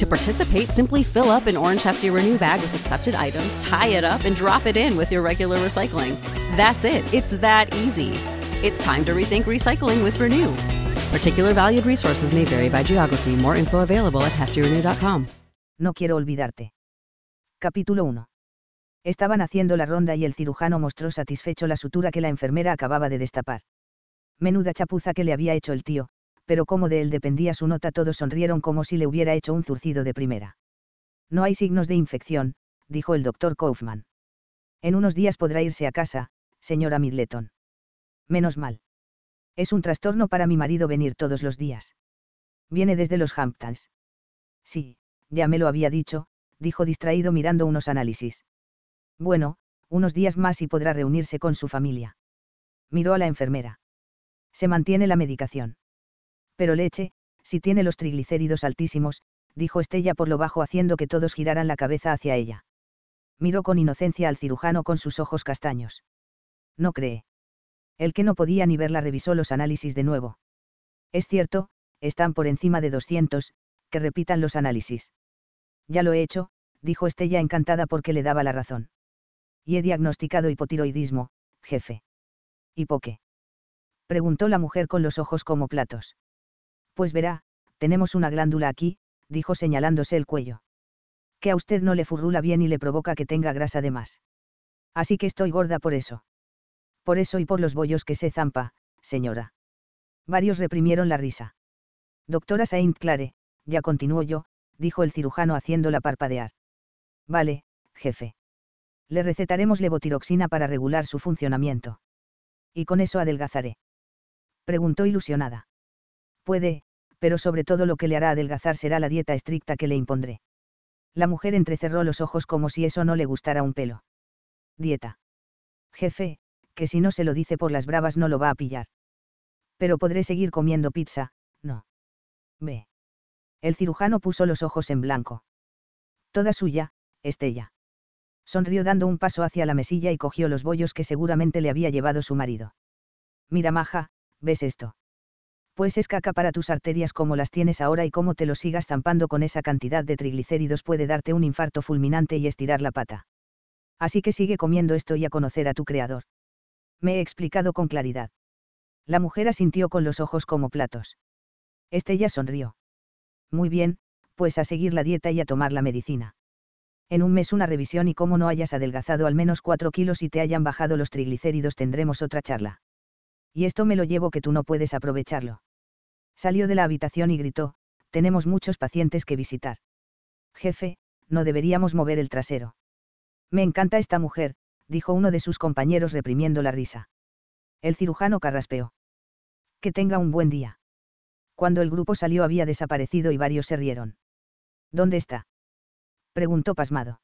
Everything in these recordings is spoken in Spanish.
To participate, simply fill up an orange Hefty Renew bag with accepted items, tie it up, and drop it in with your regular recycling. That's it, it's that easy. It's time to rethink recycling with Renew. Particular valued resources may vary by geography. More info available at heftyrenew.com. No quiero olvidarte. Capítulo 1. Estaban haciendo la ronda y el cirujano mostró satisfecho la sutura que la enfermera acababa de destapar. Menuda chapuza que le había hecho el tío, pero como de él dependía su nota todos sonrieron como si le hubiera hecho un zurcido de primera. No hay signos de infección, dijo el doctor Kaufman. En unos días podrá irse a casa, señora Midleton. Menos mal. Es un trastorno para mi marido venir todos los días. Viene desde los Hamptons. Sí, ya me lo había dicho, dijo distraído mirando unos análisis. Bueno, unos días más y podrá reunirse con su familia. Miró a la enfermera. Se mantiene la medicación. Pero leche, si tiene los triglicéridos altísimos, dijo Estella por lo bajo haciendo que todos giraran la cabeza hacia ella. Miró con inocencia al cirujano con sus ojos castaños. No cree. El que no podía ni verla revisó los análisis de nuevo. Es cierto, están por encima de 200, que repitan los análisis. Ya lo he hecho, dijo Estella encantada porque le daba la razón. Y he diagnosticado hipotiroidismo, jefe. ¿Y por qué? Preguntó la mujer con los ojos como platos. Pues verá, tenemos una glándula aquí, dijo señalándose el cuello. Que a usted no le furrula bien y le provoca que tenga grasa de más. Así que estoy gorda por eso. Por eso y por los bollos que se zampa, señora. Varios reprimieron la risa. Doctora Saint Clare, ya continuó yo, dijo el cirujano haciéndola parpadear. Vale, jefe. Le recetaremos levotiroxina para regular su funcionamiento. ¿Y con eso adelgazaré? Preguntó ilusionada. Puede, pero sobre todo lo que le hará adelgazar será la dieta estricta que le impondré. La mujer entrecerró los ojos como si eso no le gustara un pelo. Dieta. Jefe, que si no se lo dice por las bravas no lo va a pillar. Pero podré seguir comiendo pizza, no. Ve. El cirujano puso los ojos en blanco. Toda suya, Estella. Sonrió dando un paso hacia la mesilla y cogió los bollos que seguramente le había llevado su marido. Mira, maja, ¿ves esto? Pues es caca para tus arterias como las tienes ahora y cómo te lo sigas zampando con esa cantidad de triglicéridos puede darte un infarto fulminante y estirar la pata. Así que sigue comiendo esto y a conocer a tu creador. Me he explicado con claridad. La mujer asintió con los ojos como platos. Estella sonrió. Muy bien, pues a seguir la dieta y a tomar la medicina. En un mes una revisión y como no hayas adelgazado al menos 4 kilos y te hayan bajado los triglicéridos tendremos otra charla. Y esto me lo llevo que tú no puedes aprovecharlo. Salió de la habitación y gritó, tenemos muchos pacientes que visitar. Jefe, no deberíamos mover el trasero. Me encanta esta mujer, dijo uno de sus compañeros reprimiendo la risa. El cirujano carraspeó. Que tenga un buen día. Cuando el grupo salió había desaparecido y varios se rieron. ¿Dónde está? preguntó pasmado.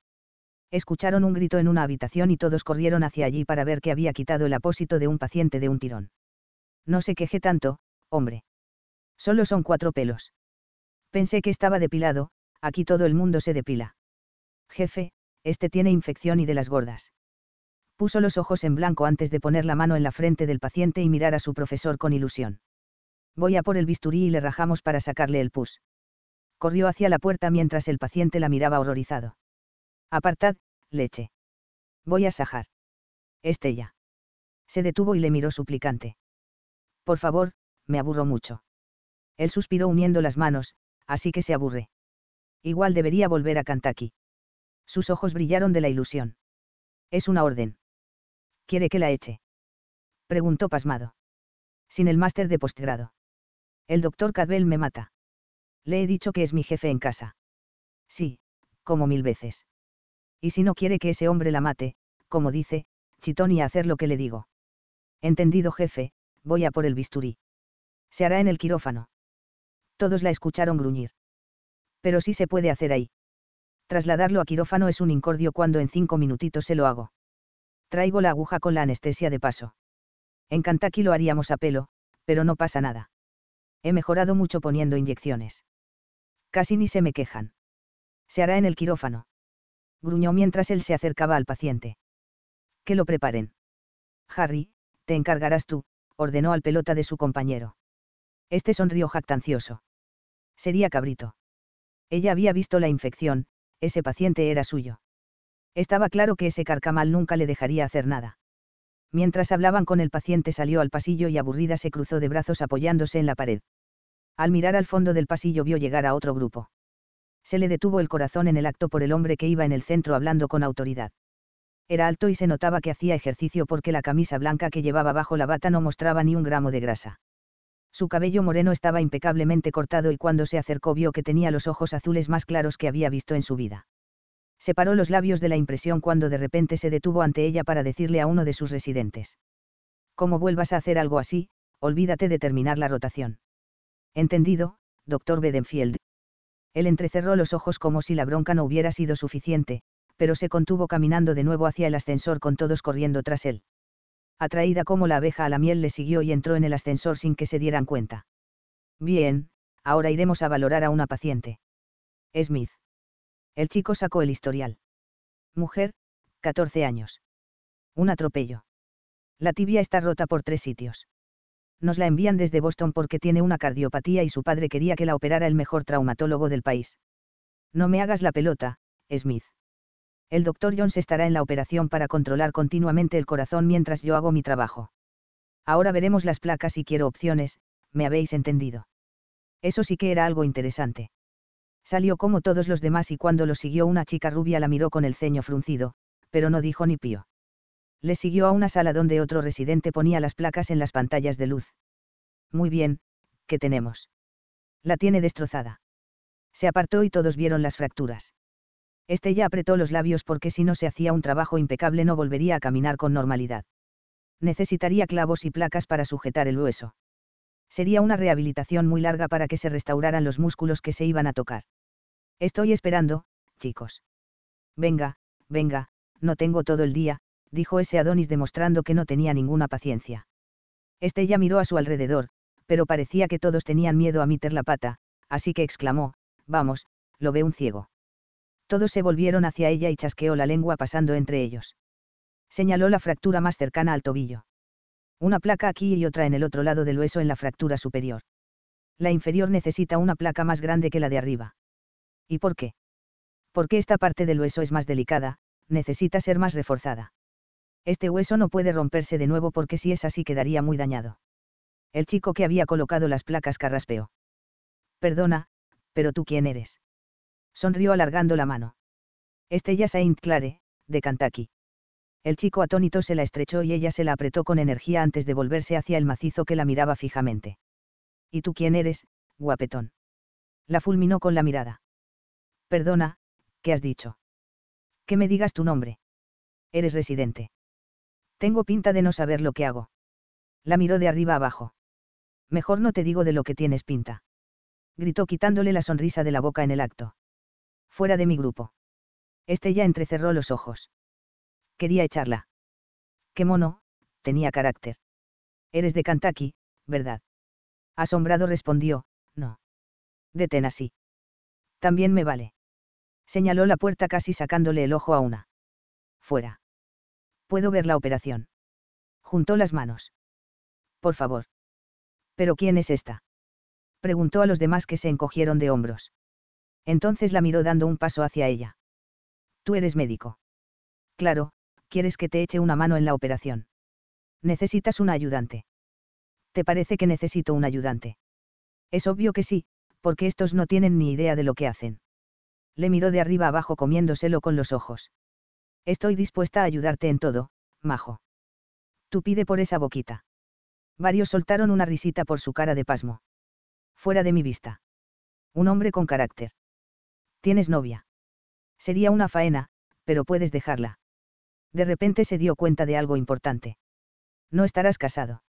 Escucharon un grito en una habitación y todos corrieron hacia allí para ver que había quitado el apósito de un paciente de un tirón. No se queje tanto, hombre. Solo son cuatro pelos. Pensé que estaba depilado, aquí todo el mundo se depila. Jefe, este tiene infección y de las gordas. Puso los ojos en blanco antes de poner la mano en la frente del paciente y mirar a su profesor con ilusión. Voy a por el bisturí y le rajamos para sacarle el pus. Corrió hacia la puerta mientras el paciente la miraba horrorizado. Apartad, leche. Voy a sajar. Estella. Se detuvo y le miró suplicante. Por favor, me aburro mucho. Él suspiró uniendo las manos, así que se aburre. Igual debería volver a Kentucky. Sus ojos brillaron de la ilusión. Es una orden. ¿Quiere que la eche? Preguntó pasmado. Sin el máster de postgrado. El doctor Cadwell me mata. Le he dicho que es mi jefe en casa. Sí, como mil veces. Y si no quiere que ese hombre la mate, como dice, chitón y hacer lo que le digo. Entendido jefe, voy a por el bisturí. Se hará en el quirófano. Todos la escucharon gruñir. Pero sí se puede hacer ahí. Trasladarlo a quirófano es un incordio cuando en cinco minutitos se lo hago. Traigo la aguja con la anestesia de paso. En Kentucky lo haríamos a pelo, pero no pasa nada. He mejorado mucho poniendo inyecciones. Casi ni se me quejan. Se hará en el quirófano. Gruñó mientras él se acercaba al paciente. Que lo preparen. Harry, te encargarás tú, ordenó al pelota de su compañero. Este sonrió jactancioso. Sería cabrito. Ella había visto la infección, ese paciente era suyo. Estaba claro que ese carcamal nunca le dejaría hacer nada. Mientras hablaban con el paciente salió al pasillo y aburrida se cruzó de brazos apoyándose en la pared. Al mirar al fondo del pasillo vio llegar a otro grupo. Se le detuvo el corazón en el acto por el hombre que iba en el centro hablando con autoridad. Era alto y se notaba que hacía ejercicio porque la camisa blanca que llevaba bajo la bata no mostraba ni un gramo de grasa. Su cabello moreno estaba impecablemente cortado y cuando se acercó vio que tenía los ojos azules más claros que había visto en su vida. Separó los labios de la impresión cuando de repente se detuvo ante ella para decirle a uno de sus residentes. Como vuelvas a hacer algo así, olvídate de terminar la rotación. Entendido, doctor Bedenfield. Él entrecerró los ojos como si la bronca no hubiera sido suficiente, pero se contuvo caminando de nuevo hacia el ascensor con todos corriendo tras él atraída como la abeja a la miel le siguió y entró en el ascensor sin que se dieran cuenta. Bien, ahora iremos a valorar a una paciente. Smith. El chico sacó el historial. Mujer, 14 años. Un atropello. La tibia está rota por tres sitios. Nos la envían desde Boston porque tiene una cardiopatía y su padre quería que la operara el mejor traumatólogo del país. No me hagas la pelota, Smith. El doctor Jones estará en la operación para controlar continuamente el corazón mientras yo hago mi trabajo. Ahora veremos las placas y quiero opciones, me habéis entendido. Eso sí que era algo interesante. Salió como todos los demás y cuando lo siguió una chica rubia la miró con el ceño fruncido, pero no dijo ni pío. Le siguió a una sala donde otro residente ponía las placas en las pantallas de luz. Muy bien, ¿qué tenemos? La tiene destrozada. Se apartó y todos vieron las fracturas. Este ya apretó los labios porque si no se hacía un trabajo impecable no volvería a caminar con normalidad. Necesitaría clavos y placas para sujetar el hueso. Sería una rehabilitación muy larga para que se restauraran los músculos que se iban a tocar. Estoy esperando, chicos. Venga, venga, no tengo todo el día, dijo ese Adonis demostrando que no tenía ninguna paciencia. Este ya miró a su alrededor, pero parecía que todos tenían miedo a meter la pata, así que exclamó, vamos, lo ve un ciego. Todos se volvieron hacia ella y chasqueó la lengua pasando entre ellos. Señaló la fractura más cercana al tobillo. Una placa aquí y otra en el otro lado del hueso en la fractura superior. La inferior necesita una placa más grande que la de arriba. ¿Y por qué? Porque esta parte del hueso es más delicada, necesita ser más reforzada. Este hueso no puede romperse de nuevo porque si es así quedaría muy dañado. El chico que había colocado las placas carraspeó. Perdona, pero tú quién eres sonrió alargando la mano. Estella Saint Clare, de Kentucky. El chico atónito se la estrechó y ella se la apretó con energía antes de volverse hacia el macizo que la miraba fijamente. ¿Y tú quién eres, guapetón? La fulminó con la mirada. Perdona, ¿qué has dicho? Que me digas tu nombre. Eres residente. Tengo pinta de no saber lo que hago. La miró de arriba abajo. Mejor no te digo de lo que tienes pinta. Gritó quitándole la sonrisa de la boca en el acto fuera de mi grupo. Este ya entrecerró los ojos. Quería echarla. Qué mono, tenía carácter. Eres de Kentucky, ¿verdad? Asombrado respondió, no. De Tennessee. También me vale. Señaló la puerta casi sacándole el ojo a una. Fuera. Puedo ver la operación. Juntó las manos. Por favor. ¿Pero quién es esta? Preguntó a los demás que se encogieron de hombros. Entonces la miró dando un paso hacia ella. Tú eres médico. Claro, quieres que te eche una mano en la operación. Necesitas un ayudante. ¿Te parece que necesito un ayudante? Es obvio que sí, porque estos no tienen ni idea de lo que hacen. Le miró de arriba abajo comiéndoselo con los ojos. Estoy dispuesta a ayudarte en todo, majo. Tú pide por esa boquita. Varios soltaron una risita por su cara de pasmo. Fuera de mi vista. Un hombre con carácter. Tienes novia. Sería una faena, pero puedes dejarla. De repente se dio cuenta de algo importante. No estarás casado.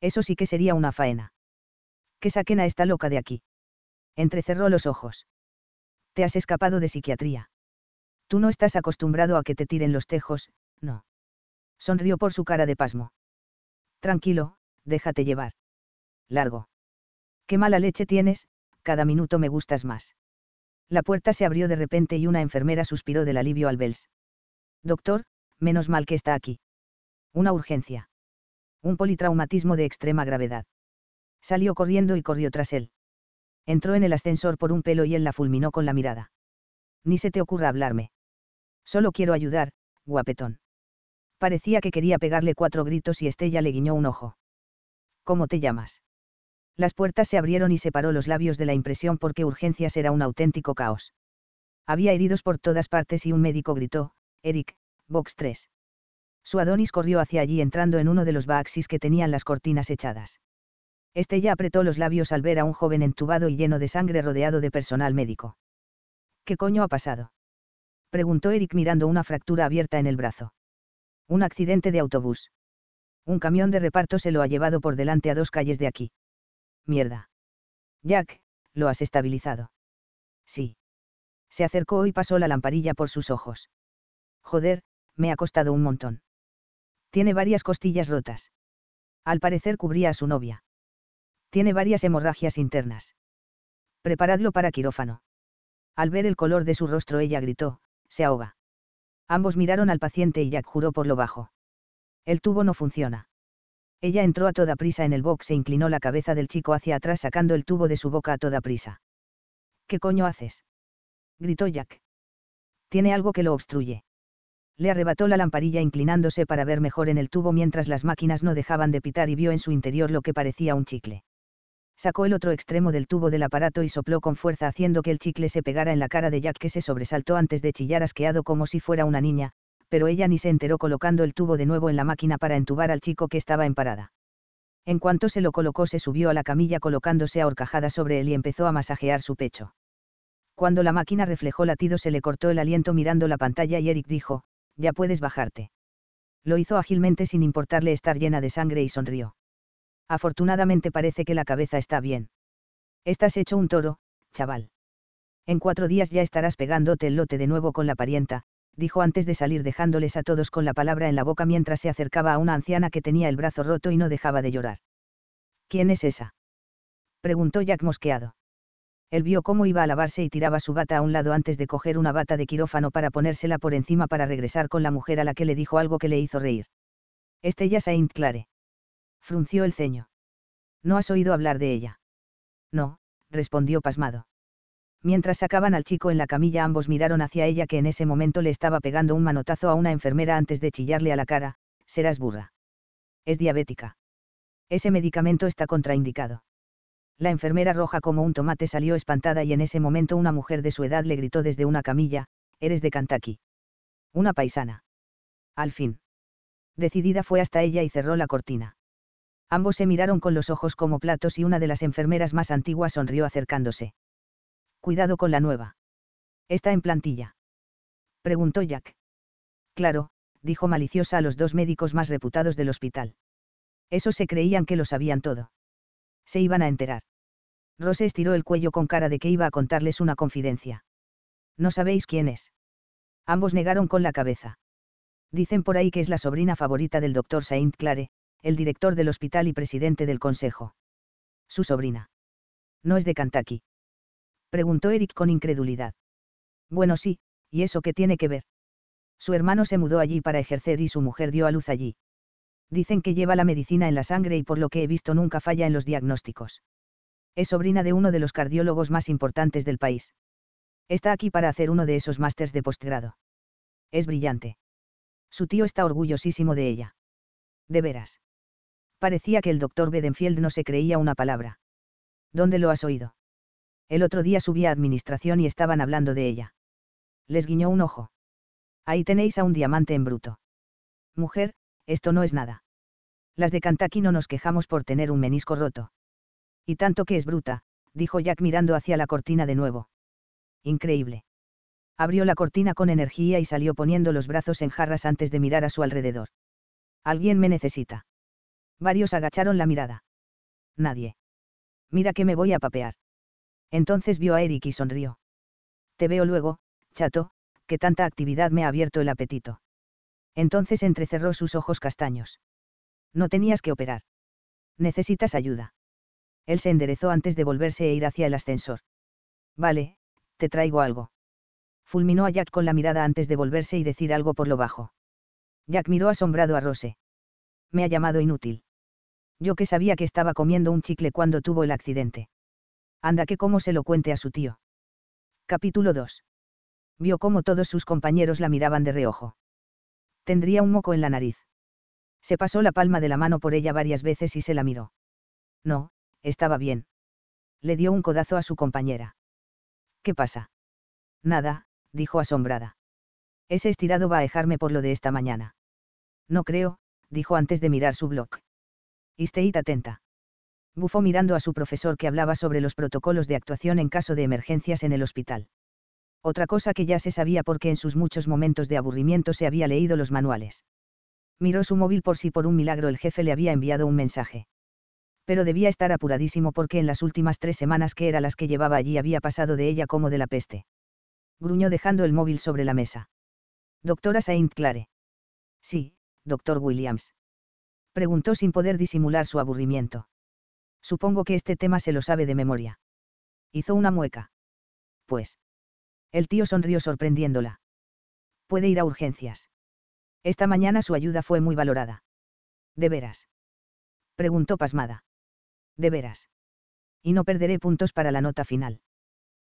Eso sí que sería una faena. Que saquen a esta loca de aquí. Entrecerró los ojos. Te has escapado de psiquiatría. Tú no estás acostumbrado a que te tiren los tejos, no. Sonrió por su cara de pasmo. Tranquilo, déjate llevar. Largo. Qué mala leche tienes, cada minuto me gustas más. La puerta se abrió de repente y una enfermera suspiró del alivio al Bells. Doctor, menos mal que está aquí. Una urgencia. Un politraumatismo de extrema gravedad. Salió corriendo y corrió tras él. Entró en el ascensor por un pelo y él la fulminó con la mirada. Ni se te ocurra hablarme. Solo quiero ayudar, guapetón. Parecía que quería pegarle cuatro gritos y Estella le guiñó un ojo. ¿Cómo te llamas? Las puertas se abrieron y separó los labios de la impresión porque urgencias era un auténtico caos. Había heridos por todas partes y un médico gritó, Eric, box 3. Su Adonis corrió hacia allí entrando en uno de los baxis que tenían las cortinas echadas. Estella apretó los labios al ver a un joven entubado y lleno de sangre rodeado de personal médico. ¿Qué coño ha pasado? preguntó Eric mirando una fractura abierta en el brazo. Un accidente de autobús. Un camión de reparto se lo ha llevado por delante a dos calles de aquí. Mierda. Jack, lo has estabilizado. Sí. Se acercó y pasó la lamparilla por sus ojos. Joder, me ha costado un montón. Tiene varias costillas rotas. Al parecer cubría a su novia. Tiene varias hemorragias internas. Preparadlo para quirófano. Al ver el color de su rostro ella gritó, se ahoga. Ambos miraron al paciente y Jack juró por lo bajo. El tubo no funciona. Ella entró a toda prisa en el box e inclinó la cabeza del chico hacia atrás sacando el tubo de su boca a toda prisa. ¿Qué coño haces? gritó Jack. Tiene algo que lo obstruye. Le arrebató la lamparilla inclinándose para ver mejor en el tubo mientras las máquinas no dejaban de pitar y vio en su interior lo que parecía un chicle. Sacó el otro extremo del tubo del aparato y sopló con fuerza haciendo que el chicle se pegara en la cara de Jack que se sobresaltó antes de chillar asqueado como si fuera una niña, pero ella ni se enteró colocando el tubo de nuevo en la máquina para entubar al chico que estaba en parada. En cuanto se lo colocó se subió a la camilla colocándose a horcajada sobre él y empezó a masajear su pecho. Cuando la máquina reflejó latido se le cortó el aliento mirando la pantalla y Eric dijo, ya puedes bajarte. Lo hizo ágilmente sin importarle estar llena de sangre y sonrió. Afortunadamente parece que la cabeza está bien. Estás hecho un toro, chaval. En cuatro días ya estarás pegándote el lote de nuevo con la parienta, dijo antes de salir dejándoles a todos con la palabra en la boca mientras se acercaba a una anciana que tenía el brazo roto y no dejaba de llorar. ¿Quién es esa? preguntó Jack mosqueado. Él vio cómo iba a lavarse y tiraba su bata a un lado antes de coger una bata de quirófano para ponérsela por encima para regresar con la mujer a la que le dijo algo que le hizo reír. Estella Saint Clare. Frunció el ceño. ¿No has oído hablar de ella? No, respondió pasmado. Mientras sacaban al chico en la camilla ambos miraron hacia ella que en ese momento le estaba pegando un manotazo a una enfermera antes de chillarle a la cara, serás burra. Es diabética. Ese medicamento está contraindicado. La enfermera roja como un tomate salió espantada y en ese momento una mujer de su edad le gritó desde una camilla, Eres de Kentucky. Una paisana. Al fin. Decidida fue hasta ella y cerró la cortina. Ambos se miraron con los ojos como platos y una de las enfermeras más antiguas sonrió acercándose. Cuidado con la nueva. ¿Está en plantilla? Preguntó Jack. Claro, dijo maliciosa a los dos médicos más reputados del hospital. Esos se creían que lo sabían todo. Se iban a enterar. Rose estiró el cuello con cara de que iba a contarles una confidencia. No sabéis quién es. Ambos negaron con la cabeza. Dicen por ahí que es la sobrina favorita del doctor Saint Clare, el director del hospital y presidente del consejo. Su sobrina. No es de Kentucky. Preguntó Eric con incredulidad. Bueno sí, ¿y eso qué tiene que ver? Su hermano se mudó allí para ejercer y su mujer dio a luz allí. Dicen que lleva la medicina en la sangre y por lo que he visto nunca falla en los diagnósticos. Es sobrina de uno de los cardiólogos más importantes del país. Está aquí para hacer uno de esos másters de postgrado. Es brillante. Su tío está orgullosísimo de ella. De veras. Parecía que el doctor Bedenfield no se creía una palabra. ¿Dónde lo has oído? El otro día subí a administración y estaban hablando de ella. Les guiñó un ojo. Ahí tenéis a un diamante en bruto. Mujer, esto no es nada. Las de Kentucky no nos quejamos por tener un menisco roto. Y tanto que es bruta, dijo Jack mirando hacia la cortina de nuevo. Increíble. Abrió la cortina con energía y salió poniendo los brazos en jarras antes de mirar a su alrededor. Alguien me necesita. Varios agacharon la mirada. Nadie. Mira que me voy a papear. Entonces vio a Eric y sonrió. Te veo luego, chato, que tanta actividad me ha abierto el apetito. Entonces entrecerró sus ojos castaños. No tenías que operar. Necesitas ayuda. Él se enderezó antes de volverse e ir hacia el ascensor. Vale, te traigo algo. Fulminó a Jack con la mirada antes de volverse y decir algo por lo bajo. Jack miró asombrado a Rose. Me ha llamado inútil. Yo que sabía que estaba comiendo un chicle cuando tuvo el accidente. Anda que cómo se lo cuente a su tío. Capítulo 2. Vio cómo todos sus compañeros la miraban de reojo. Tendría un moco en la nariz. Se pasó la palma de la mano por ella varias veces y se la miró. No, estaba bien. Le dio un codazo a su compañera. ¿Qué pasa? Nada, dijo asombrada. Ese estirado va a dejarme por lo de esta mañana. No creo, dijo antes de mirar su blog. Isteid atenta. Bufó mirando a su profesor que hablaba sobre los protocolos de actuación en caso de emergencias en el hospital. Otra cosa que ya se sabía porque en sus muchos momentos de aburrimiento se había leído los manuales. Miró su móvil por si por un milagro el jefe le había enviado un mensaje pero debía estar apuradísimo porque en las últimas tres semanas que era las que llevaba allí había pasado de ella como de la peste. Gruñó dejando el móvil sobre la mesa. Doctora Saint Clare. Sí, doctor Williams. Preguntó sin poder disimular su aburrimiento. Supongo que este tema se lo sabe de memoria. Hizo una mueca. Pues. El tío sonrió sorprendiéndola. Puede ir a urgencias. Esta mañana su ayuda fue muy valorada. ¿De veras? Preguntó pasmada. De veras. Y no perderé puntos para la nota final.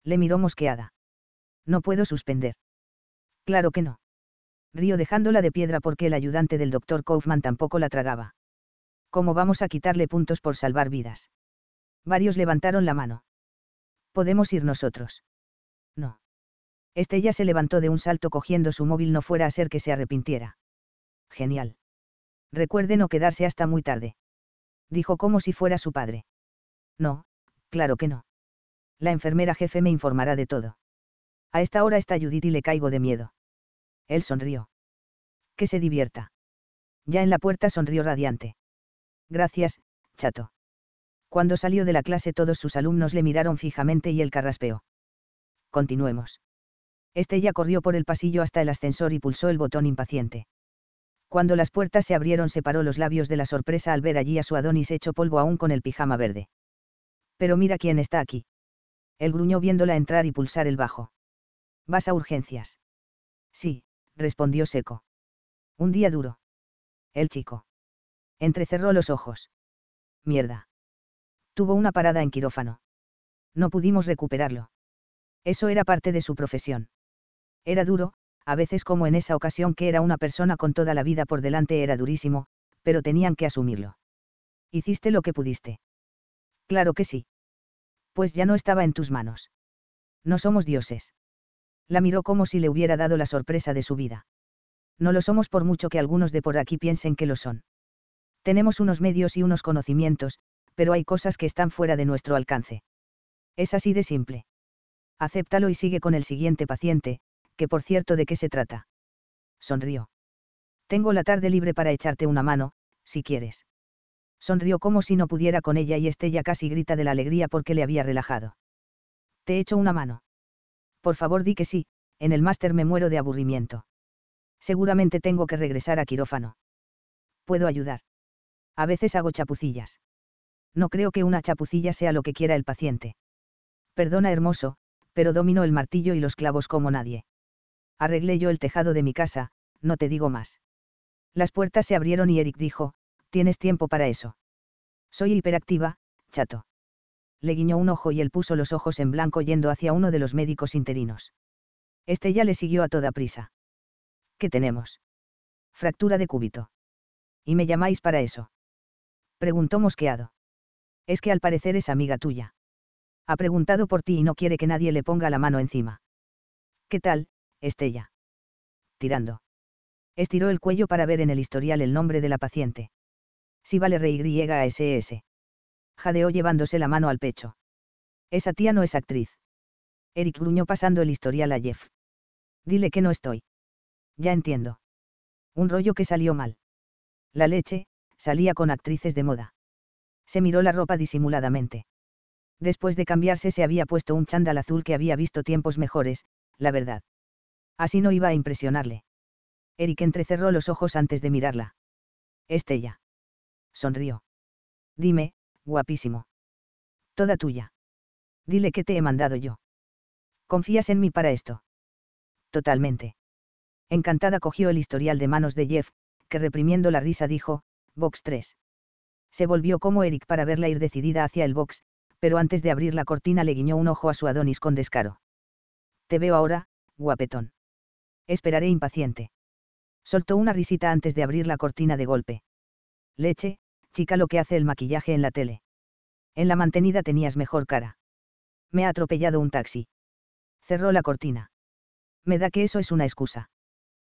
Le miró mosqueada. No puedo suspender. Claro que no. Río dejándola de piedra porque el ayudante del doctor Kaufman tampoco la tragaba. ¿Cómo vamos a quitarle puntos por salvar vidas? Varios levantaron la mano. ¿Podemos ir nosotros? No. Estella se levantó de un salto cogiendo su móvil no fuera a ser que se arrepintiera. Genial. Recuerde no quedarse hasta muy tarde dijo como si fuera su padre. No, claro que no. La enfermera jefe me informará de todo. A esta hora está Judith y le caigo de miedo. Él sonrió. Que se divierta. Ya en la puerta sonrió radiante. Gracias, chato. Cuando salió de la clase todos sus alumnos le miraron fijamente y él carraspeó. Continuemos. Estella corrió por el pasillo hasta el ascensor y pulsó el botón impaciente. Cuando las puertas se abrieron separó los labios de la sorpresa al ver allí a su Adonis hecho polvo aún con el pijama verde. Pero mira quién está aquí. Él gruñó viéndola entrar y pulsar el bajo. ¿Vas a urgencias? Sí, respondió seco. Un día duro. El chico. Entrecerró los ojos. Mierda. Tuvo una parada en quirófano. No pudimos recuperarlo. Eso era parte de su profesión. Era duro, a veces como en esa ocasión que era una persona con toda la vida por delante era durísimo, pero tenían que asumirlo. Hiciste lo que pudiste. Claro que sí. Pues ya no estaba en tus manos. No somos dioses. La miró como si le hubiera dado la sorpresa de su vida. No lo somos por mucho que algunos de por aquí piensen que lo son. Tenemos unos medios y unos conocimientos, pero hay cosas que están fuera de nuestro alcance. Es así de simple. Acéptalo y sigue con el siguiente paciente, que por cierto de qué se trata. Sonrió. Tengo la tarde libre para echarte una mano, si quieres. Sonrió como si no pudiera con ella y Estella casi grita de la alegría porque le había relajado. Te echo una mano. Por favor di que sí, en el máster me muero de aburrimiento. Seguramente tengo que regresar a quirófano. Puedo ayudar. A veces hago chapucillas. No creo que una chapucilla sea lo que quiera el paciente. Perdona hermoso, pero domino el martillo y los clavos como nadie. Arreglé yo el tejado de mi casa, no te digo más. Las puertas se abrieron y Eric dijo, tienes tiempo para eso. Soy hiperactiva, chato. Le guiñó un ojo y él puso los ojos en blanco yendo hacia uno de los médicos interinos. Este ya le siguió a toda prisa. ¿Qué tenemos? Fractura de cúbito. ¿Y me llamáis para eso? Preguntó mosqueado. Es que al parecer es amiga tuya. Ha preguntado por ti y no quiere que nadie le ponga la mano encima. ¿Qué tal, Estella? Tirando. Estiró el cuello para ver en el historial el nombre de la paciente. Si vale S. Jadeó llevándose la mano al pecho. Esa tía no es actriz. Eric gruñó pasando el historial a Jeff. Dile que no estoy. Ya entiendo. Un rollo que salió mal. La leche, salía con actrices de moda. Se miró la ropa disimuladamente. Después de cambiarse se había puesto un chándal azul que había visto tiempos mejores, la verdad. Así no iba a impresionarle. Eric entrecerró los ojos antes de mirarla. Estella. Sonrió. Dime, guapísimo. Toda tuya. Dile que te he mandado yo. ¿Confías en mí para esto? Totalmente. Encantada cogió el historial de manos de Jeff, que reprimiendo la risa dijo, Box 3. Se volvió como Eric para verla ir decidida hacia el box, pero antes de abrir la cortina le guiñó un ojo a su Adonis con descaro. Te veo ahora, guapetón. Esperaré impaciente. Soltó una risita antes de abrir la cortina de golpe. Leche, chica lo que hace el maquillaje en la tele. En la mantenida tenías mejor cara. Me ha atropellado un taxi. Cerró la cortina. Me da que eso es una excusa.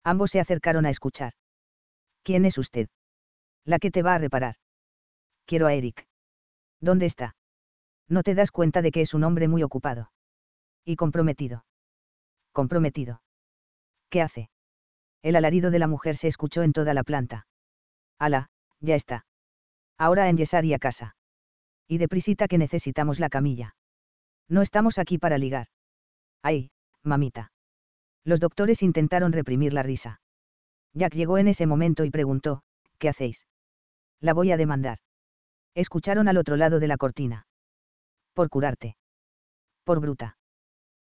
Ambos se acercaron a escuchar. ¿Quién es usted? La que te va a reparar. Quiero a Eric. ¿Dónde está? No te das cuenta de que es un hombre muy ocupado. Y comprometido. Comprometido. ¿Qué hace? El alarido de la mujer se escuchó en toda la planta. Ala, ya está. Ahora a enyesar y a casa. Y deprisita que necesitamos la camilla. No estamos aquí para ligar. Ay, mamita. Los doctores intentaron reprimir la risa. Jack llegó en ese momento y preguntó, ¿qué hacéis? La voy a demandar. Escucharon al otro lado de la cortina. Por curarte. Por bruta.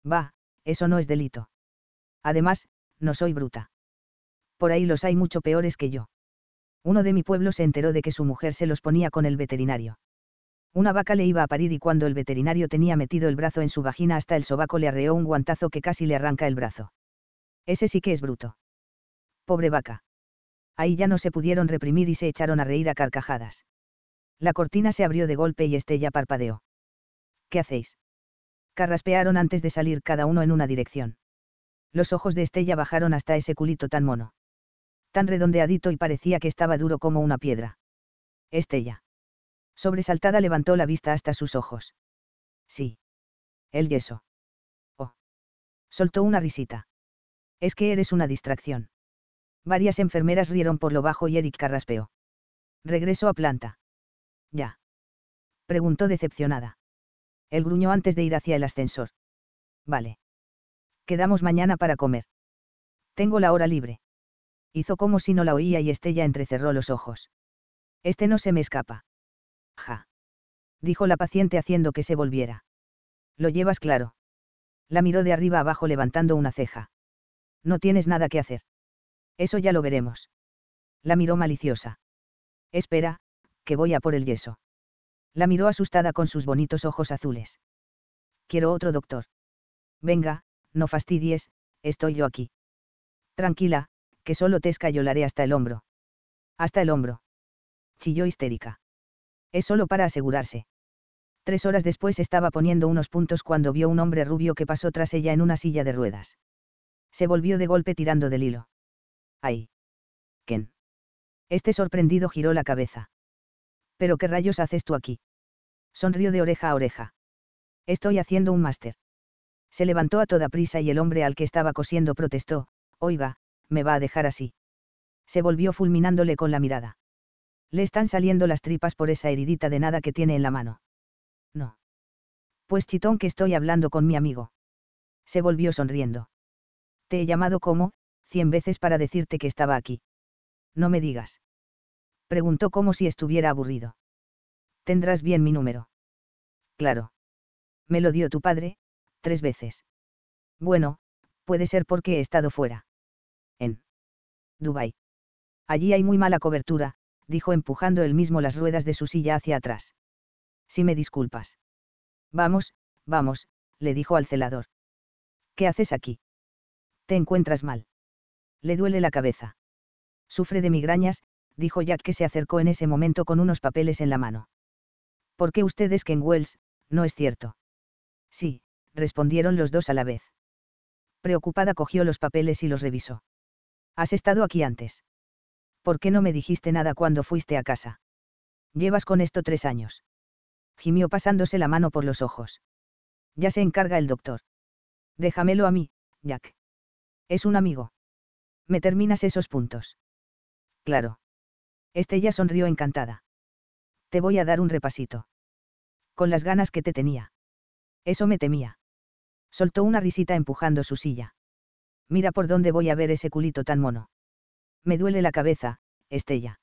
Va, eso no es delito. Además, no soy bruta. Por ahí los hay mucho peores que yo. Uno de mi pueblo se enteró de que su mujer se los ponía con el veterinario. Una vaca le iba a parir y cuando el veterinario tenía metido el brazo en su vagina hasta el sobaco le arreó un guantazo que casi le arranca el brazo. Ese sí que es bruto. Pobre vaca. Ahí ya no se pudieron reprimir y se echaron a reír a carcajadas. La cortina se abrió de golpe y Estella parpadeó. ¿Qué hacéis? Carraspearon antes de salir cada uno en una dirección. Los ojos de Estella bajaron hasta ese culito tan mono. Tan redondeadito y parecía que estaba duro como una piedra. Estella. Sobresaltada levantó la vista hasta sus ojos. Sí. El yeso. Oh. Soltó una risita. Es que eres una distracción. Varias enfermeras rieron por lo bajo y Eric carraspeó. Regresó a planta. Ya. Preguntó decepcionada. Él gruñó antes de ir hacia el ascensor. Vale. Quedamos mañana para comer. Tengo la hora libre. Hizo como si no la oía y Estella entrecerró los ojos. Este no se me escapa. Ja. Dijo la paciente haciendo que se volviera. Lo llevas claro. La miró de arriba abajo levantando una ceja. No tienes nada que hacer. Eso ya lo veremos. La miró maliciosa. Espera, que voy a por el yeso. La miró asustada con sus bonitos ojos azules. Quiero otro doctor. Venga, no fastidies, estoy yo aquí. Tranquila, que solo te escayolaré hasta el hombro. Hasta el hombro. Chilló histérica. Es solo para asegurarse. Tres horas después estaba poniendo unos puntos cuando vio un hombre rubio que pasó tras ella en una silla de ruedas. Se volvió de golpe tirando del hilo. ¡Ay! Ken. Este sorprendido giró la cabeza. ¿Pero qué rayos haces tú aquí? Sonrió de oreja a oreja. Estoy haciendo un máster. Se levantó a toda prisa y el hombre al que estaba cosiendo protestó, Oiga, me va a dejar así. Se volvió fulminándole con la mirada. Le están saliendo las tripas por esa heridita de nada que tiene en la mano. No. Pues chitón que estoy hablando con mi amigo. Se volvió sonriendo. Te he llamado como, cien veces para decirte que estaba aquí. No me digas. Preguntó como si estuviera aburrido. Tendrás bien mi número. Claro. Me lo dio tu padre, tres veces. Bueno, puede ser porque he estado fuera. En. Dubai. Allí hay muy mala cobertura, dijo empujando él mismo las ruedas de su silla hacia atrás. Si me disculpas. Vamos, vamos, le dijo al celador. ¿Qué haces aquí? Te encuentras mal. Le duele la cabeza. Sufre de migrañas, dijo Jack que se acercó en ese momento con unos papeles en la mano. ¿Por qué usted es Ken Wells? No es cierto. Sí, respondieron los dos a la vez. Preocupada cogió los papeles y los revisó. ¿Has estado aquí antes? ¿Por qué no me dijiste nada cuando fuiste a casa? Llevas con esto tres años. Gimió pasándose la mano por los ojos. Ya se encarga el doctor. Déjamelo a mí, Jack. Es un amigo. ¿Me terminas esos puntos? Claro. Estella sonrió encantada. Te voy a dar un repasito. Con las ganas que te tenía. Eso me temía. Soltó una risita empujando su silla. Mira por dónde voy a ver ese culito tan mono. Me duele la cabeza, Estella.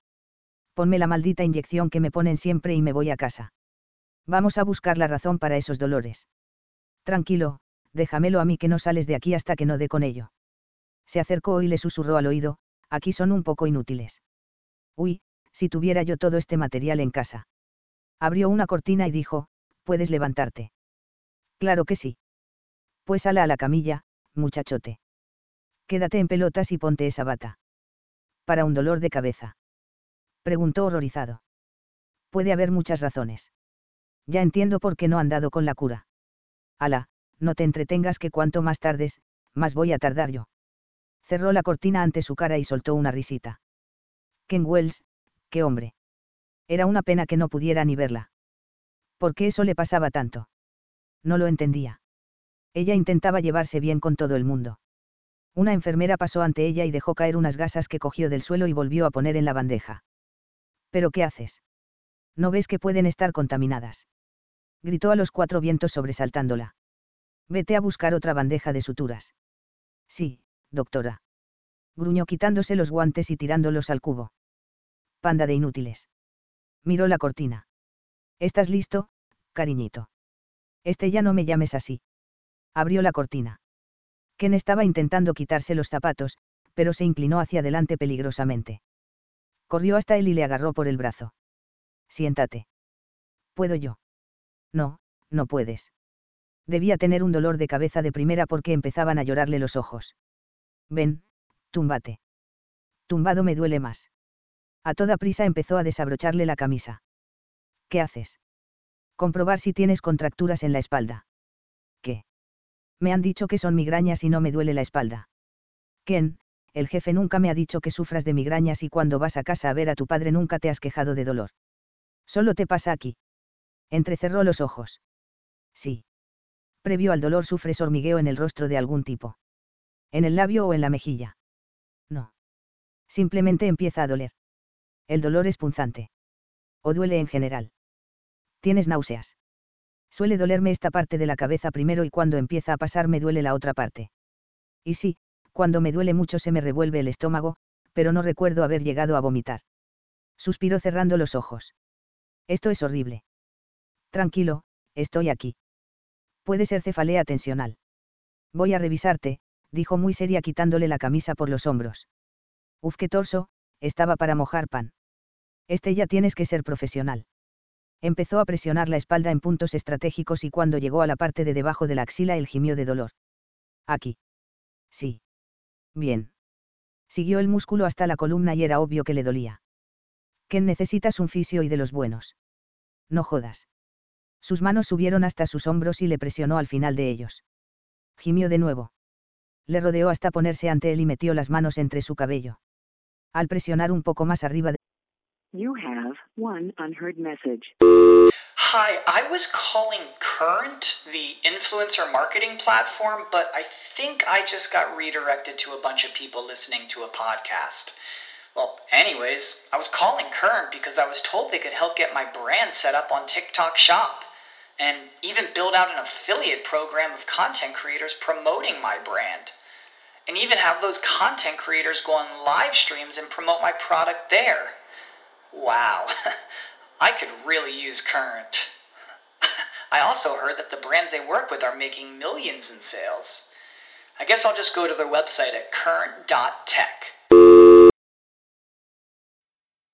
Ponme la maldita inyección que me ponen siempre y me voy a casa. Vamos a buscar la razón para esos dolores. Tranquilo, déjamelo a mí que no sales de aquí hasta que no dé con ello. Se acercó y le susurró al oído, aquí son un poco inútiles. Uy, si tuviera yo todo este material en casa. Abrió una cortina y dijo, puedes levantarte. Claro que sí. Pues ala a la camilla, muchachote. Quédate en pelotas y ponte esa bata. Para un dolor de cabeza. Preguntó horrorizado. Puede haber muchas razones. Ya entiendo por qué no han dado con la cura. Ala, no te entretengas que cuanto más tardes, más voy a tardar yo. Cerró la cortina ante su cara y soltó una risita. Ken Wells, qué hombre. Era una pena que no pudiera ni verla. ¿Por qué eso le pasaba tanto? No lo entendía. Ella intentaba llevarse bien con todo el mundo. Una enfermera pasó ante ella y dejó caer unas gasas que cogió del suelo y volvió a poner en la bandeja. ¿Pero qué haces? ¿No ves que pueden estar contaminadas? Gritó a los cuatro vientos sobresaltándola. Vete a buscar otra bandeja de suturas. Sí, doctora. Gruñó quitándose los guantes y tirándolos al cubo. Panda de inútiles. Miró la cortina. ¿Estás listo, cariñito? Este ya no me llames así. Abrió la cortina. Ken estaba intentando quitarse los zapatos, pero se inclinó hacia adelante peligrosamente. Corrió hasta él y le agarró por el brazo. Siéntate. ¿Puedo yo? No, no puedes. Debía tener un dolor de cabeza de primera porque empezaban a llorarle los ojos. Ven, túmbate. Tumbado me duele más. A toda prisa empezó a desabrocharle la camisa. ¿Qué haces? Comprobar si tienes contracturas en la espalda. ¿Qué? Me han dicho que son migrañas y no me duele la espalda. Ken, el jefe nunca me ha dicho que sufras de migrañas y cuando vas a casa a ver a tu padre nunca te has quejado de dolor. Solo te pasa aquí. Entrecerró los ojos. Sí. Previo al dolor sufres hormigueo en el rostro de algún tipo. En el labio o en la mejilla. No. Simplemente empieza a doler. El dolor es punzante. O duele en general. Tienes náuseas. Suele dolerme esta parte de la cabeza primero y cuando empieza a pasar me duele la otra parte. Y sí, cuando me duele mucho se me revuelve el estómago, pero no recuerdo haber llegado a vomitar. Suspiró cerrando los ojos. Esto es horrible. Tranquilo, estoy aquí. Puede ser cefalea tensional. Voy a revisarte, dijo muy seria quitándole la camisa por los hombros. Uf, qué torso, estaba para mojar pan. Este ya tienes que ser profesional. Empezó a presionar la espalda en puntos estratégicos y cuando llegó a la parte de debajo de la axila él gimió de dolor. Aquí. Sí. Bien. Siguió el músculo hasta la columna y era obvio que le dolía. ¿Quién necesitas un fisio y de los buenos? No jodas. Sus manos subieron hasta sus hombros y le presionó al final de ellos. Gimió de nuevo. Le rodeó hasta ponerse ante él y metió las manos entre su cabello. Al presionar un poco más arriba de You have one unheard message. Hi, I was calling Current, the influencer marketing platform, but I think I just got redirected to a bunch of people listening to a podcast. Well, anyways, I was calling Current because I was told they could help get my brand set up on TikTok Shop and even build out an affiliate program of content creators promoting my brand. And even have those content creators go on live streams and promote my product there. Wow, I could really use Current. I also heard that the brands they work with are making millions in sales. I guess I'll just go to their website at current.tech.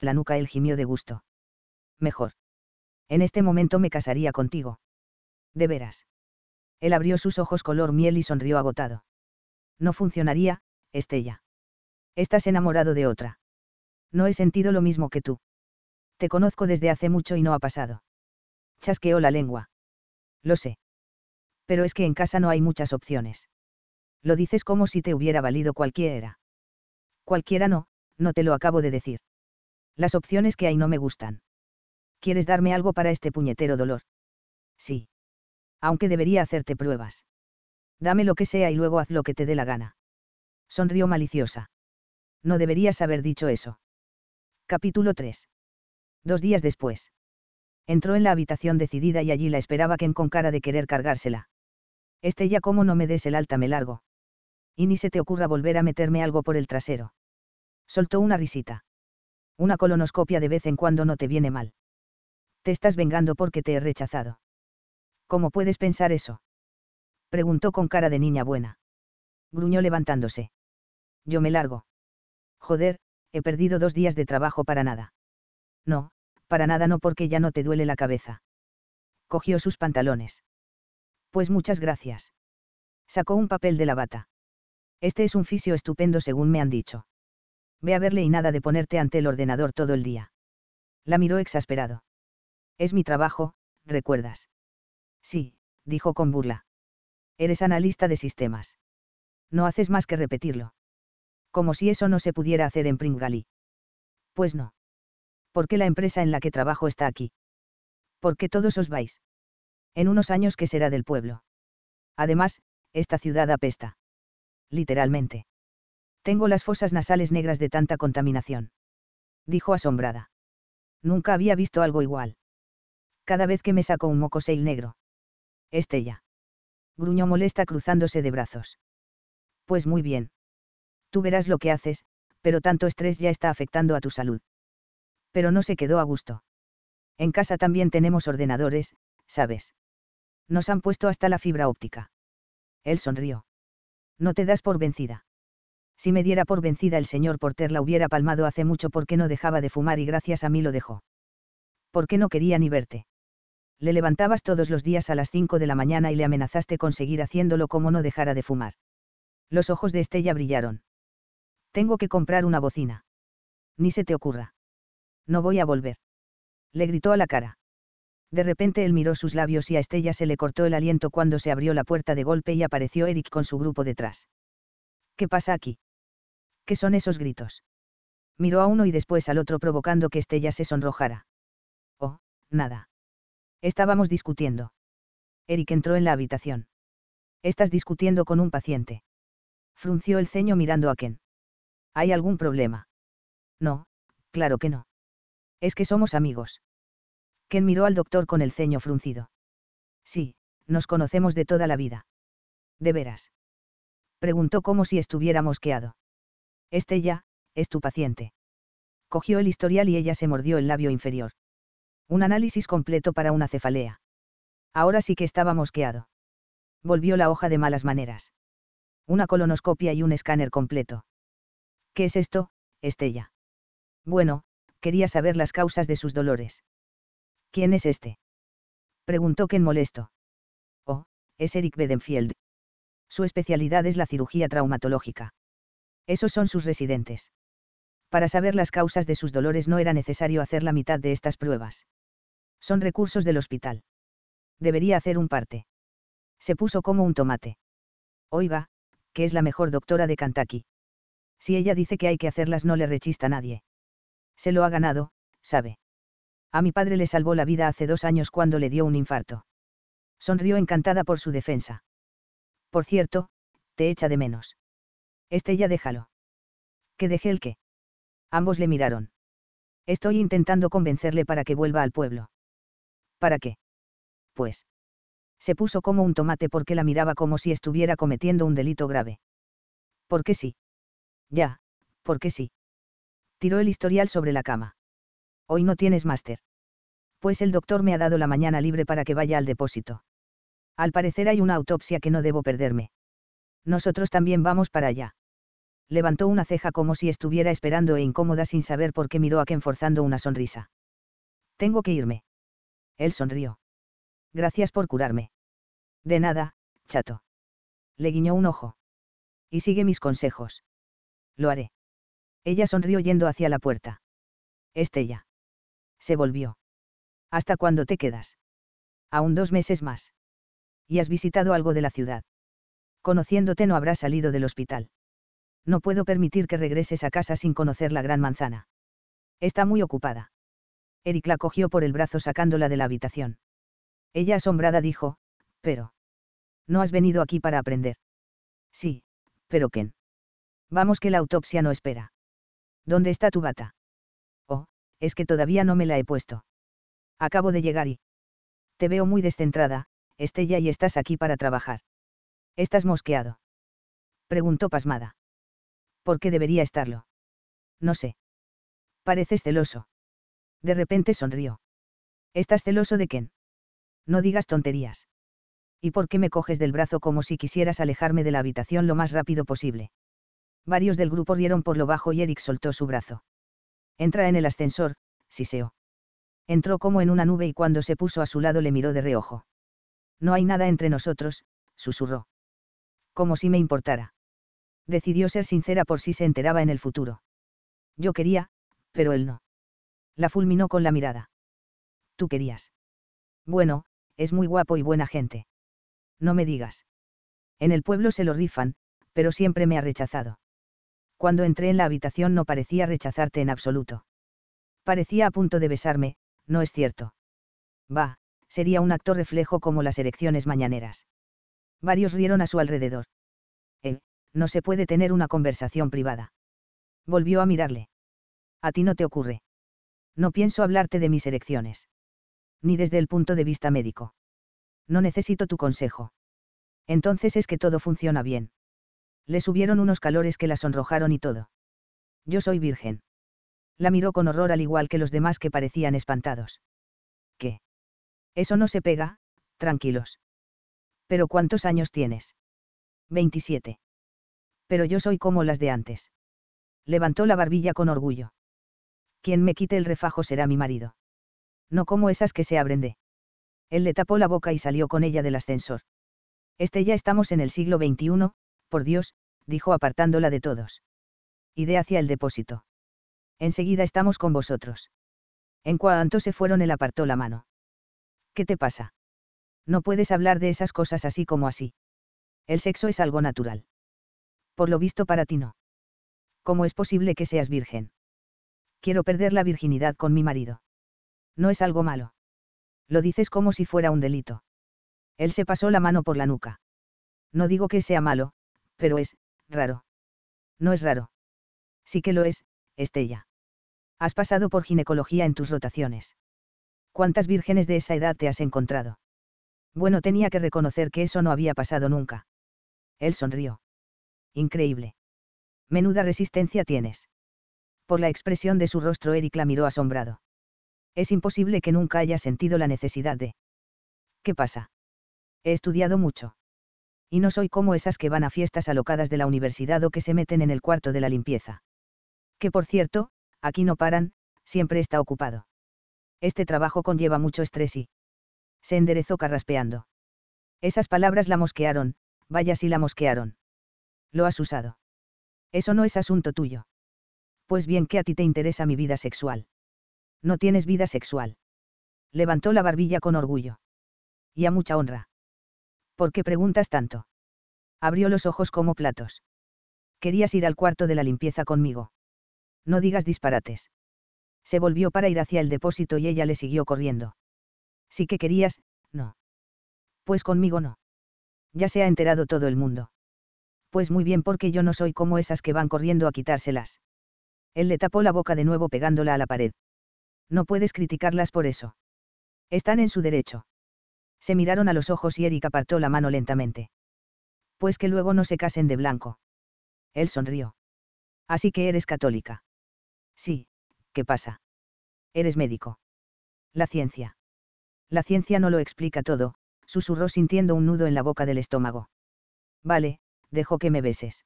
La nuca él gimió de gusto. Mejor. En este momento me casaría contigo. De veras. Él abrió sus ojos color miel y sonrió agotado. No funcionaría, Estella. Estás enamorado de otra. No he sentido lo mismo que tú. Te conozco desde hace mucho y no ha pasado. Chasqueó la lengua. Lo sé. Pero es que en casa no hay muchas opciones. Lo dices como si te hubiera valido cualquiera. Cualquiera no, no te lo acabo de decir. Las opciones que hay no me gustan. ¿Quieres darme algo para este puñetero dolor? Sí. Aunque debería hacerte pruebas. Dame lo que sea y luego haz lo que te dé la gana. Sonrió maliciosa. No deberías haber dicho eso. Capítulo 3. Dos días después. Entró en la habitación decidida y allí la esperaba Ken con cara de querer cargársela. Este ya como no me des el alta me largo. Y ni se te ocurra volver a meterme algo por el trasero. Soltó una risita. Una colonoscopia de vez en cuando no te viene mal. Te estás vengando porque te he rechazado. ¿Cómo puedes pensar eso? Preguntó con cara de niña buena. Gruñó levantándose. Yo me largo. Joder, he perdido dos días de trabajo para nada. No, para nada no porque ya no te duele la cabeza. Cogió sus pantalones. Pues muchas gracias. Sacó un papel de la bata. Este es un fisio estupendo según me han dicho. Ve a verle y nada de ponerte ante el ordenador todo el día. La miró exasperado. Es mi trabajo, ¿recuerdas? Sí, dijo con burla. Eres analista de sistemas. No haces más que repetirlo. Como si eso no se pudiera hacer en Pringali. Pues no. ¿Por qué la empresa en la que trabajo está aquí? ¿Por qué todos os vais? En unos años, ¿qué será del pueblo? Además, esta ciudad apesta. Literalmente. Tengo las fosas nasales negras de tanta contaminación. Dijo asombrada. Nunca había visto algo igual. Cada vez que me saco un mocoseil negro. Estella. Gruñó molesta cruzándose de brazos. Pues muy bien. Tú verás lo que haces, pero tanto estrés ya está afectando a tu salud. Pero no se quedó a gusto. En casa también tenemos ordenadores, ¿sabes? Nos han puesto hasta la fibra óptica. Él sonrió. No te das por vencida si me diera por vencida el señor Porter la hubiera palmado hace mucho porque no dejaba de fumar y gracias a mí lo dejó. ¿Por qué no quería ni verte? Le levantabas todos los días a las 5 de la mañana y le amenazaste con seguir haciéndolo como no dejara de fumar. Los ojos de Estella brillaron. Tengo que comprar una bocina. Ni se te ocurra. No voy a volver. Le gritó a la cara. De repente él miró sus labios y a Estella se le cortó el aliento cuando se abrió la puerta de golpe y apareció Eric con su grupo detrás. ¿Qué pasa aquí? ¿Qué son esos gritos? Miró a uno y después al otro provocando que Estella se sonrojara. Oh, nada. Estábamos discutiendo. Eric entró en la habitación. Estás discutiendo con un paciente. Frunció el ceño mirando a Ken. ¿Hay algún problema? No, claro que no. Es que somos amigos. Ken miró al doctor con el ceño fruncido. Sí, nos conocemos de toda la vida. ¿De veras? Preguntó como si estuviera mosqueado. Estella, es tu paciente. Cogió el historial y ella se mordió el labio inferior. Un análisis completo para una cefalea. Ahora sí que estaba mosqueado. Volvió la hoja de malas maneras. Una colonoscopia y un escáner completo. ¿Qué es esto, Estella? Bueno, quería saber las causas de sus dolores. ¿Quién es este? Preguntó Ken molesto. Oh, es Eric Bedenfield. Su especialidad es la cirugía traumatológica. Esos son sus residentes. Para saber las causas de sus dolores no era necesario hacer la mitad de estas pruebas. Son recursos del hospital. Debería hacer un parte. Se puso como un tomate. Oiga, que es la mejor doctora de Kentucky. Si ella dice que hay que hacerlas no le rechista nadie. Se lo ha ganado, sabe. A mi padre le salvó la vida hace dos años cuando le dio un infarto. Sonrió encantada por su defensa. Por cierto, te echa de menos. Este ya déjalo. ¿Que deje el qué? Ambos le miraron. Estoy intentando convencerle para que vuelva al pueblo. ¿Para qué? Pues. Se puso como un tomate porque la miraba como si estuviera cometiendo un delito grave. ¿Por qué sí? Ya, porque sí. Tiró el historial sobre la cama. Hoy no tienes máster. Pues el doctor me ha dado la mañana libre para que vaya al depósito. Al parecer hay una autopsia que no debo perderme. Nosotros también vamos para allá. Levantó una ceja como si estuviera esperando e incómoda sin saber por qué miró a Ken forzando una sonrisa. Tengo que irme. Él sonrió. Gracias por curarme. De nada, chato. Le guiñó un ojo. Y sigue mis consejos. Lo haré. Ella sonrió yendo hacia la puerta. Estella. Se volvió. ¿Hasta cuándo te quedas? Aún dos meses más. ¿Y has visitado algo de la ciudad? Conociéndote no habrás salido del hospital. No puedo permitir que regreses a casa sin conocer la gran manzana. Está muy ocupada. Eric la cogió por el brazo sacándola de la habitación. Ella asombrada dijo, pero... No has venido aquí para aprender. Sí, pero Ken. Vamos que la autopsia no espera. ¿Dónde está tu bata? Oh, es que todavía no me la he puesto. Acabo de llegar y... Te veo muy descentrada, Estella, y estás aquí para trabajar. ¿Estás mosqueado? Preguntó pasmada. ¿Por qué debería estarlo? No sé. Pareces celoso. De repente sonrió. ¿Estás celoso de quién? No digas tonterías. ¿Y por qué me coges del brazo como si quisieras alejarme de la habitación lo más rápido posible? Varios del grupo rieron por lo bajo y Eric soltó su brazo. Entra en el ascensor, siseó. Entró como en una nube y cuando se puso a su lado le miró de reojo. No hay nada entre nosotros, susurró. Como si me importara. Decidió ser sincera por si se enteraba en el futuro. Yo quería, pero él no. La fulminó con la mirada. Tú querías. Bueno, es muy guapo y buena gente. No me digas. En el pueblo se lo rifan, pero siempre me ha rechazado. Cuando entré en la habitación no parecía rechazarte en absoluto. Parecía a punto de besarme, no es cierto. Va, sería un acto reflejo como las erecciones mañaneras. Varios rieron a su alrededor. No se puede tener una conversación privada. Volvió a mirarle. A ti no te ocurre. No pienso hablarte de mis erecciones. Ni desde el punto de vista médico. No necesito tu consejo. Entonces es que todo funciona bien. Le subieron unos calores que la sonrojaron y todo. Yo soy virgen. La miró con horror al igual que los demás que parecían espantados. ¿Qué? Eso no se pega, tranquilos. ¿Pero cuántos años tienes? 27. Pero yo soy como las de antes. Levantó la barbilla con orgullo. Quien me quite el refajo será mi marido. No como esas que se abren de. Él le tapó la boca y salió con ella del ascensor. Este ya estamos en el siglo XXI, por Dios, dijo apartándola de todos. Iré hacia el depósito. Enseguida estamos con vosotros. En cuanto se fueron él apartó la mano. ¿Qué te pasa? No puedes hablar de esas cosas así como así. El sexo es algo natural. Por lo visto para ti no. ¿Cómo es posible que seas virgen? Quiero perder la virginidad con mi marido. No es algo malo. Lo dices como si fuera un delito. Él se pasó la mano por la nuca. No digo que sea malo, pero es, raro. No es raro. Sí que lo es, Estella. Has pasado por ginecología en tus rotaciones. ¿Cuántas vírgenes de esa edad te has encontrado? Bueno, tenía que reconocer que eso no había pasado nunca. Él sonrió. Increíble. Menuda resistencia tienes. Por la expresión de su rostro, Eric la miró asombrado. Es imposible que nunca haya sentido la necesidad de... ¿Qué pasa? He estudiado mucho. Y no soy como esas que van a fiestas alocadas de la universidad o que se meten en el cuarto de la limpieza. Que por cierto, aquí no paran, siempre está ocupado. Este trabajo conlleva mucho estrés y... Se enderezó carraspeando. Esas palabras la mosquearon, vaya si la mosquearon. Lo has usado. Eso no es asunto tuyo. Pues bien que a ti te interesa mi vida sexual. No tienes vida sexual. Levantó la barbilla con orgullo. Y a mucha honra. ¿Por qué preguntas tanto? Abrió los ojos como platos. Querías ir al cuarto de la limpieza conmigo. No digas disparates. Se volvió para ir hacia el depósito y ella le siguió corriendo. Sí que querías, no. Pues conmigo no. Ya se ha enterado todo el mundo. Pues muy bien porque yo no soy como esas que van corriendo a quitárselas. Él le tapó la boca de nuevo pegándola a la pared. No puedes criticarlas por eso. Están en su derecho. Se miraron a los ojos y Eric apartó la mano lentamente. Pues que luego no se casen de blanco. Él sonrió. Así que eres católica. Sí, ¿qué pasa? Eres médico. La ciencia. La ciencia no lo explica todo, susurró sintiendo un nudo en la boca del estómago. Vale, dejo que me beses.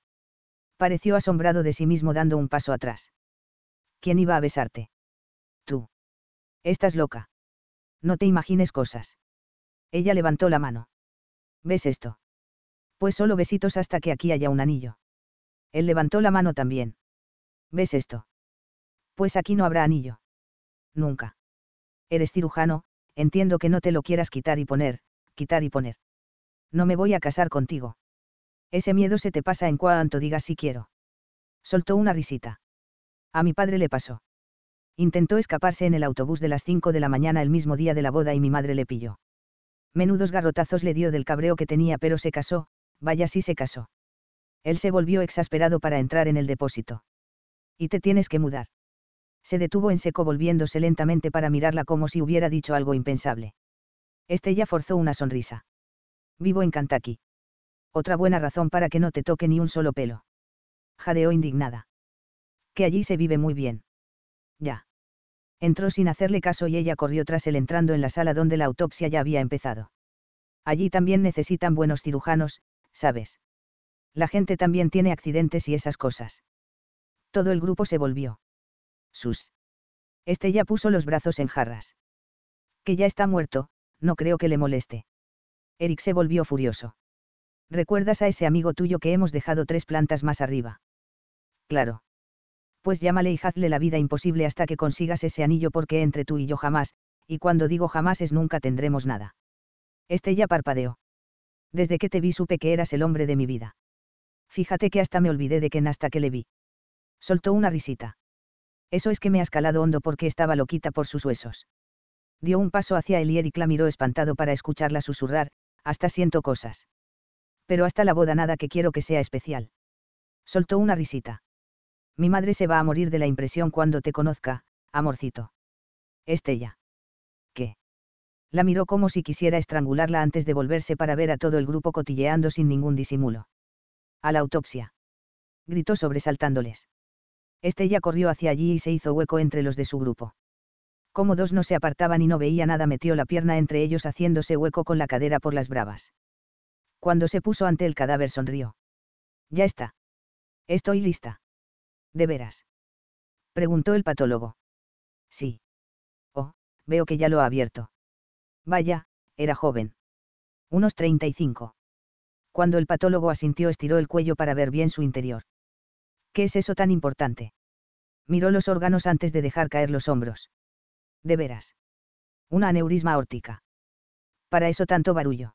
Pareció asombrado de sí mismo dando un paso atrás. ¿Quién iba a besarte? Tú. Estás loca. No te imagines cosas. Ella levantó la mano. ¿Ves esto? Pues solo besitos hasta que aquí haya un anillo. Él levantó la mano también. ¿Ves esto? Pues aquí no habrá anillo. Nunca. Eres cirujano, entiendo que no te lo quieras quitar y poner, quitar y poner. No me voy a casar contigo. Ese miedo se te pasa en cuanto digas si quiero. Soltó una risita. A mi padre le pasó. Intentó escaparse en el autobús de las 5 de la mañana el mismo día de la boda y mi madre le pilló menudos garrotazos le dio del cabreo que tenía, pero se casó, vaya si se casó. Él se volvió exasperado para entrar en el depósito. Y te tienes que mudar. Se detuvo en seco volviéndose lentamente para mirarla como si hubiera dicho algo impensable. Estella forzó una sonrisa. Vivo en Kentucky. Otra buena razón para que no te toque ni un solo pelo. Jadeó indignada. Que allí se vive muy bien. Ya entró sin hacerle caso y ella corrió tras él entrando en la sala donde la autopsia ya había empezado. Allí también necesitan buenos cirujanos, ¿sabes? La gente también tiene accidentes y esas cosas. Todo el grupo se volvió. Sus. Este ya puso los brazos en jarras. Que ya está muerto, no creo que le moleste. Eric se volvió furioso. ¿Recuerdas a ese amigo tuyo que hemos dejado tres plantas más arriba? Claro pues llámale y hazle la vida imposible hasta que consigas ese anillo porque entre tú y yo jamás, y cuando digo jamás es nunca tendremos nada. Estella parpadeó. Desde que te vi supe que eras el hombre de mi vida. Fíjate que hasta me olvidé de Ken hasta que le vi. Soltó una risita. Eso es que me has calado hondo porque estaba loquita por sus huesos. Dio un paso hacia él y Eric la miró espantado para escucharla susurrar, hasta siento cosas. Pero hasta la boda nada que quiero que sea especial. Soltó una risita. Mi madre se va a morir de la impresión cuando te conozca, amorcito. Estella. ¿Qué? La miró como si quisiera estrangularla antes de volverse para ver a todo el grupo cotilleando sin ningún disimulo. A la autopsia. Gritó sobresaltándoles. Estella corrió hacia allí y se hizo hueco entre los de su grupo. Como dos no se apartaban y no veía nada, metió la pierna entre ellos haciéndose hueco con la cadera por las bravas. Cuando se puso ante el cadáver sonrió. Ya está. Estoy lista. ¿De veras? Preguntó el patólogo. Sí. Oh, veo que ya lo ha abierto. Vaya, era joven. Unos 35. Cuando el patólogo asintió estiró el cuello para ver bien su interior. ¿Qué es eso tan importante? Miró los órganos antes de dejar caer los hombros. De veras. Una aneurisma aórtica. Para eso tanto barullo.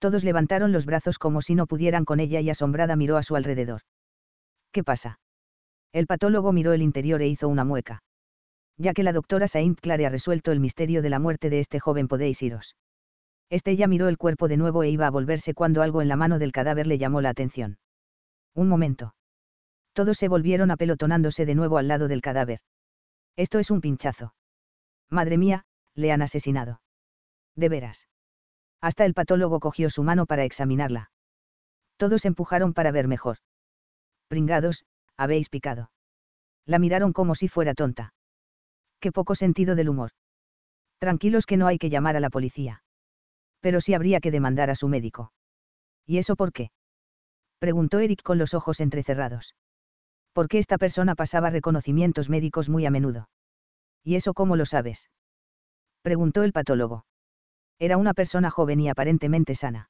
Todos levantaron los brazos como si no pudieran con ella y asombrada miró a su alrededor. ¿Qué pasa? El patólogo miró el interior e hizo una mueca. Ya que la doctora Saint Clare ha resuelto el misterio de la muerte de este joven podéis iros. Estella miró el cuerpo de nuevo e iba a volverse cuando algo en la mano del cadáver le llamó la atención. Un momento. Todos se volvieron apelotonándose de nuevo al lado del cadáver. Esto es un pinchazo. Madre mía, le han asesinado. De veras. Hasta el patólogo cogió su mano para examinarla. Todos empujaron para ver mejor. Pringados, habéis picado. La miraron como si fuera tonta. Qué poco sentido del humor. Tranquilos que no hay que llamar a la policía. Pero sí habría que demandar a su médico. ¿Y eso por qué? Preguntó Eric con los ojos entrecerrados. qué esta persona pasaba reconocimientos médicos muy a menudo. ¿Y eso cómo lo sabes? Preguntó el patólogo. Era una persona joven y aparentemente sana.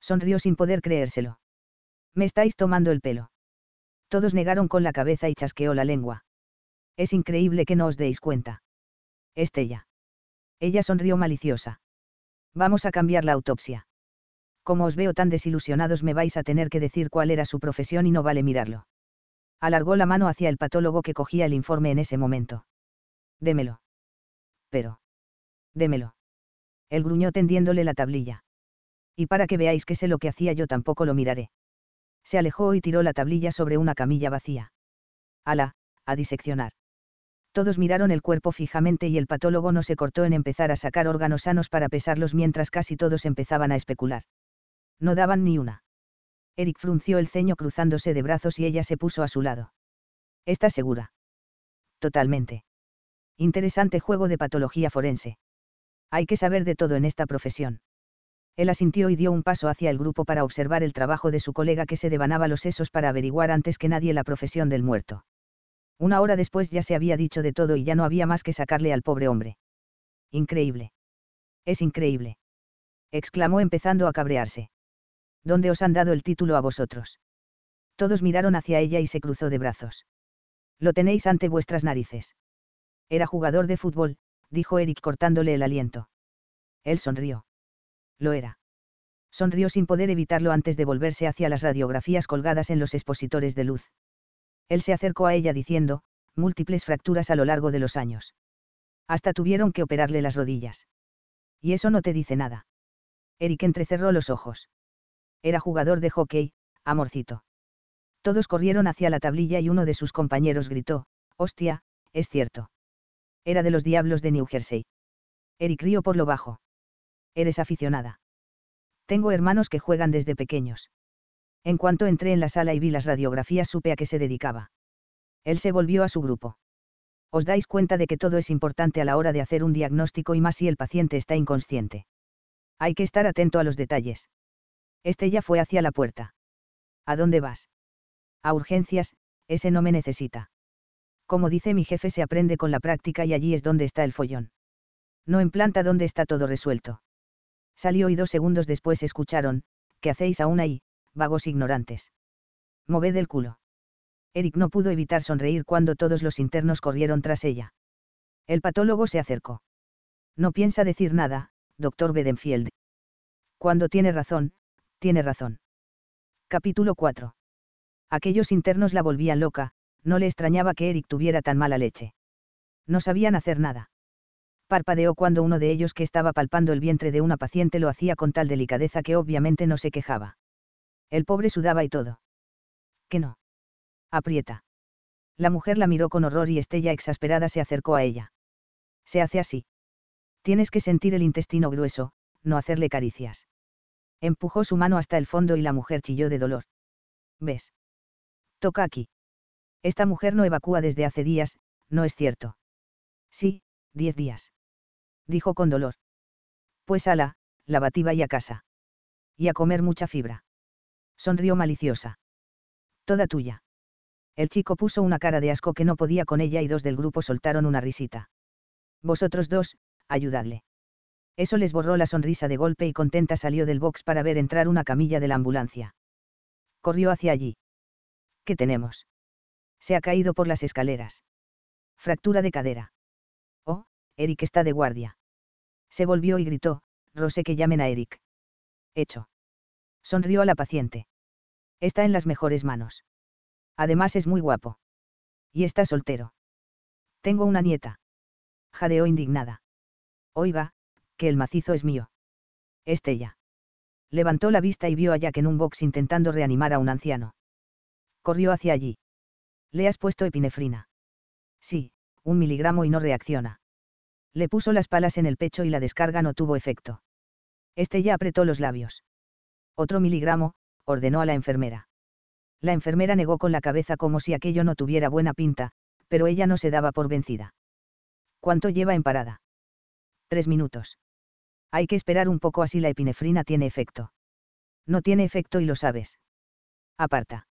Sonrió sin poder creérselo. Me estáis tomando el pelo. Todos negaron con la cabeza y chasqueó la lengua. Es increíble que no os deis cuenta. Estella. Ella sonrió maliciosa. Vamos a cambiar la autopsia. Como os veo tan desilusionados me vais a tener que decir cuál era su profesión y no vale mirarlo. Alargó la mano hacia el patólogo que cogía el informe en ese momento. Démelo. Pero. Démelo. El gruñó tendiéndole la tablilla. Y para que veáis que sé lo que hacía yo tampoco lo miraré se alejó y tiró la tablilla sobre una camilla vacía. Ala, a diseccionar. Todos miraron el cuerpo fijamente y el patólogo no se cortó en empezar a sacar órganos sanos para pesarlos mientras casi todos empezaban a especular. No daban ni una. Eric frunció el ceño cruzándose de brazos y ella se puso a su lado. ¿Estás segura? Totalmente. Interesante juego de patología forense. Hay que saber de todo en esta profesión. Él asintió y dio un paso hacia el grupo para observar el trabajo de su colega que se devanaba los sesos para averiguar antes que nadie la profesión del muerto. Una hora después ya se había dicho de todo y ya no había más que sacarle al pobre hombre. Increíble. Es increíble. exclamó empezando a cabrearse. ¿Dónde os han dado el título a vosotros? Todos miraron hacia ella y se cruzó de brazos. Lo tenéis ante vuestras narices. Era jugador de fútbol, dijo Eric cortándole el aliento. Él sonrió. Lo era. Sonrió sin poder evitarlo antes de volverse hacia las radiografías colgadas en los expositores de luz. Él se acercó a ella diciendo, múltiples fracturas a lo largo de los años. Hasta tuvieron que operarle las rodillas. Y eso no te dice nada. Eric entrecerró los ojos. Era jugador de hockey, amorcito. Todos corrieron hacia la tablilla y uno de sus compañeros gritó, hostia, es cierto. Era de los diablos de New Jersey. Eric rió por lo bajo. Eres aficionada. Tengo hermanos que juegan desde pequeños. En cuanto entré en la sala y vi las radiografías supe a qué se dedicaba. Él se volvió a su grupo. Os dais cuenta de que todo es importante a la hora de hacer un diagnóstico y más si el paciente está inconsciente. Hay que estar atento a los detalles. Este ya fue hacia la puerta. ¿A dónde vas? A urgencias, ese no me necesita. Como dice mi jefe, se aprende con la práctica y allí es donde está el follón. No en planta donde está todo resuelto. Salió y dos segundos después escucharon, ¿qué hacéis aún ahí, vagos ignorantes? Moved el culo. Eric no pudo evitar sonreír cuando todos los internos corrieron tras ella. El patólogo se acercó. No piensa decir nada, doctor Bedenfield. Cuando tiene razón, tiene razón. Capítulo 4. Aquellos internos la volvían loca, no le extrañaba que Eric tuviera tan mala leche. No sabían hacer nada parpadeó cuando uno de ellos que estaba palpando el vientre de una paciente lo hacía con tal delicadeza que obviamente no se quejaba. El pobre sudaba y todo. ¿Qué no? Aprieta. La mujer la miró con horror y Estella exasperada se acercó a ella. Se hace así. Tienes que sentir el intestino grueso, no hacerle caricias. Empujó su mano hasta el fondo y la mujer chilló de dolor. ¿Ves? Toca aquí. Esta mujer no evacúa desde hace días, ¿no es cierto? Sí, diez días dijo con dolor. Pues ala, lavativa y a casa. Y a comer mucha fibra. Sonrió maliciosa. Toda tuya. El chico puso una cara de asco que no podía con ella y dos del grupo soltaron una risita. Vosotros dos, ayudadle. Eso les borró la sonrisa de golpe y contenta salió del box para ver entrar una camilla de la ambulancia. Corrió hacia allí. ¿Qué tenemos? Se ha caído por las escaleras. Fractura de cadera. Oh, Eric está de guardia. Se volvió y gritó, Rose que llamen a Eric. Hecho. Sonrió a la paciente. Está en las mejores manos. Además es muy guapo. Y está soltero. Tengo una nieta. Jadeó indignada. Oiga, que el macizo es mío. Estella. Levantó la vista y vio a Jack en un box intentando reanimar a un anciano. Corrió hacia allí. ¿Le has puesto epinefrina? Sí, un miligramo y no reacciona. Le puso las palas en el pecho y la descarga no tuvo efecto. Este ya apretó los labios. Otro miligramo, ordenó a la enfermera. La enfermera negó con la cabeza como si aquello no tuviera buena pinta, pero ella no se daba por vencida. ¿Cuánto lleva en parada? Tres minutos. Hay que esperar un poco así la epinefrina tiene efecto. No tiene efecto y lo sabes. Aparta.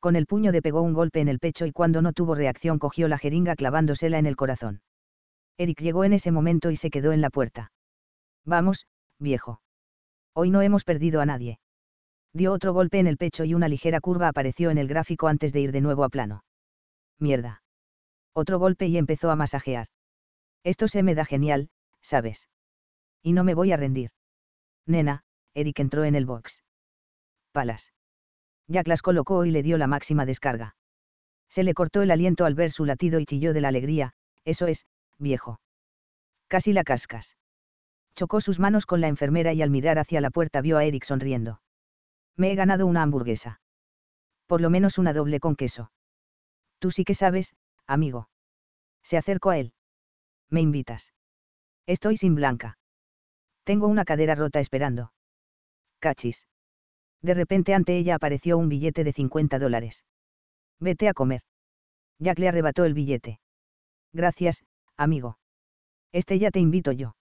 Con el puño de pegó un golpe en el pecho y cuando no tuvo reacción cogió la jeringa clavándosela en el corazón. Eric llegó en ese momento y se quedó en la puerta. Vamos, viejo. Hoy no hemos perdido a nadie. Dio otro golpe en el pecho y una ligera curva apareció en el gráfico antes de ir de nuevo a plano. Mierda. Otro golpe y empezó a masajear. Esto se me da genial, ¿sabes? Y no me voy a rendir. Nena, Eric entró en el box. Palas. Jack las colocó y le dio la máxima descarga. Se le cortó el aliento al ver su latido y chilló de la alegría, eso es, viejo. Casi la cascas. Chocó sus manos con la enfermera y al mirar hacia la puerta vio a Eric sonriendo. Me he ganado una hamburguesa. Por lo menos una doble con queso. Tú sí que sabes, amigo. Se acercó a él. ¿Me invitas? Estoy sin blanca. Tengo una cadera rota esperando. Cachis. De repente ante ella apareció un billete de 50 dólares. Vete a comer. Jack le arrebató el billete. Gracias, amigo. Este ya te invito yo.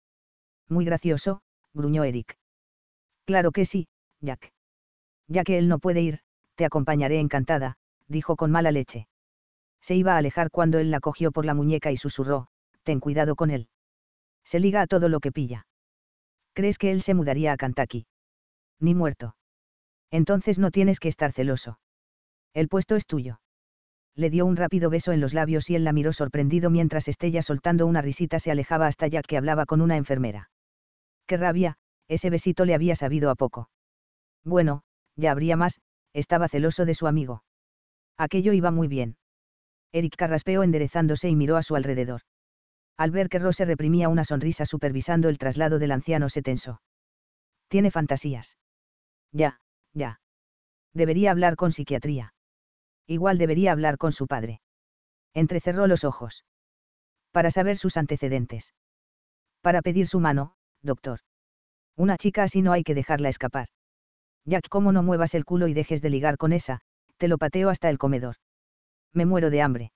Muy gracioso, gruñó Eric. Claro que sí, Jack. Ya que él no puede ir, te acompañaré encantada, dijo con mala leche. Se iba a alejar cuando él la cogió por la muñeca y susurró, ten cuidado con él. Se liga a todo lo que pilla. ¿Crees que él se mudaría a Kentucky? Ni muerto. Entonces no tienes que estar celoso. El puesto es tuyo. Le dio un rápido beso en los labios y él la miró sorprendido mientras Estella soltando una risita se alejaba hasta Jack que hablaba con una enfermera. Qué rabia, ese besito le había sabido a poco. Bueno, ya habría más, estaba celoso de su amigo. Aquello iba muy bien. Eric carraspeó enderezándose y miró a su alrededor. Al ver que Rose reprimía una sonrisa supervisando el traslado del anciano se tensó. Tiene fantasías. Ya, ya. Debería hablar con psiquiatría. Igual debería hablar con su padre. Entrecerró los ojos. Para saber sus antecedentes. Para pedir su mano, doctor. Una chica así no hay que dejarla escapar. Jack, como no muevas el culo y dejes de ligar con esa, te lo pateo hasta el comedor. Me muero de hambre.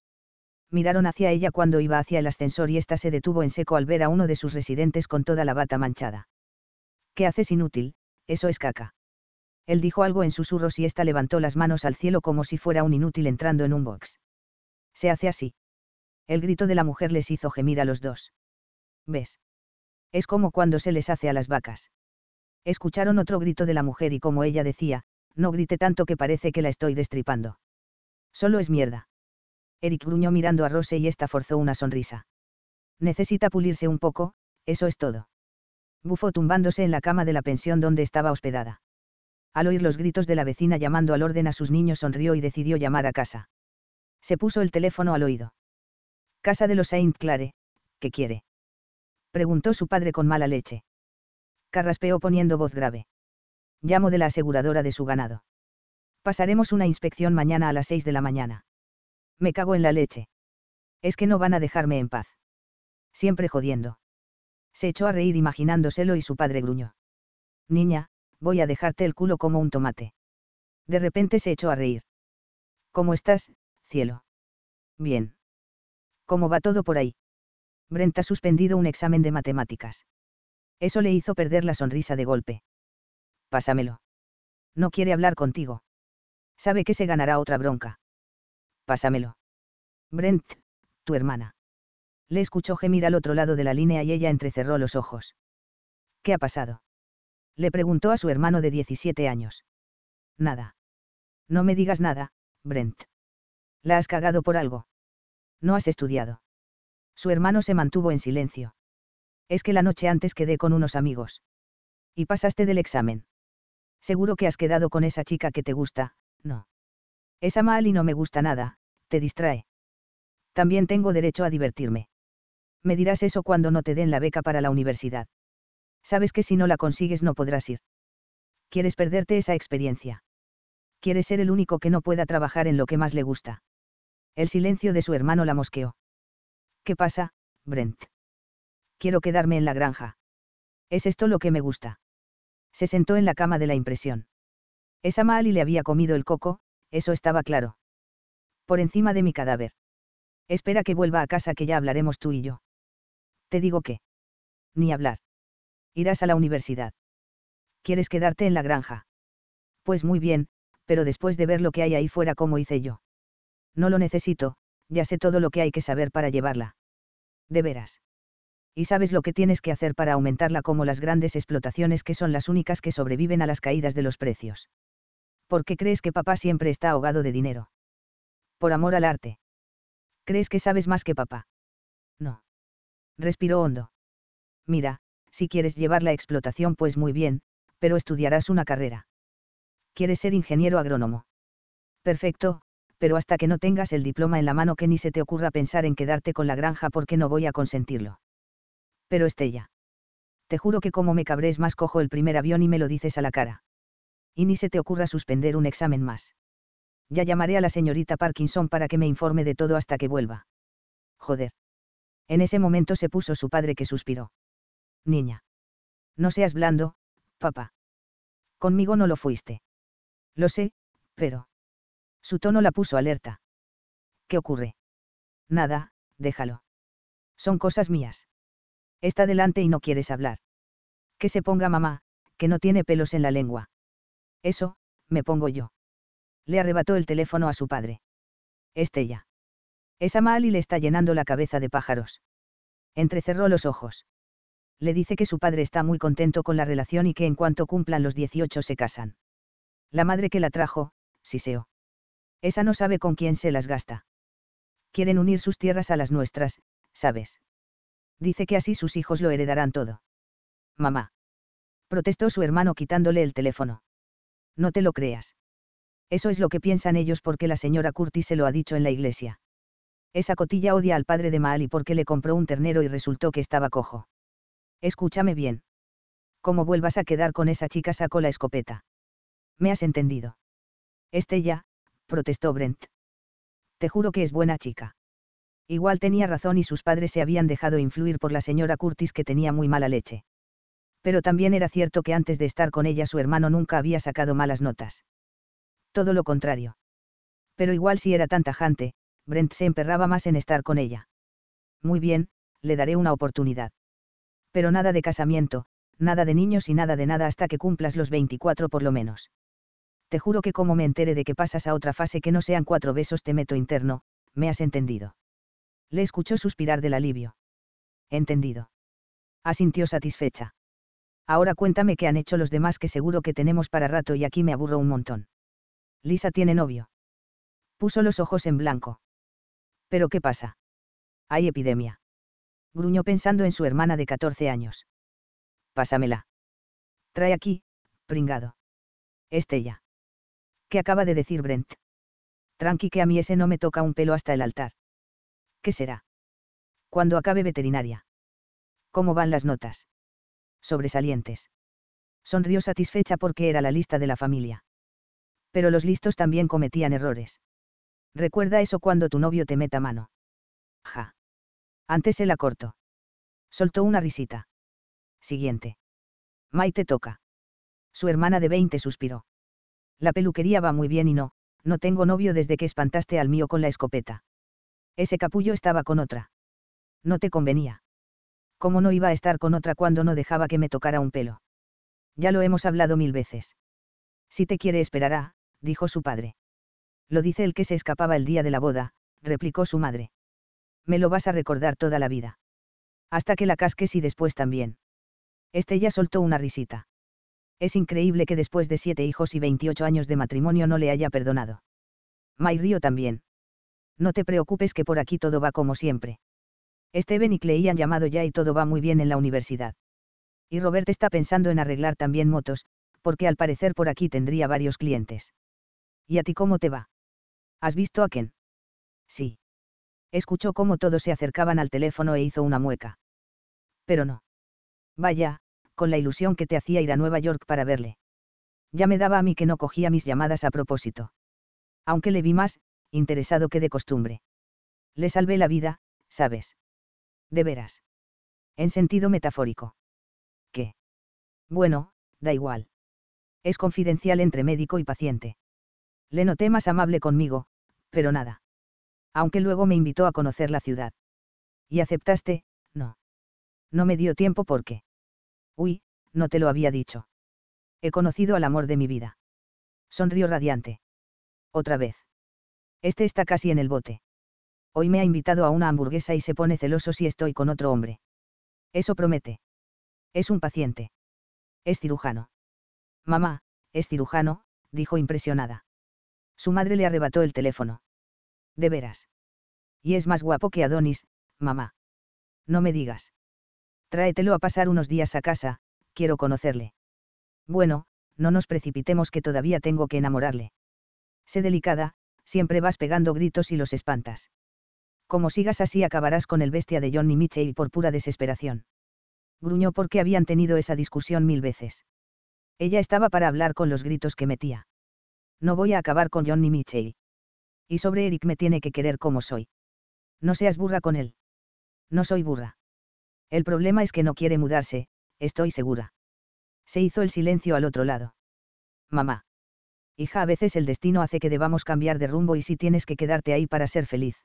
Miraron hacia ella cuando iba hacia el ascensor y ésta se detuvo en seco al ver a uno de sus residentes con toda la bata manchada. ¿Qué haces inútil? Eso es caca. Él dijo algo en susurros y ésta levantó las manos al cielo como si fuera un inútil entrando en un box. Se hace así. El grito de la mujer les hizo gemir a los dos. ¿Ves? Es como cuando se les hace a las vacas. Escucharon otro grito de la mujer y como ella decía, no grite tanto que parece que la estoy destripando. Solo es mierda. Eric gruñó mirando a Rose y esta forzó una sonrisa. Necesita pulirse un poco, eso es todo. Bufó tumbándose en la cama de la pensión donde estaba hospedada. Al oír los gritos de la vecina llamando al orden a sus niños sonrió y decidió llamar a casa. Se puso el teléfono al oído. Casa de los Saint Clare, ¿qué quiere? Preguntó su padre con mala leche carraspeó poniendo voz grave. Llamo de la aseguradora de su ganado. Pasaremos una inspección mañana a las seis de la mañana. Me cago en la leche. Es que no van a dejarme en paz. Siempre jodiendo. Se echó a reír imaginándoselo y su padre gruñó. Niña, voy a dejarte el culo como un tomate. De repente se echó a reír. ¿Cómo estás, cielo? Bien. ¿Cómo va todo por ahí? Brent ha suspendido un examen de matemáticas. Eso le hizo perder la sonrisa de golpe. Pásamelo. No quiere hablar contigo. Sabe que se ganará otra bronca. Pásamelo. Brent, tu hermana. Le escuchó gemir al otro lado de la línea y ella entrecerró los ojos. ¿Qué ha pasado? Le preguntó a su hermano de 17 años. Nada. No me digas nada, Brent. La has cagado por algo. No has estudiado. Su hermano se mantuvo en silencio. Es que la noche antes quedé con unos amigos. Y pasaste del examen. Seguro que has quedado con esa chica que te gusta, no. Esa mal y no me gusta nada, te distrae. También tengo derecho a divertirme. Me dirás eso cuando no te den la beca para la universidad. Sabes que si no la consigues no podrás ir. Quieres perderte esa experiencia. Quieres ser el único que no pueda trabajar en lo que más le gusta. El silencio de su hermano la mosqueó. ¿Qué pasa, Brent? quiero quedarme en la granja. ¿Es esto lo que me gusta? Se sentó en la cama de la impresión. Esa mal y le había comido el coco, eso estaba claro. Por encima de mi cadáver. Espera que vuelva a casa que ya hablaremos tú y yo. Te digo que. Ni hablar. Irás a la universidad. ¿Quieres quedarte en la granja? Pues muy bien, pero después de ver lo que hay ahí fuera como hice yo. No lo necesito, ya sé todo lo que hay que saber para llevarla. De veras y sabes lo que tienes que hacer para aumentarla como las grandes explotaciones que son las únicas que sobreviven a las caídas de los precios. ¿Por qué crees que papá siempre está ahogado de dinero? Por amor al arte. ¿Crees que sabes más que papá? No. Respiró hondo. Mira, si quieres llevar la explotación pues muy bien, pero estudiarás una carrera. ¿Quieres ser ingeniero agrónomo? Perfecto, pero hasta que no tengas el diploma en la mano que ni se te ocurra pensar en quedarte con la granja porque no voy a consentirlo. Pero Estella. Te juro que como me cabres más cojo el primer avión y me lo dices a la cara. Y ni se te ocurra suspender un examen más. Ya llamaré a la señorita Parkinson para que me informe de todo hasta que vuelva. Joder. En ese momento se puso su padre que suspiró. Niña. No seas blando, papá. Conmigo no lo fuiste. Lo sé, pero... Su tono la puso alerta. ¿Qué ocurre? Nada, déjalo. Son cosas mías. Está delante y no quieres hablar. Que se ponga mamá, que no tiene pelos en la lengua. Eso, me pongo yo. Le arrebató el teléfono a su padre. Estella. Esa mal y le está llenando la cabeza de pájaros. Entrecerró los ojos. Le dice que su padre está muy contento con la relación y que en cuanto cumplan los 18 se casan. La madre que la trajo, Siseo. Esa no sabe con quién se las gasta. Quieren unir sus tierras a las nuestras, ¿sabes? Dice que así sus hijos lo heredarán todo. Mamá. Protestó su hermano quitándole el teléfono. No te lo creas. Eso es lo que piensan ellos porque la señora Curtis se lo ha dicho en la iglesia. Esa cotilla odia al padre de Maali porque le compró un ternero y resultó que estaba cojo. Escúchame bien. Como vuelvas a quedar con esa chica sacó la escopeta. ¿Me has entendido? Estella, protestó Brent. Te juro que es buena chica. Igual tenía razón y sus padres se habían dejado influir por la señora Curtis que tenía muy mala leche. Pero también era cierto que antes de estar con ella su hermano nunca había sacado malas notas. Todo lo contrario. Pero igual si era tan tajante, Brent se emperraba más en estar con ella. Muy bien, le daré una oportunidad. Pero nada de casamiento, nada de niños y nada de nada hasta que cumplas los 24 por lo menos te juro que como me entere de que pasas a otra fase que no sean cuatro besos te meto interno, me has entendido. Le escuchó suspirar del alivio. Entendido. Asintió satisfecha. Ahora cuéntame qué han hecho los demás que seguro que tenemos para rato y aquí me aburro un montón. Lisa tiene novio. Puso los ojos en blanco. ¿Pero qué pasa? Hay epidemia. Gruñó pensando en su hermana de 14 años. Pásamela. Trae aquí, pringado. Estella. ¿Qué acaba de decir Brent? Tranqui que a mí ese no me toca un pelo hasta el altar. ¿Qué será? Cuando acabe veterinaria. ¿Cómo van las notas? Sobresalientes. Sonrió satisfecha porque era la lista de la familia. Pero los listos también cometían errores. Recuerda eso cuando tu novio te meta mano. Ja. Antes se la cortó. Soltó una risita. Siguiente. Maite toca. Su hermana de 20 suspiró. La peluquería va muy bien y no, no tengo novio desde que espantaste al mío con la escopeta. Ese capullo estaba con otra. No te convenía. ¿Cómo no iba a estar con otra cuando no dejaba que me tocara un pelo? Ya lo hemos hablado mil veces. Si te quiere esperará, dijo su padre. Lo dice el que se escapaba el día de la boda, replicó su madre. Me lo vas a recordar toda la vida. Hasta que la casques y después también. Estella soltó una risita. Es increíble que después de siete hijos y 28 años de matrimonio no le haya perdonado. May Río también. No te preocupes que por aquí todo va como siempre. Steven y Clay han llamado ya y todo va muy bien en la universidad. Y Robert está pensando en arreglar también motos, porque al parecer por aquí tendría varios clientes. ¿Y a ti cómo te va? ¿Has visto a Ken? Sí. Escuchó cómo todos se acercaban al teléfono e hizo una mueca. Pero no. Vaya, con la ilusión que te hacía ir a Nueva York para verle. Ya me daba a mí que no cogía mis llamadas a propósito. Aunque le vi más, interesado que de costumbre. Le salvé la vida, ¿sabes? De veras. En sentido metafórico. ¿Qué? Bueno, da igual. Es confidencial entre médico y paciente. Le noté más amable conmigo, pero nada. Aunque luego me invitó a conocer la ciudad. ¿Y aceptaste? No. No me dio tiempo porque. Uy, no te lo había dicho. He conocido al amor de mi vida. Sonrió radiante. Otra vez. Este está casi en el bote. Hoy me ha invitado a una hamburguesa y se pone celoso si estoy con otro hombre. Eso promete. Es un paciente. Es cirujano. Mamá, es cirujano, dijo impresionada. Su madre le arrebató el teléfono. De veras. Y es más guapo que Adonis, mamá. No me digas. Tráetelo a pasar unos días a casa, quiero conocerle. Bueno, no nos precipitemos que todavía tengo que enamorarle. Sé delicada, siempre vas pegando gritos y los espantas. Como sigas así acabarás con el bestia de Johnny Mitchell por pura desesperación. Gruñó porque habían tenido esa discusión mil veces. Ella estaba para hablar con los gritos que metía. No voy a acabar con Johnny Mitchell. Y sobre Eric me tiene que querer como soy. No seas burra con él. No soy burra. El problema es que no quiere mudarse, estoy segura. Se hizo el silencio al otro lado. Mamá. Hija, a veces el destino hace que debamos cambiar de rumbo y si tienes que quedarte ahí para ser feliz.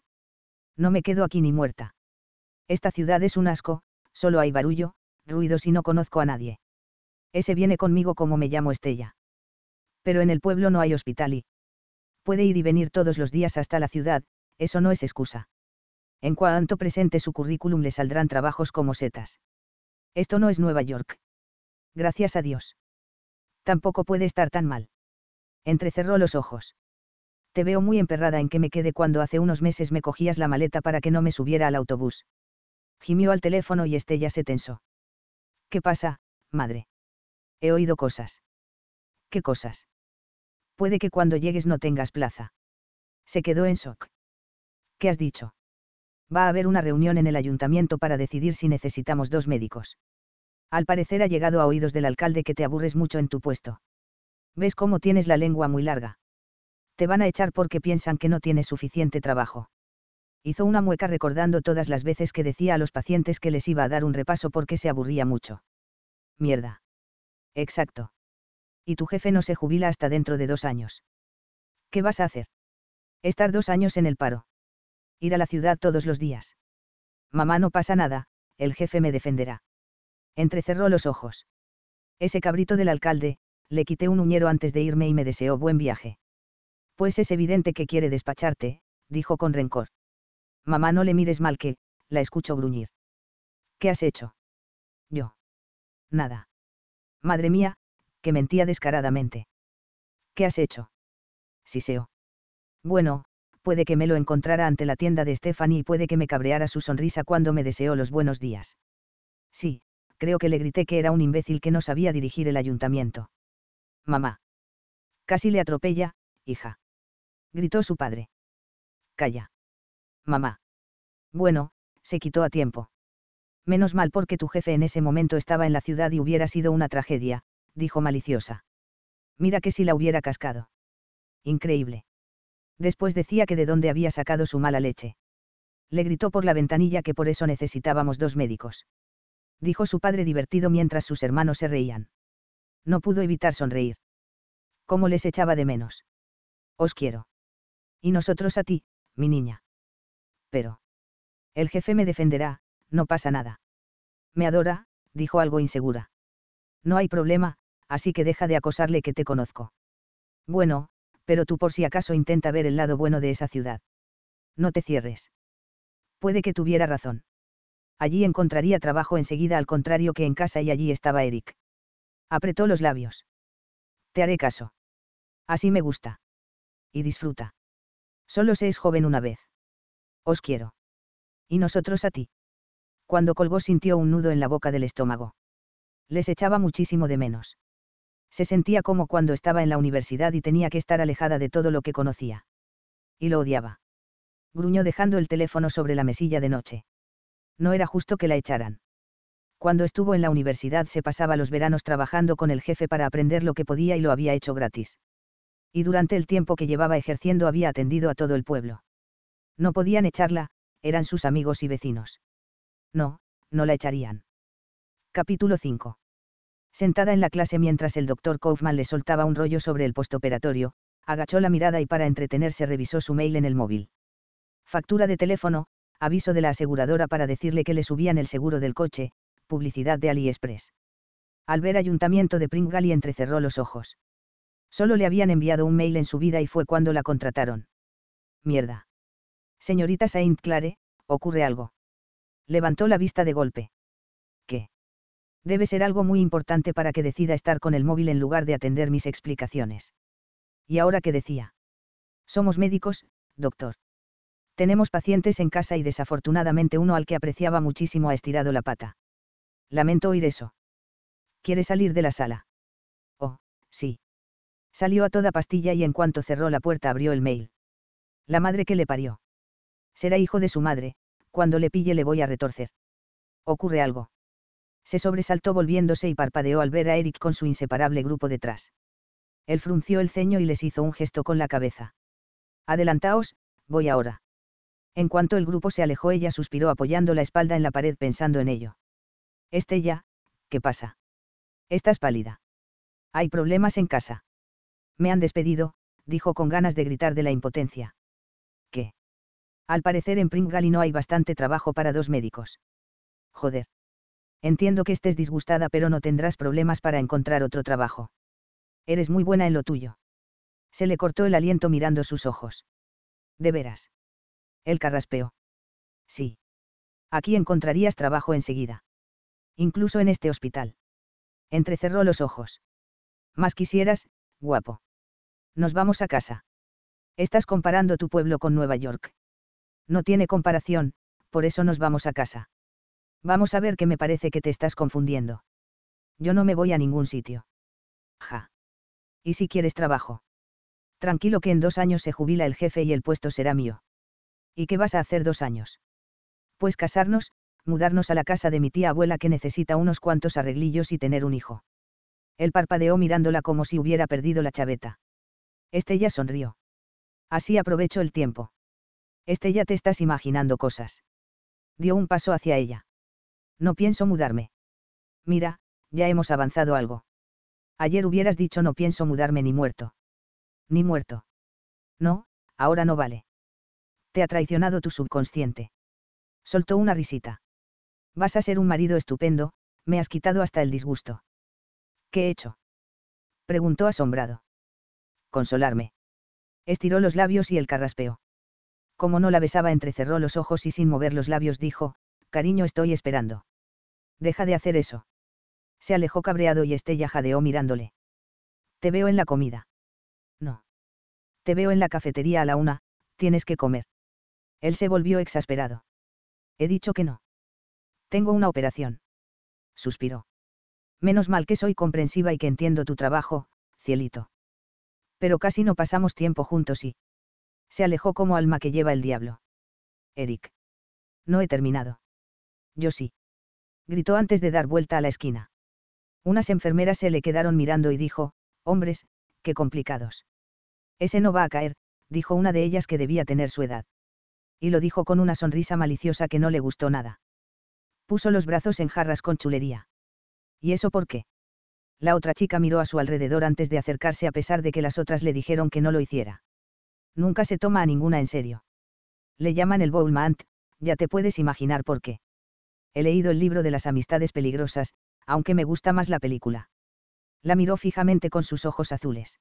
No me quedo aquí ni muerta. Esta ciudad es un asco, solo hay barullo, ruidos y no conozco a nadie. Ese viene conmigo como me llamo Estella. Pero en el pueblo no hay hospital y... Puede ir y venir todos los días hasta la ciudad, eso no es excusa. En cuanto presente su currículum le saldrán trabajos como setas. Esto no es Nueva York. Gracias a Dios. Tampoco puede estar tan mal. Entrecerró los ojos. Te veo muy emperrada en que me quede cuando hace unos meses me cogías la maleta para que no me subiera al autobús. Gimió al teléfono y Estella se tensó. ¿Qué pasa, madre? He oído cosas. ¿Qué cosas? Puede que cuando llegues no tengas plaza. Se quedó en shock. ¿Qué has dicho? Va a haber una reunión en el ayuntamiento para decidir si necesitamos dos médicos. Al parecer ha llegado a oídos del alcalde que te aburres mucho en tu puesto. ¿Ves cómo tienes la lengua muy larga? Te van a echar porque piensan que no tienes suficiente trabajo. Hizo una mueca recordando todas las veces que decía a los pacientes que les iba a dar un repaso porque se aburría mucho. Mierda. Exacto. Y tu jefe no se jubila hasta dentro de dos años. ¿Qué vas a hacer? Estar dos años en el paro. Ir a la ciudad todos los días. Mamá no pasa nada, el jefe me defenderá. Entrecerró los ojos. Ese cabrito del alcalde, le quité un uñero antes de irme y me deseó buen viaje. Pues es evidente que quiere despacharte, dijo con rencor. Mamá, no le mires mal que, la escucho gruñir. ¿Qué has hecho? Yo. Nada. Madre mía, que mentía descaradamente. ¿Qué has hecho? Siseo. Bueno, puede que me lo encontrara ante la tienda de Stephanie y puede que me cabreara su sonrisa cuando me deseó los buenos días. Sí, creo que le grité que era un imbécil que no sabía dirigir el ayuntamiento. Mamá. Casi le atropella, hija. Gritó su padre. Calla mamá. Bueno, se quitó a tiempo. Menos mal porque tu jefe en ese momento estaba en la ciudad y hubiera sido una tragedia, dijo maliciosa. Mira que si la hubiera cascado. Increíble. Después decía que de dónde había sacado su mala leche. Le gritó por la ventanilla que por eso necesitábamos dos médicos. Dijo su padre divertido mientras sus hermanos se reían. No pudo evitar sonreír. ¿Cómo les echaba de menos? Os quiero. Y nosotros a ti, mi niña pero... El jefe me defenderá, no pasa nada. Me adora, dijo algo insegura. No hay problema, así que deja de acosarle que te conozco. Bueno, pero tú por si acaso intenta ver el lado bueno de esa ciudad. No te cierres. Puede que tuviera razón. Allí encontraría trabajo enseguida al contrario que en casa y allí estaba Eric. Apretó los labios. Te haré caso. Así me gusta. Y disfruta. Solo se es joven una vez. Os quiero. Y nosotros a ti. Cuando colgó sintió un nudo en la boca del estómago. Les echaba muchísimo de menos. Se sentía como cuando estaba en la universidad y tenía que estar alejada de todo lo que conocía. Y lo odiaba. Gruñó dejando el teléfono sobre la mesilla de noche. No era justo que la echaran. Cuando estuvo en la universidad se pasaba los veranos trabajando con el jefe para aprender lo que podía y lo había hecho gratis. Y durante el tiempo que llevaba ejerciendo había atendido a todo el pueblo. No podían echarla, eran sus amigos y vecinos. No, no la echarían. Capítulo 5. Sentada en la clase mientras el doctor Kaufman le soltaba un rollo sobre el postoperatorio, agachó la mirada y para entretenerse revisó su mail en el móvil. Factura de teléfono, aviso de la aseguradora para decirle que le subían el seguro del coche, publicidad de AliExpress. Al ver ayuntamiento de Pringali entrecerró los ojos. Solo le habían enviado un mail en su vida y fue cuando la contrataron. Mierda. Señorita Saint Clare, ocurre algo. Levantó la vista de golpe. Debe ser algo muy importante para que decida estar con el móvil en lugar de atender mis explicaciones. ¿Y ahora qué decía? Somos médicos, doctor. Tenemos pacientes en casa y desafortunadamente uno al que apreciaba muchísimo ha estirado la pata. Lamento oír eso. ¿Quiere salir de la sala? Oh, sí. Salió a toda pastilla y en cuanto cerró la puerta abrió el mail. La madre que le parió será hijo de su madre, cuando le pille le voy a retorcer. Ocurre algo. Se sobresaltó volviéndose y parpadeó al ver a Eric con su inseparable grupo detrás. Él frunció el ceño y les hizo un gesto con la cabeza. Adelantaos, voy ahora. En cuanto el grupo se alejó, ella suspiró apoyando la espalda en la pared pensando en ello. Estella, ¿qué pasa? Estás pálida. Hay problemas en casa. Me han despedido, dijo con ganas de gritar de la impotencia. ¿Qué? Al parecer en Pringali no hay bastante trabajo para dos médicos. Joder. Entiendo que estés disgustada pero no tendrás problemas para encontrar otro trabajo. Eres muy buena en lo tuyo. Se le cortó el aliento mirando sus ojos. De veras. El carraspeó. Sí. Aquí encontrarías trabajo enseguida. Incluso en este hospital. Entrecerró los ojos. Más quisieras, guapo. Nos vamos a casa. Estás comparando tu pueblo con Nueva York. No tiene comparación, por eso nos vamos a casa. Vamos a ver que me parece que te estás confundiendo. Yo no me voy a ningún sitio. Ja. ¿Y si quieres trabajo? Tranquilo que en dos años se jubila el jefe y el puesto será mío. ¿Y qué vas a hacer dos años? Pues casarnos, mudarnos a la casa de mi tía abuela que necesita unos cuantos arreglillos y tener un hijo. Él parpadeó mirándola como si hubiera perdido la chaveta. Estella sonrió. Así aprovecho el tiempo. Estella te estás imaginando cosas. Dio un paso hacia ella. No pienso mudarme. Mira, ya hemos avanzado algo. Ayer hubieras dicho no pienso mudarme ni muerto. Ni muerto. No, ahora no vale. Te ha traicionado tu subconsciente. Soltó una risita. Vas a ser un marido estupendo, me has quitado hasta el disgusto. ¿Qué he hecho? Preguntó asombrado. Consolarme. Estiró los labios y el carraspeó. Como no la besaba, entrecerró los ojos y sin mover los labios dijo, Cariño, estoy esperando. Deja de hacer eso. Se alejó cabreado y Estella jadeó mirándole. Te veo en la comida. No. Te veo en la cafetería a la una, tienes que comer. Él se volvió exasperado. He dicho que no. Tengo una operación. Suspiró. Menos mal que soy comprensiva y que entiendo tu trabajo, cielito. Pero casi no pasamos tiempo juntos y... Se alejó como alma que lleva el diablo. Eric. No he terminado. Yo sí. Gritó antes de dar vuelta a la esquina. Unas enfermeras se le quedaron mirando y dijo, hombres, qué complicados. Ese no va a caer, dijo una de ellas que debía tener su edad. Y lo dijo con una sonrisa maliciosa que no le gustó nada puso los brazos en jarras con chulería. ¿Y eso por qué? La otra chica miró a su alrededor antes de acercarse a pesar de que las otras le dijeron que no lo hiciera. Nunca se toma a ninguna en serio. Le llaman el Boulmant, ya te puedes imaginar por qué. He leído el libro de las amistades peligrosas, aunque me gusta más la película. La miró fijamente con sus ojos azules.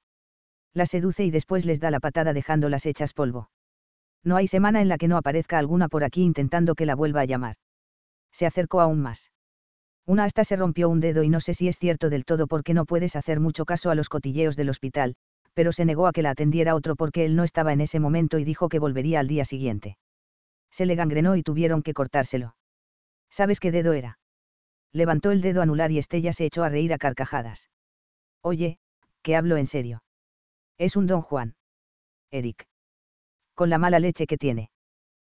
La seduce y después les da la patada dejándolas hechas polvo. No hay semana en la que no aparezca alguna por aquí intentando que la vuelva a llamar se acercó aún más. Una hasta se rompió un dedo y no sé si es cierto del todo porque no puedes hacer mucho caso a los cotilleos del hospital, pero se negó a que la atendiera otro porque él no estaba en ese momento y dijo que volvería al día siguiente. Se le gangrenó y tuvieron que cortárselo. ¿Sabes qué dedo era? Levantó el dedo anular y Estella se echó a reír a carcajadas. Oye, que hablo en serio. Es un don Juan. Eric. Con la mala leche que tiene.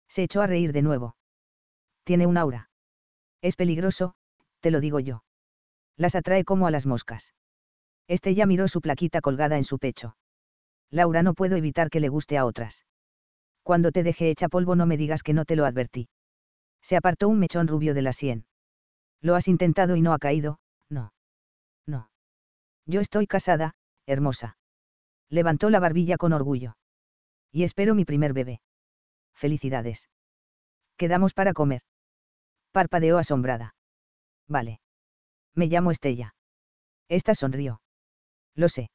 Se echó a reír de nuevo. Tiene un aura. Es peligroso, te lo digo yo. Las atrae como a las moscas. Estella miró su plaquita colgada en su pecho. Laura, no puedo evitar que le guste a otras. Cuando te dejé hecha polvo no me digas que no te lo advertí. Se apartó un mechón rubio de la sien. Lo has intentado y no ha caído, no. No. Yo estoy casada, hermosa. Levantó la barbilla con orgullo. Y espero mi primer bebé. Felicidades. Quedamos para comer parpadeó asombrada. Vale. Me llamo Estella. Esta sonrió. Lo sé.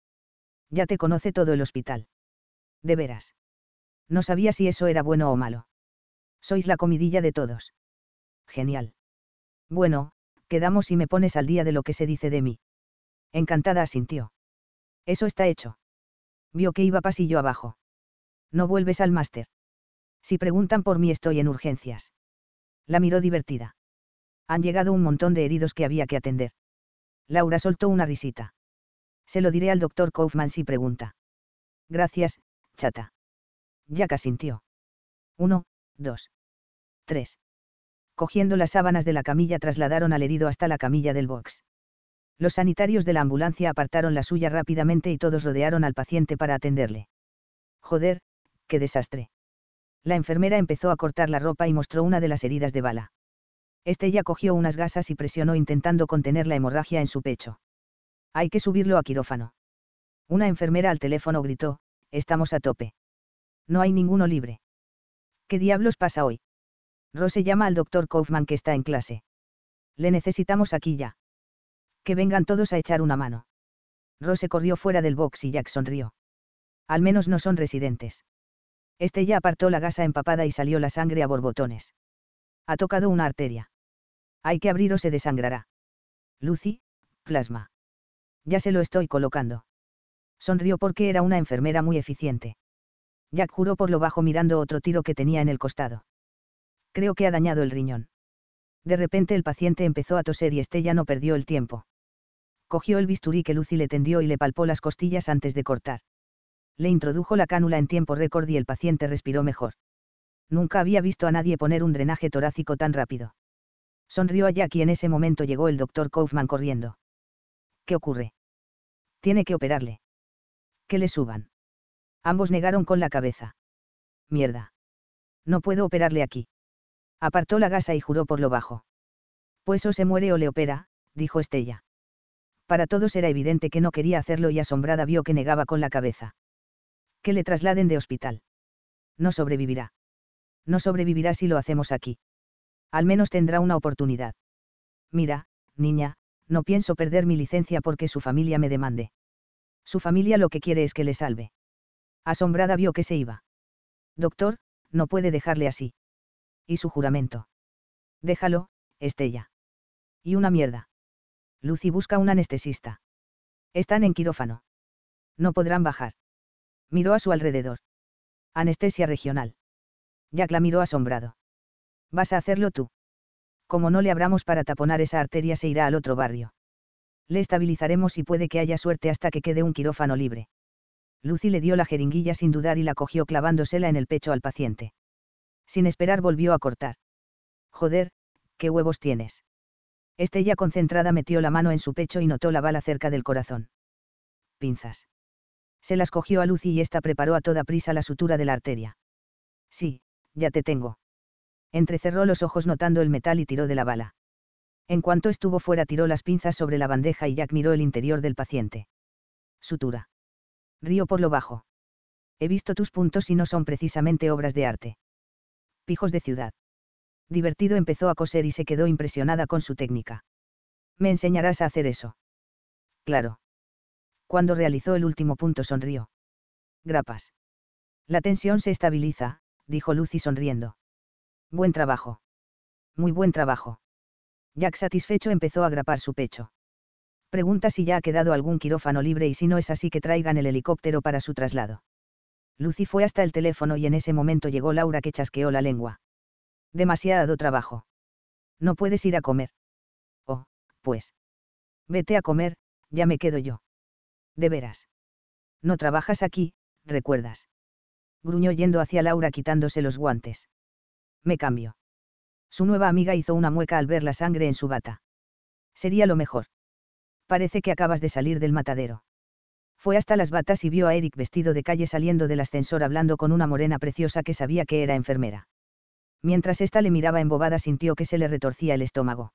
Ya te conoce todo el hospital. De veras. No sabía si eso era bueno o malo. Sois la comidilla de todos. Genial. Bueno, quedamos y me pones al día de lo que se dice de mí. Encantada asintió. Eso está hecho. Vio que iba pasillo abajo. No vuelves al máster. Si preguntan por mí estoy en urgencias. La miró divertida. Han llegado un montón de heridos que había que atender. Laura soltó una risita. Se lo diré al doctor Kaufman si pregunta. Gracias, chata. Jack sintió. Uno, dos, tres. Cogiendo las sábanas de la camilla trasladaron al herido hasta la camilla del box. Los sanitarios de la ambulancia apartaron la suya rápidamente y todos rodearon al paciente para atenderle. Joder, qué desastre. La enfermera empezó a cortar la ropa y mostró una de las heridas de bala. Estella cogió unas gasas y presionó intentando contener la hemorragia en su pecho. Hay que subirlo a quirófano. Una enfermera al teléfono gritó, estamos a tope. No hay ninguno libre. ¿Qué diablos pasa hoy? Rose llama al doctor Kaufman que está en clase. Le necesitamos aquí ya. Que vengan todos a echar una mano. Rose corrió fuera del box y Jack sonrió. Al menos no son residentes. Este ya apartó la gasa empapada y salió la sangre a borbotones. Ha tocado una arteria. Hay que abrir o se desangrará. Lucy, plasma. Ya se lo estoy colocando. Sonrió porque era una enfermera muy eficiente. Jack juró por lo bajo mirando otro tiro que tenía en el costado. Creo que ha dañado el riñón. De repente el paciente empezó a toser y Estella no perdió el tiempo. Cogió el bisturí que Lucy le tendió y le palpó las costillas antes de cortar. Le introdujo la cánula en tiempo récord y el paciente respiró mejor. Nunca había visto a nadie poner un drenaje torácico tan rápido. Sonrió a Jack y en ese momento llegó el doctor Kaufman corriendo. ¿Qué ocurre? Tiene que operarle. Que le suban. Ambos negaron con la cabeza. Mierda. No puedo operarle aquí. Apartó la gasa y juró por lo bajo. Pues o se muere o le opera, dijo Estella. Para todos era evidente que no quería hacerlo y asombrada vio que negaba con la cabeza. Que le trasladen de hospital. No sobrevivirá. No sobrevivirá si lo hacemos aquí. Al menos tendrá una oportunidad. Mira, niña, no pienso perder mi licencia porque su familia me demande. Su familia lo que quiere es que le salve. Asombrada vio que se iba. Doctor, no puede dejarle así. ¿Y su juramento? Déjalo, Estella. Y una mierda. Lucy busca un anestesista. Están en quirófano. No podrán bajar. Miró a su alrededor. Anestesia regional. Jack la miró asombrado. Vas a hacerlo tú. Como no le abramos para taponar esa arteria se irá al otro barrio. Le estabilizaremos y puede que haya suerte hasta que quede un quirófano libre. Lucy le dio la jeringuilla sin dudar y la cogió clavándosela en el pecho al paciente. Sin esperar volvió a cortar. Joder, qué huevos tienes. Estella concentrada metió la mano en su pecho y notó la bala cerca del corazón. Pinzas. Se las cogió a Lucy y ésta preparó a toda prisa la sutura de la arteria. Sí, ya te tengo. Entrecerró los ojos notando el metal y tiró de la bala. En cuanto estuvo fuera tiró las pinzas sobre la bandeja y Jack miró el interior del paciente. Sutura. Río por lo bajo. He visto tus puntos y no son precisamente obras de arte pijos de ciudad. Divertido empezó a coser y se quedó impresionada con su técnica. ¿Me enseñarás a hacer eso? Claro. Cuando realizó el último punto sonrió. Grapas. La tensión se estabiliza, dijo Lucy sonriendo. Buen trabajo. Muy buen trabajo. Jack satisfecho empezó a grapar su pecho. Pregunta si ya ha quedado algún quirófano libre y si no es así que traigan el helicóptero para su traslado. Lucy fue hasta el teléfono y en ese momento llegó Laura que chasqueó la lengua. Demasiado trabajo. No puedes ir a comer. Oh, pues. Vete a comer, ya me quedo yo. De veras. No trabajas aquí, recuerdas. Gruñó yendo hacia Laura quitándose los guantes. Me cambio. Su nueva amiga hizo una mueca al ver la sangre en su bata. Sería lo mejor. Parece que acabas de salir del matadero. Fue hasta las batas y vio a Eric vestido de calle saliendo del ascensor hablando con una morena preciosa que sabía que era enfermera. Mientras ésta le miraba embobada sintió que se le retorcía el estómago.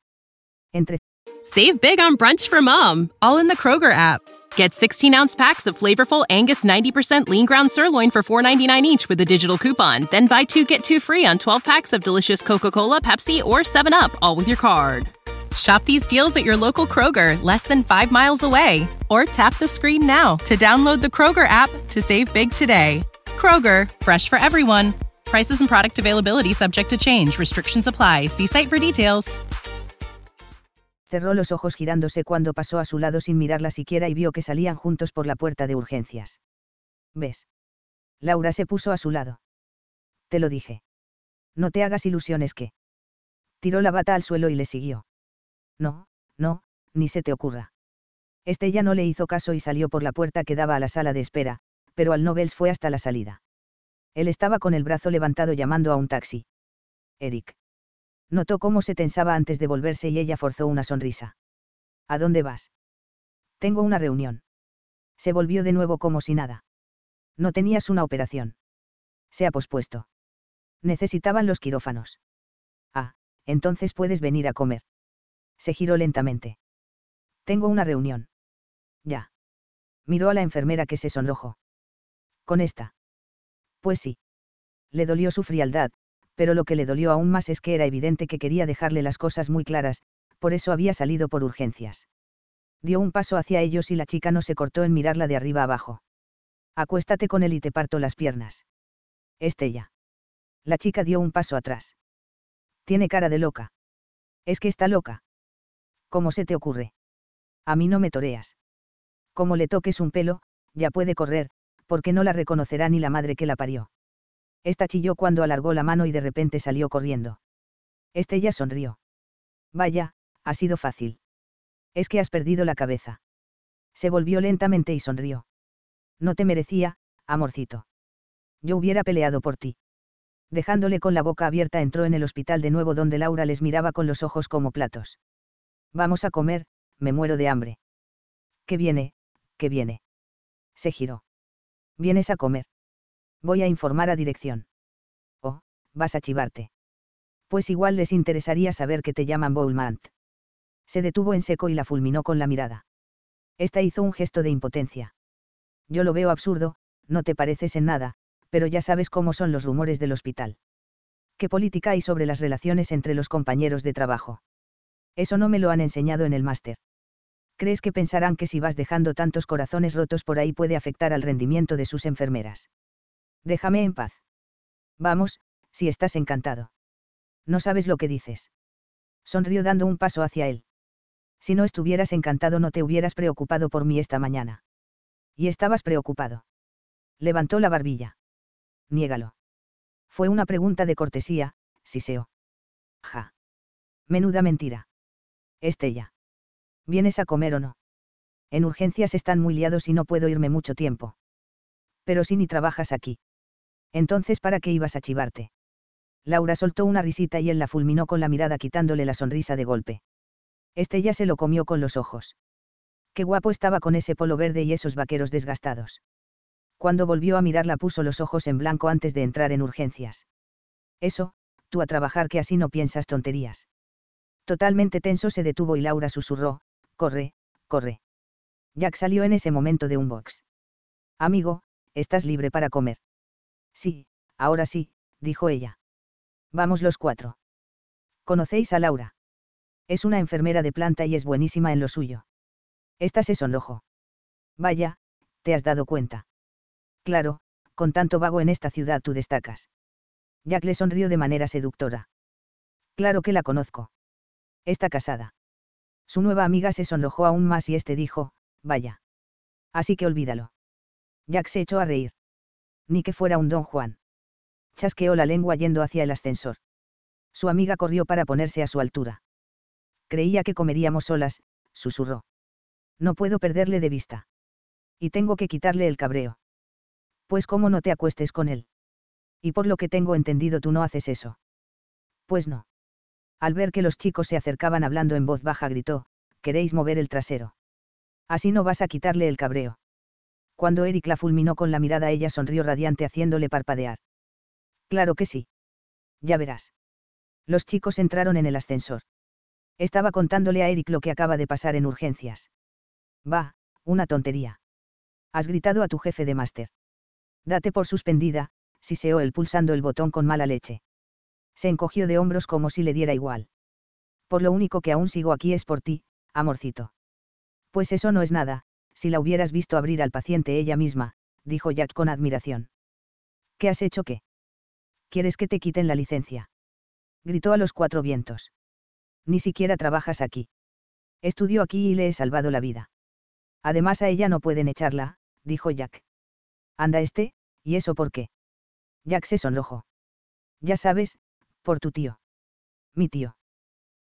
Entre Save big on brunch for mom, all in the Kroger app. Get 16 ounce packs of flavorful Angus 90% lean ground sirloin for $4.99 each with a digital coupon. Then buy two get two free on 12 packs of delicious Coca Cola, Pepsi, or 7UP, all with your card. Shop these deals at your local Kroger, less than five miles away. Or tap the screen now to download the Kroger app to save big today. Kroger, fresh for everyone. Prices and product availability subject to change. Restrictions apply. See site for details. Cerró los ojos girándose cuando pasó a su lado sin mirarla siquiera y vio que salían juntos por la puerta de urgencias. ¿Ves? Laura se puso a su lado. Te lo dije. No te hagas ilusiones que. Tiró la bata al suelo y le siguió. No, no, ni se te ocurra. Estella no le hizo caso y salió por la puerta que daba a la sala de espera, pero al Nobels fue hasta la salida. Él estaba con el brazo levantado llamando a un taxi. Eric. Notó cómo se tensaba antes de volverse y ella forzó una sonrisa. ¿A dónde vas? Tengo una reunión. Se volvió de nuevo como si nada. No tenías una operación. Se ha pospuesto. Necesitaban los quirófanos. Ah, entonces puedes venir a comer. Se giró lentamente. Tengo una reunión. Ya. Miró a la enfermera que se sonrojó. ¿Con esta? Pues sí. Le dolió su frialdad, pero lo que le dolió aún más es que era evidente que quería dejarle las cosas muy claras, por eso había salido por urgencias. Dio un paso hacia ellos y la chica no se cortó en mirarla de arriba abajo. Acuéstate con él y te parto las piernas. Estella. La chica dio un paso atrás. Tiene cara de loca. Es que está loca. ¿Cómo se te ocurre? A mí no me toreas. Como le toques un pelo, ya puede correr, porque no la reconocerá ni la madre que la parió. Esta chilló cuando alargó la mano y de repente salió corriendo. Estella sonrió. Vaya, ha sido fácil. Es que has perdido la cabeza. Se volvió lentamente y sonrió. No te merecía, amorcito. Yo hubiera peleado por ti. Dejándole con la boca abierta entró en el hospital de nuevo donde Laura les miraba con los ojos como platos. Vamos a comer, me muero de hambre. ¿Qué viene? ¿Qué viene? Se giró. Vienes a comer. Voy a informar a dirección. Oh, vas a chivarte. Pues igual les interesaría saber que te llaman Bowlmant. Se detuvo en seco y la fulminó con la mirada. Esta hizo un gesto de impotencia. Yo lo veo absurdo, no te pareces en nada, pero ya sabes cómo son los rumores del hospital. ¿Qué política hay sobre las relaciones entre los compañeros de trabajo? Eso no me lo han enseñado en el máster. ¿Crees que pensarán que si vas dejando tantos corazones rotos por ahí puede afectar al rendimiento de sus enfermeras? Déjame en paz. Vamos, si estás encantado. No sabes lo que dices. Sonrió dando un paso hacia él. Si no estuvieras encantado no te hubieras preocupado por mí esta mañana. Y estabas preocupado. Levantó la barbilla. Niégalo. Fue una pregunta de cortesía, Siseo. Ja. Menuda mentira. Estella. ¿Vienes a comer o no? En urgencias están muy liados y no puedo irme mucho tiempo. Pero si ni trabajas aquí. Entonces, ¿para qué ibas a chivarte? Laura soltó una risita y él la fulminó con la mirada quitándole la sonrisa de golpe. Estella se lo comió con los ojos. Qué guapo estaba con ese polo verde y esos vaqueros desgastados. Cuando volvió a mirarla puso los ojos en blanco antes de entrar en urgencias. Eso, tú a trabajar que así no piensas tonterías. Totalmente tenso se detuvo y Laura susurró, corre, corre. Jack salió en ese momento de un box. Amigo, estás libre para comer. Sí, ahora sí, dijo ella. Vamos los cuatro. ¿Conocéis a Laura? Es una enfermera de planta y es buenísima en lo suyo. Esta se sonrojó. Vaya, te has dado cuenta. Claro, con tanto vago en esta ciudad tú destacas. Jack le sonrió de manera seductora. Claro que la conozco. Está casada. Su nueva amiga se sonrojó aún más y este dijo, vaya. Así que olvídalo. Jack se echó a reír. Ni que fuera un don Juan. Chasqueó la lengua yendo hacia el ascensor. Su amiga corrió para ponerse a su altura. Creía que comeríamos solas, susurró. No puedo perderle de vista. Y tengo que quitarle el cabreo. Pues cómo no te acuestes con él. Y por lo que tengo entendido tú no haces eso. Pues no. Al ver que los chicos se acercaban hablando en voz baja gritó, queréis mover el trasero. Así no vas a quitarle el cabreo. Cuando Eric la fulminó con la mirada ella sonrió radiante haciéndole parpadear. Claro que sí. Ya verás. Los chicos entraron en el ascensor. Estaba contándole a Eric lo que acaba de pasar en urgencias. Va, una tontería. Has gritado a tu jefe de máster. Date por suspendida, siseó él pulsando el botón con mala leche. Se encogió de hombros como si le diera igual. Por lo único que aún sigo aquí es por ti, amorcito. Pues eso no es nada, si la hubieras visto abrir al paciente ella misma, dijo Jack con admiración. ¿Qué has hecho qué? ¿Quieres que te quiten la licencia? Gritó a los cuatro vientos. Ni siquiera trabajas aquí. Estudió aquí y le he salvado la vida. Además a ella no pueden echarla, dijo Jack. Anda este, ¿y eso por qué? Jack se sonrojó. Ya sabes, por tu tío. Mi tío.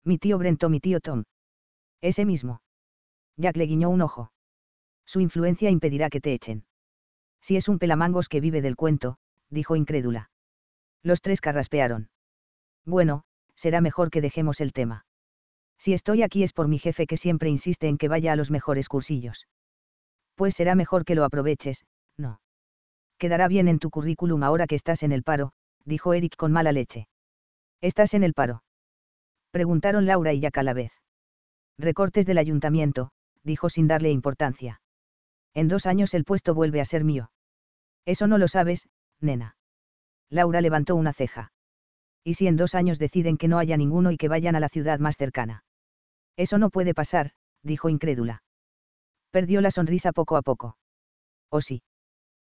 Mi tío Brento, mi tío Tom. Ese mismo. Jack le guiñó un ojo. Su influencia impedirá que te echen. Si es un pelamangos que vive del cuento, dijo incrédula. Los tres carraspearon. Bueno, será mejor que dejemos el tema. Si estoy aquí es por mi jefe que siempre insiste en que vaya a los mejores cursillos. Pues será mejor que lo aproveches, no. Quedará bien en tu currículum ahora que estás en el paro, dijo Eric con mala leche. ¿Estás en el paro? Preguntaron Laura y Jack a la vez. Recortes del ayuntamiento, dijo sin darle importancia. En dos años el puesto vuelve a ser mío. Eso no lo sabes, nena. Laura levantó una ceja. ¿Y si en dos años deciden que no haya ninguno y que vayan a la ciudad más cercana? Eso no puede pasar, dijo incrédula. Perdió la sonrisa poco a poco. ¿O sí?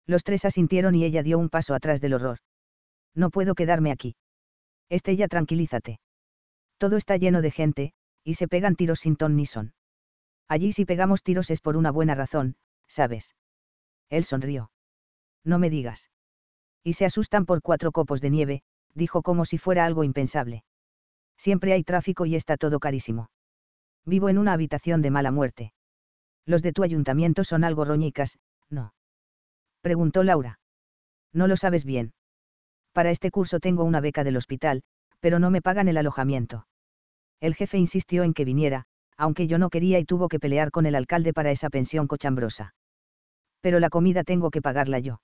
Los tres asintieron y ella dio un paso atrás del horror. No puedo quedarme aquí. Estella, tranquilízate. Todo está lleno de gente, y se pegan tiros sin ton ni son. Allí si pegamos tiros es por una buena razón, ¿sabes? Él sonrió. No me digas. Y se asustan por cuatro copos de nieve, dijo como si fuera algo impensable. Siempre hay tráfico y está todo carísimo. Vivo en una habitación de mala muerte. Los de tu ayuntamiento son algo roñicas, ¿no? Preguntó Laura. No lo sabes bien. Para este curso tengo una beca del hospital, pero no me pagan el alojamiento. El jefe insistió en que viniera, aunque yo no quería y tuvo que pelear con el alcalde para esa pensión cochambrosa. Pero la comida tengo que pagarla yo.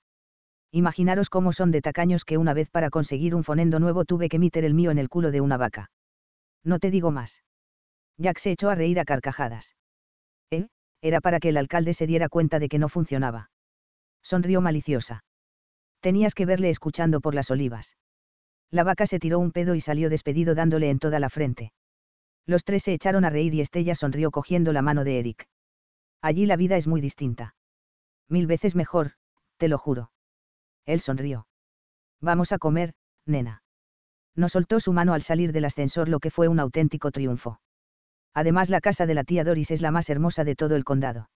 Imaginaros cómo son de tacaños que una vez para conseguir un fonendo nuevo tuve que meter el mío en el culo de una vaca. No te digo más. Jack se echó a reír a carcajadas. ¿Eh? Era para que el alcalde se diera cuenta de que no funcionaba. Sonrió maliciosa. Tenías que verle escuchando por las olivas. La vaca se tiró un pedo y salió despedido dándole en toda la frente. Los tres se echaron a reír y Estella sonrió cogiendo la mano de Eric. Allí la vida es muy distinta. Mil veces mejor, te lo juro. Él sonrió. Vamos a comer, nena. No soltó su mano al salir del ascensor lo que fue un auténtico triunfo. Además la casa de la tía Doris es la más hermosa de todo el condado.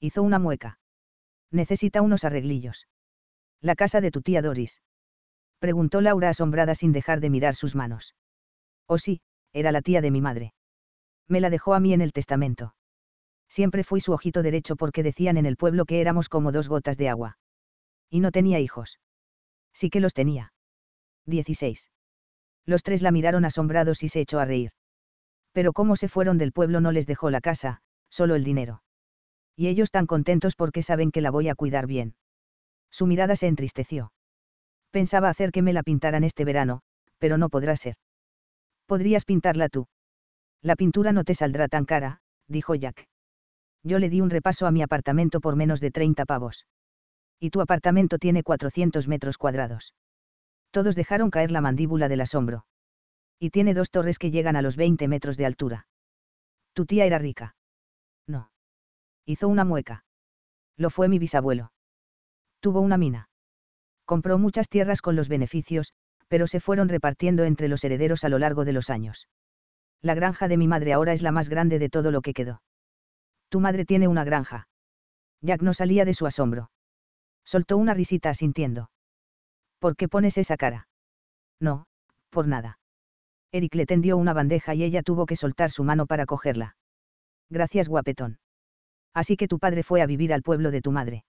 Hizo una mueca. Necesita unos arreglillos. La casa de tu tía Doris. Preguntó Laura asombrada sin dejar de mirar sus manos. Oh sí, era la tía de mi madre. Me la dejó a mí en el testamento. Siempre fui su ojito derecho porque decían en el pueblo que éramos como dos gotas de agua. Y no tenía hijos. Sí que los tenía. 16. Los tres la miraron asombrados y se echó a reír. Pero como se fueron del pueblo no les dejó la casa, solo el dinero. Y ellos tan contentos porque saben que la voy a cuidar bien. Su mirada se entristeció. Pensaba hacer que me la pintaran este verano, pero no podrá ser. Podrías pintarla tú. La pintura no te saldrá tan cara, dijo Jack. Yo le di un repaso a mi apartamento por menos de 30 pavos. Y tu apartamento tiene 400 metros cuadrados. Todos dejaron caer la mandíbula del asombro. Y tiene dos torres que llegan a los 20 metros de altura. ¿Tu tía era rica? No. Hizo una mueca. Lo fue mi bisabuelo. Tuvo una mina. Compró muchas tierras con los beneficios, pero se fueron repartiendo entre los herederos a lo largo de los años. La granja de mi madre ahora es la más grande de todo lo que quedó. Tu madre tiene una granja. Jack no salía de su asombro. Soltó una risita asintiendo. ¿Por qué pones esa cara? No, por nada. Eric le tendió una bandeja y ella tuvo que soltar su mano para cogerla. Gracias, guapetón. Así que tu padre fue a vivir al pueblo de tu madre.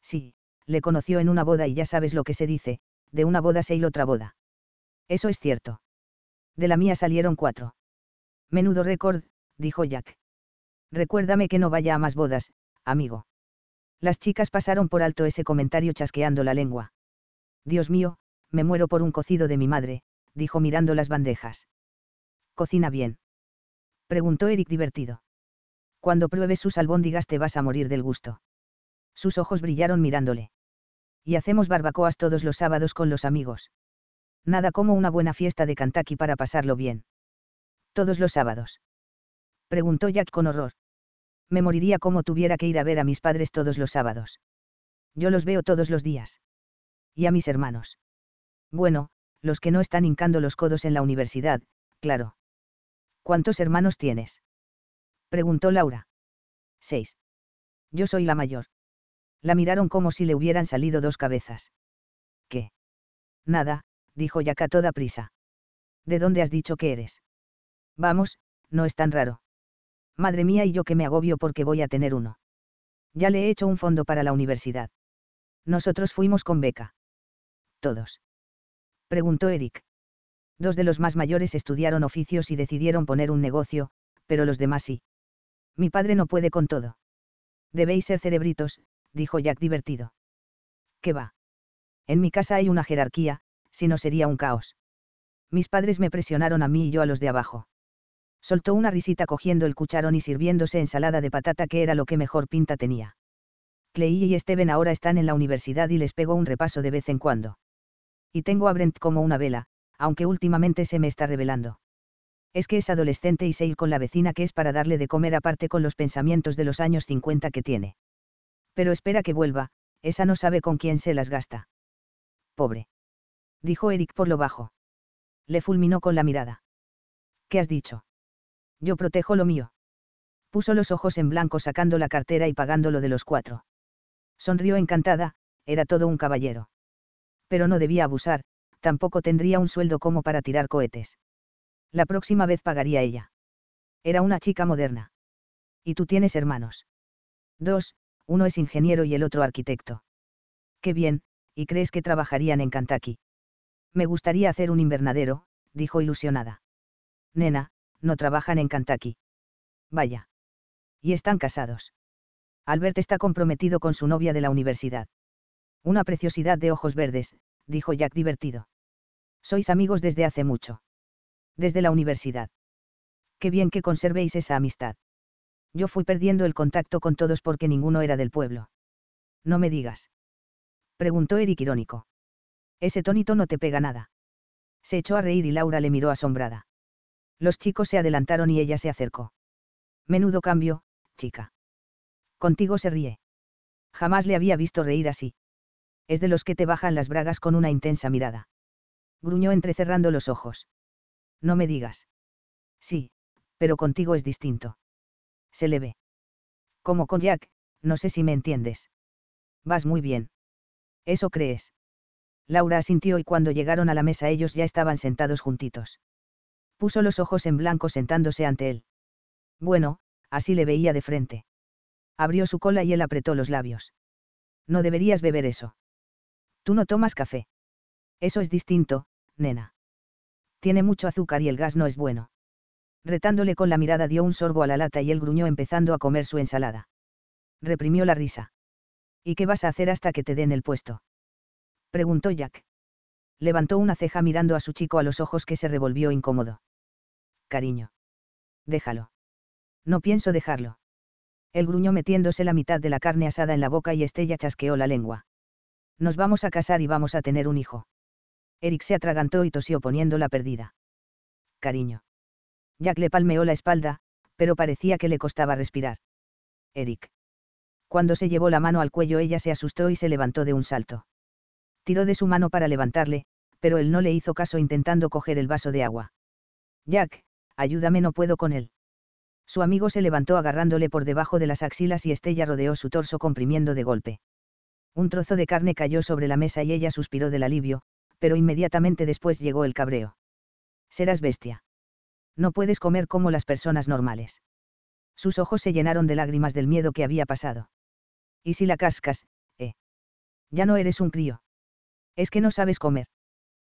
Sí, le conoció en una boda y ya sabes lo que se dice, de una boda se otra boda. Eso es cierto. De la mía salieron cuatro. Menudo récord, dijo Jack. Recuérdame que no vaya a más bodas, amigo. Las chicas pasaron por alto ese comentario chasqueando la lengua. Dios mío, me muero por un cocido de mi madre, dijo mirando las bandejas. ¿Cocina bien? Preguntó Eric divertido. Cuando pruebes sus albóndigas te vas a morir del gusto. Sus ojos brillaron mirándole. Y hacemos barbacoas todos los sábados con los amigos. Nada como una buena fiesta de Kentucky para pasarlo bien. Todos los sábados. Preguntó Jack con horror. Me moriría como tuviera que ir a ver a mis padres todos los sábados. Yo los veo todos los días. Y a mis hermanos. Bueno, los que no están hincando los codos en la universidad, claro. ¿Cuántos hermanos tienes? Preguntó Laura. Seis. Yo soy la mayor. La miraron como si le hubieran salido dos cabezas. ¿Qué? Nada, dijo Jack a toda prisa. ¿De dónde has dicho que eres? Vamos, no es tan raro. Madre mía y yo que me agobio porque voy a tener uno. Ya le he hecho un fondo para la universidad. Nosotros fuimos con beca. Todos. Preguntó Eric. Dos de los más mayores estudiaron oficios y decidieron poner un negocio, pero los demás sí. Mi padre no puede con todo. Debéis ser cerebritos, dijo Jack divertido. ¿Qué va? En mi casa hay una jerarquía, si no sería un caos. Mis padres me presionaron a mí y yo a los de abajo. Soltó una risita cogiendo el cucharón y sirviéndose ensalada de patata que era lo que mejor pinta tenía. Clay y Steven ahora están en la universidad y les pego un repaso de vez en cuando. Y tengo a Brent como una vela, aunque últimamente se me está revelando. Es que es adolescente y se ir con la vecina que es para darle de comer aparte con los pensamientos de los años 50 que tiene. Pero espera que vuelva, esa no sabe con quién se las gasta. Pobre. Dijo Eric por lo bajo. Le fulminó con la mirada. ¿Qué has dicho? Yo protejo lo mío. Puso los ojos en blanco sacando la cartera y pagándolo de los cuatro. Sonrió encantada, era todo un caballero. Pero no debía abusar, tampoco tendría un sueldo como para tirar cohetes. La próxima vez pagaría ella. Era una chica moderna. ¿Y tú tienes hermanos? Dos, uno es ingeniero y el otro arquitecto. Qué bien, ¿y crees que trabajarían en Kentucky? Me gustaría hacer un invernadero, dijo ilusionada. Nena, no trabajan en Kentucky. Vaya. Y están casados. Albert está comprometido con su novia de la universidad. Una preciosidad de ojos verdes, dijo Jack divertido. Sois amigos desde hace mucho. Desde la universidad. Qué bien que conservéis esa amistad. Yo fui perdiendo el contacto con todos porque ninguno era del pueblo. No me digas. Preguntó Eric irónico. Ese tonito no te pega nada. Se echó a reír y Laura le miró asombrada. Los chicos se adelantaron y ella se acercó. Menudo cambio, chica. Contigo se ríe. Jamás le había visto reír así. Es de los que te bajan las bragas con una intensa mirada. Gruñó entrecerrando los ojos. No me digas. Sí, pero contigo es distinto. Se le ve. Como con no sé si me entiendes. Vas muy bien. ¿Eso crees? Laura asintió y cuando llegaron a la mesa ellos ya estaban sentados juntitos. Puso los ojos en blanco sentándose ante él. Bueno, así le veía de frente. Abrió su cola y él apretó los labios. No deberías beber eso. Tú no tomas café. Eso es distinto, nena. Tiene mucho azúcar y el gas no es bueno. Retándole con la mirada dio un sorbo a la lata y él gruñó empezando a comer su ensalada. Reprimió la risa. ¿Y qué vas a hacer hasta que te den el puesto? Preguntó Jack. Levantó una ceja mirando a su chico a los ojos que se revolvió incómodo. Cariño. Déjalo. No pienso dejarlo. El gruñó metiéndose la mitad de la carne asada en la boca y Estella chasqueó la lengua. Nos vamos a casar y vamos a tener un hijo. Eric se atragantó y tosió poniendo la perdida. Cariño. Jack le palmeó la espalda, pero parecía que le costaba respirar. Eric. Cuando se llevó la mano al cuello ella se asustó y se levantó de un salto. Tiró de su mano para levantarle, pero él no le hizo caso intentando coger el vaso de agua. Jack, ayúdame no puedo con él. Su amigo se levantó agarrándole por debajo de las axilas y Estella rodeó su torso comprimiendo de golpe. Un trozo de carne cayó sobre la mesa y ella suspiró del alivio, pero inmediatamente después llegó el cabreo. Serás bestia. No puedes comer como las personas normales. Sus ojos se llenaron de lágrimas del miedo que había pasado. ¿Y si la cascas, eh? Ya no eres un crío. Es que no sabes comer.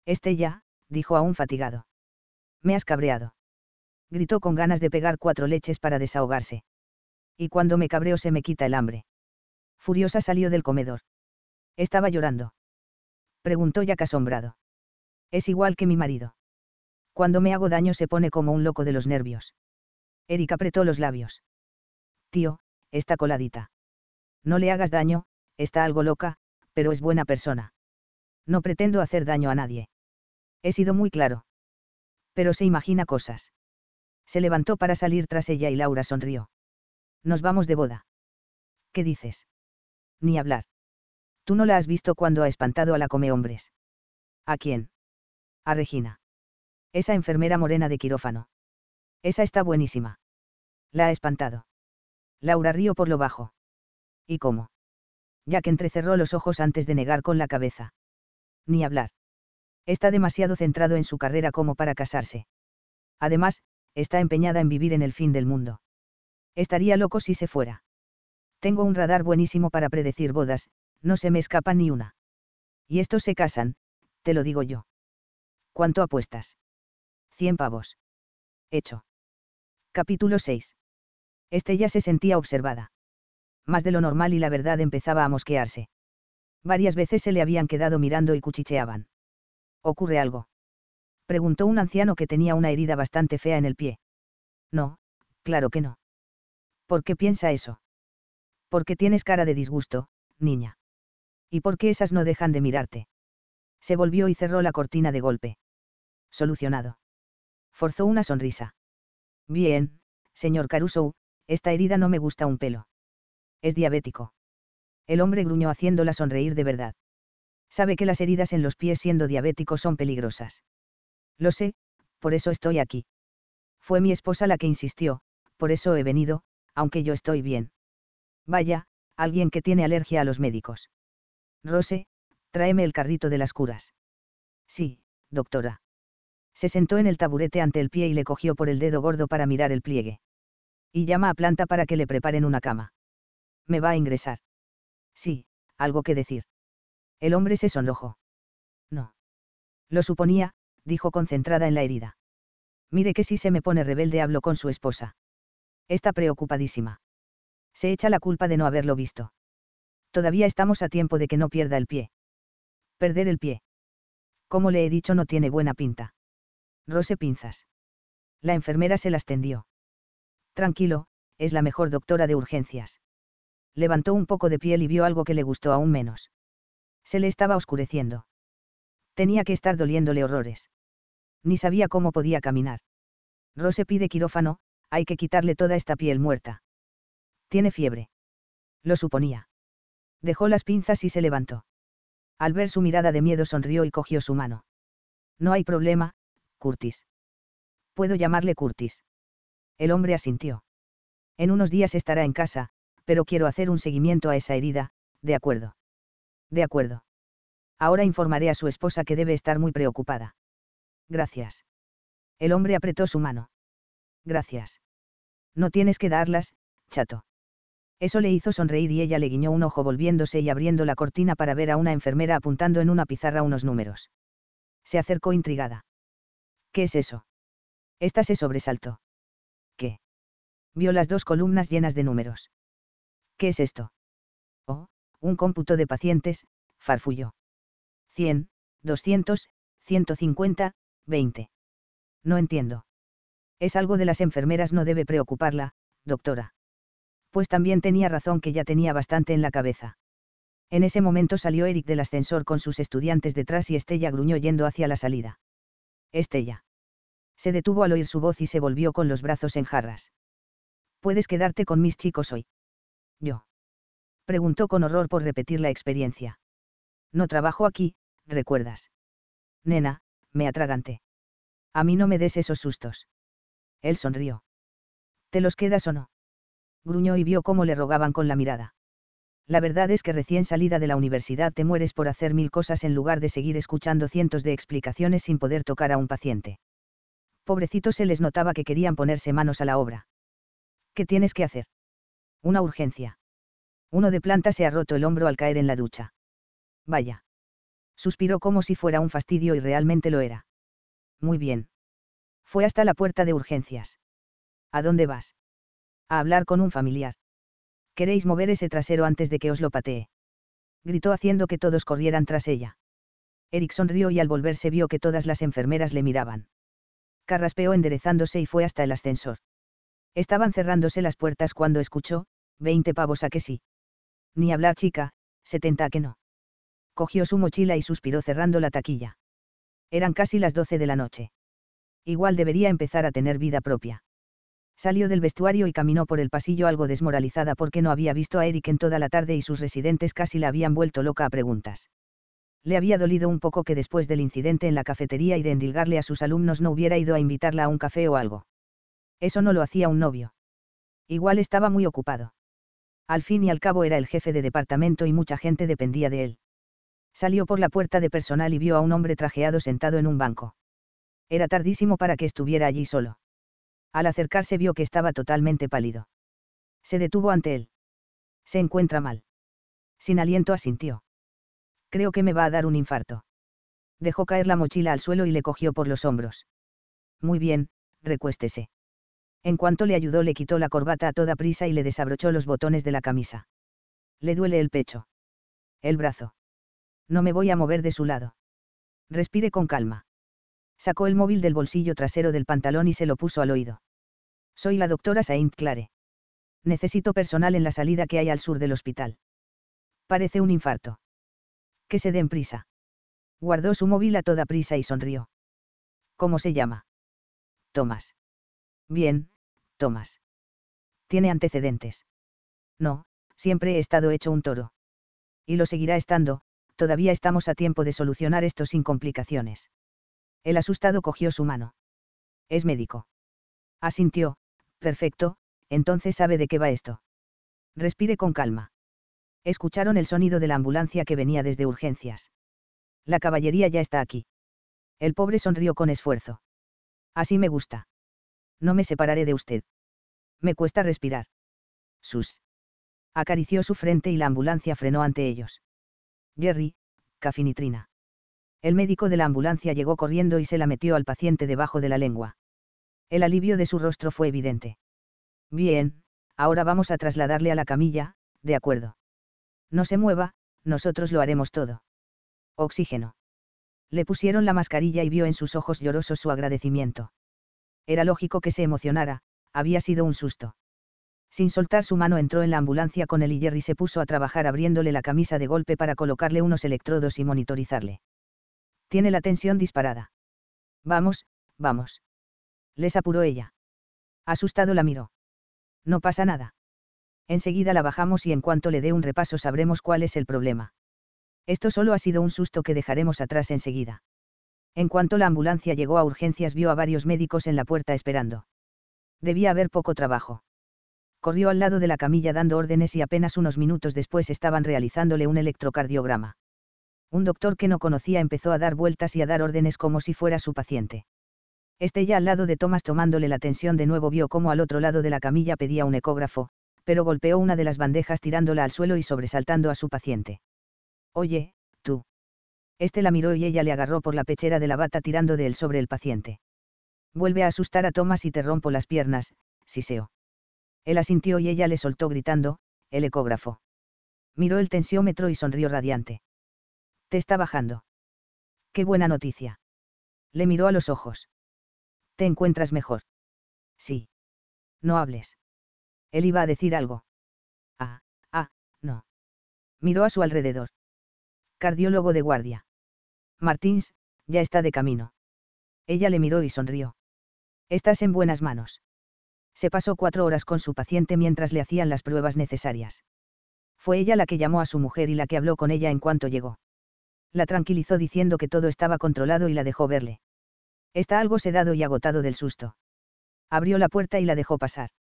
Estella, dijo aún fatigado. Me has cabreado gritó con ganas de pegar cuatro leches para desahogarse. Y cuando me cabreo se me quita el hambre. Furiosa salió del comedor. Estaba llorando. Preguntó Jack asombrado. Es igual que mi marido. Cuando me hago daño se pone como un loco de los nervios. Eric apretó los labios. Tío, está coladita. No le hagas daño, está algo loca, pero es buena persona. No pretendo hacer daño a nadie. He sido muy claro. Pero se imagina cosas. Se levantó para salir tras ella y Laura sonrió. Nos vamos de boda. ¿Qué dices? Ni hablar. Tú no la has visto cuando ha espantado a la come hombres. ¿A quién? A Regina. Esa enfermera morena de quirófano. Esa está buenísima. La ha espantado. Laura rió por lo bajo. ¿Y cómo? que entrecerró los ojos antes de negar con la cabeza. Ni hablar. Está demasiado centrado en su carrera como para casarse. Además, está empeñada en vivir en el fin del mundo. Estaría loco si se fuera. Tengo un radar buenísimo para predecir bodas, no se me escapa ni una. Y estos se casan, te lo digo yo. ¿Cuánto apuestas? Cien pavos. Hecho. Capítulo 6. Estella se sentía observada. Más de lo normal y la verdad empezaba a mosquearse. Varias veces se le habían quedado mirando y cuchicheaban. ¿Ocurre algo? Preguntó un anciano que tenía una herida bastante fea en el pie. No, claro que no. ¿Por qué piensa eso? Porque tienes cara de disgusto, niña. ¿Y por qué esas no dejan de mirarte? Se volvió y cerró la cortina de golpe. Solucionado. Forzó una sonrisa. Bien, señor Caruso, esta herida no me gusta un pelo. Es diabético. El hombre gruñó haciéndola sonreír de verdad. Sabe que las heridas en los pies siendo diabéticos son peligrosas. Lo sé, por eso estoy aquí. Fue mi esposa la que insistió, por eso he venido, aunque yo estoy bien. Vaya, alguien que tiene alergia a los médicos. Rose, tráeme el carrito de las curas. Sí, doctora. Se sentó en el taburete ante el pie y le cogió por el dedo gordo para mirar el pliegue. Y llama a planta para que le preparen una cama. ¿Me va a ingresar? Sí, algo que decir. El hombre se sonrojó. No. Lo suponía, dijo concentrada en la herida. Mire que si se me pone rebelde hablo con su esposa. Está preocupadísima. Se echa la culpa de no haberlo visto. Todavía estamos a tiempo de que no pierda el pie. Perder el pie. Como le he dicho no tiene buena pinta. Rose pinzas. La enfermera se las tendió. Tranquilo, es la mejor doctora de urgencias. Levantó un poco de piel y vio algo que le gustó aún menos. Se le estaba oscureciendo. Tenía que estar doliéndole horrores. Ni sabía cómo podía caminar. Rose pide quirófano, hay que quitarle toda esta piel muerta. Tiene fiebre. Lo suponía. Dejó las pinzas y se levantó. Al ver su mirada de miedo sonrió y cogió su mano. No hay problema, Curtis. Puedo llamarle Curtis. El hombre asintió. En unos días estará en casa, pero quiero hacer un seguimiento a esa herida, de acuerdo. De acuerdo. Ahora informaré a su esposa que debe estar muy preocupada. Gracias. El hombre apretó su mano. Gracias. No tienes que darlas, chato. Eso le hizo sonreír y ella le guiñó un ojo volviéndose y abriendo la cortina para ver a una enfermera apuntando en una pizarra unos números. Se acercó intrigada. ¿Qué es eso? Esta se sobresaltó. ¿Qué? Vio las dos columnas llenas de números. ¿Qué es esto? Oh, un cómputo de pacientes, farfulló. 100, 200, 150, 20. No entiendo. Es algo de las enfermeras, no debe preocuparla, doctora. Pues también tenía razón que ya tenía bastante en la cabeza. En ese momento salió Eric del ascensor con sus estudiantes detrás y Estella gruñó yendo hacia la salida. Estella. Se detuvo al oír su voz y se volvió con los brazos en jarras. Puedes quedarte con mis chicos hoy. Yo. Preguntó con horror por repetir la experiencia. No trabajo aquí, recuerdas. Nena, me atraganté. A mí no me des esos sustos. Él sonrió. ¿Te los quedas o no? Gruñó y vio cómo le rogaban con la mirada. La verdad es que recién salida de la universidad te mueres por hacer mil cosas en lugar de seguir escuchando cientos de explicaciones sin poder tocar a un paciente. Pobrecito se les notaba que querían ponerse manos a la obra. ¿Qué tienes que hacer? Una urgencia. Uno de planta se ha roto el hombro al caer en la ducha. Vaya. Suspiró como si fuera un fastidio y realmente lo era. Muy bien. Fue hasta la puerta de urgencias. ¿A dónde vas? A hablar con un familiar. ¿Queréis mover ese trasero antes de que os lo patee? Gritó haciendo que todos corrieran tras ella. Eric sonrió y al volverse vio que todas las enfermeras le miraban. Carraspeó enderezándose y fue hasta el ascensor. Estaban cerrándose las puertas cuando escuchó, veinte pavos a que sí. Ni hablar chica, setenta a que no. Cogió su mochila y suspiró cerrando la taquilla. Eran casi las doce de la noche. Igual debería empezar a tener vida propia. Salió del vestuario y caminó por el pasillo algo desmoralizada porque no había visto a Eric en toda la tarde y sus residentes casi la habían vuelto loca a preguntas. Le había dolido un poco que después del incidente en la cafetería y de endilgarle a sus alumnos no hubiera ido a invitarla a un café o algo. Eso no lo hacía un novio. Igual estaba muy ocupado. Al fin y al cabo era el jefe de departamento y mucha gente dependía de él. Salió por la puerta de personal y vio a un hombre trajeado sentado en un banco. Era tardísimo para que estuviera allí solo. Al acercarse vio que estaba totalmente pálido. Se detuvo ante él. Se encuentra mal. Sin aliento asintió. Creo que me va a dar un infarto. Dejó caer la mochila al suelo y le cogió por los hombros. Muy bien, recuéstese. En cuanto le ayudó le quitó la corbata a toda prisa y le desabrochó los botones de la camisa. Le duele el pecho. El brazo. No me voy a mover de su lado. Respire con calma. Sacó el móvil del bolsillo trasero del pantalón y se lo puso al oído. Soy la doctora Saint Clare. Necesito personal en la salida que hay al sur del hospital. Parece un infarto. Que se den prisa. Guardó su móvil a toda prisa y sonrió. ¿Cómo se llama? Tomás. Bien, Tomás. ¿Tiene antecedentes? No, siempre he estado hecho un toro. Y lo seguirá estando, todavía estamos a tiempo de solucionar esto sin complicaciones. El asustado cogió su mano. Es médico. Asintió, perfecto, entonces sabe de qué va esto. Respire con calma. Escucharon el sonido de la ambulancia que venía desde urgencias. La caballería ya está aquí. El pobre sonrió con esfuerzo. Así me gusta. No me separaré de usted. Me cuesta respirar. Sus. Acarició su frente y la ambulancia frenó ante ellos. Jerry, cafinitrina. El médico de la ambulancia llegó corriendo y se la metió al paciente debajo de la lengua. El alivio de su rostro fue evidente. Bien, ahora vamos a trasladarle a la camilla, de acuerdo. No se mueva, nosotros lo haremos todo. Oxígeno. Le pusieron la mascarilla y vio en sus ojos llorosos su agradecimiento. Era lógico que se emocionara, había sido un susto. Sin soltar su mano entró en la ambulancia con él y Jerry se puso a trabajar abriéndole la camisa de golpe para colocarle unos electrodos y monitorizarle. Tiene la tensión disparada. Vamos, vamos. Les apuró ella. Asustado la miró. No pasa nada. Enseguida la bajamos y en cuanto le dé un repaso sabremos cuál es el problema. Esto solo ha sido un susto que dejaremos atrás enseguida. En cuanto la ambulancia llegó a urgencias vio a varios médicos en la puerta esperando. Debía haber poco trabajo. Corrió al lado de la camilla dando órdenes y apenas unos minutos después estaban realizándole un electrocardiograma. Un doctor que no conocía empezó a dar vueltas y a dar órdenes como si fuera su paciente. Este ya al lado de Thomas tomándole la tensión de nuevo vio cómo al otro lado de la camilla pedía un ecógrafo, pero golpeó una de las bandejas tirándola al suelo y sobresaltando a su paciente. Oye, tú. Este la miró y ella le agarró por la pechera de la bata tirando de él sobre el paciente. Vuelve a asustar a Thomas y te rompo las piernas, siseo. Él asintió y ella le soltó gritando, el ecógrafo. Miró el tensiómetro y sonrió radiante. Te está bajando. Qué buena noticia. Le miró a los ojos. ¿Te encuentras mejor? Sí. No hables. Él iba a decir algo. Ah, ah, no. Miró a su alrededor. Cardiólogo de guardia. Martins, ya está de camino. Ella le miró y sonrió. Estás en buenas manos. Se pasó cuatro horas con su paciente mientras le hacían las pruebas necesarias. Fue ella la que llamó a su mujer y la que habló con ella en cuanto llegó. La tranquilizó diciendo que todo estaba controlado y la dejó verle. Está algo sedado y agotado del susto. Abrió la puerta y la dejó pasar.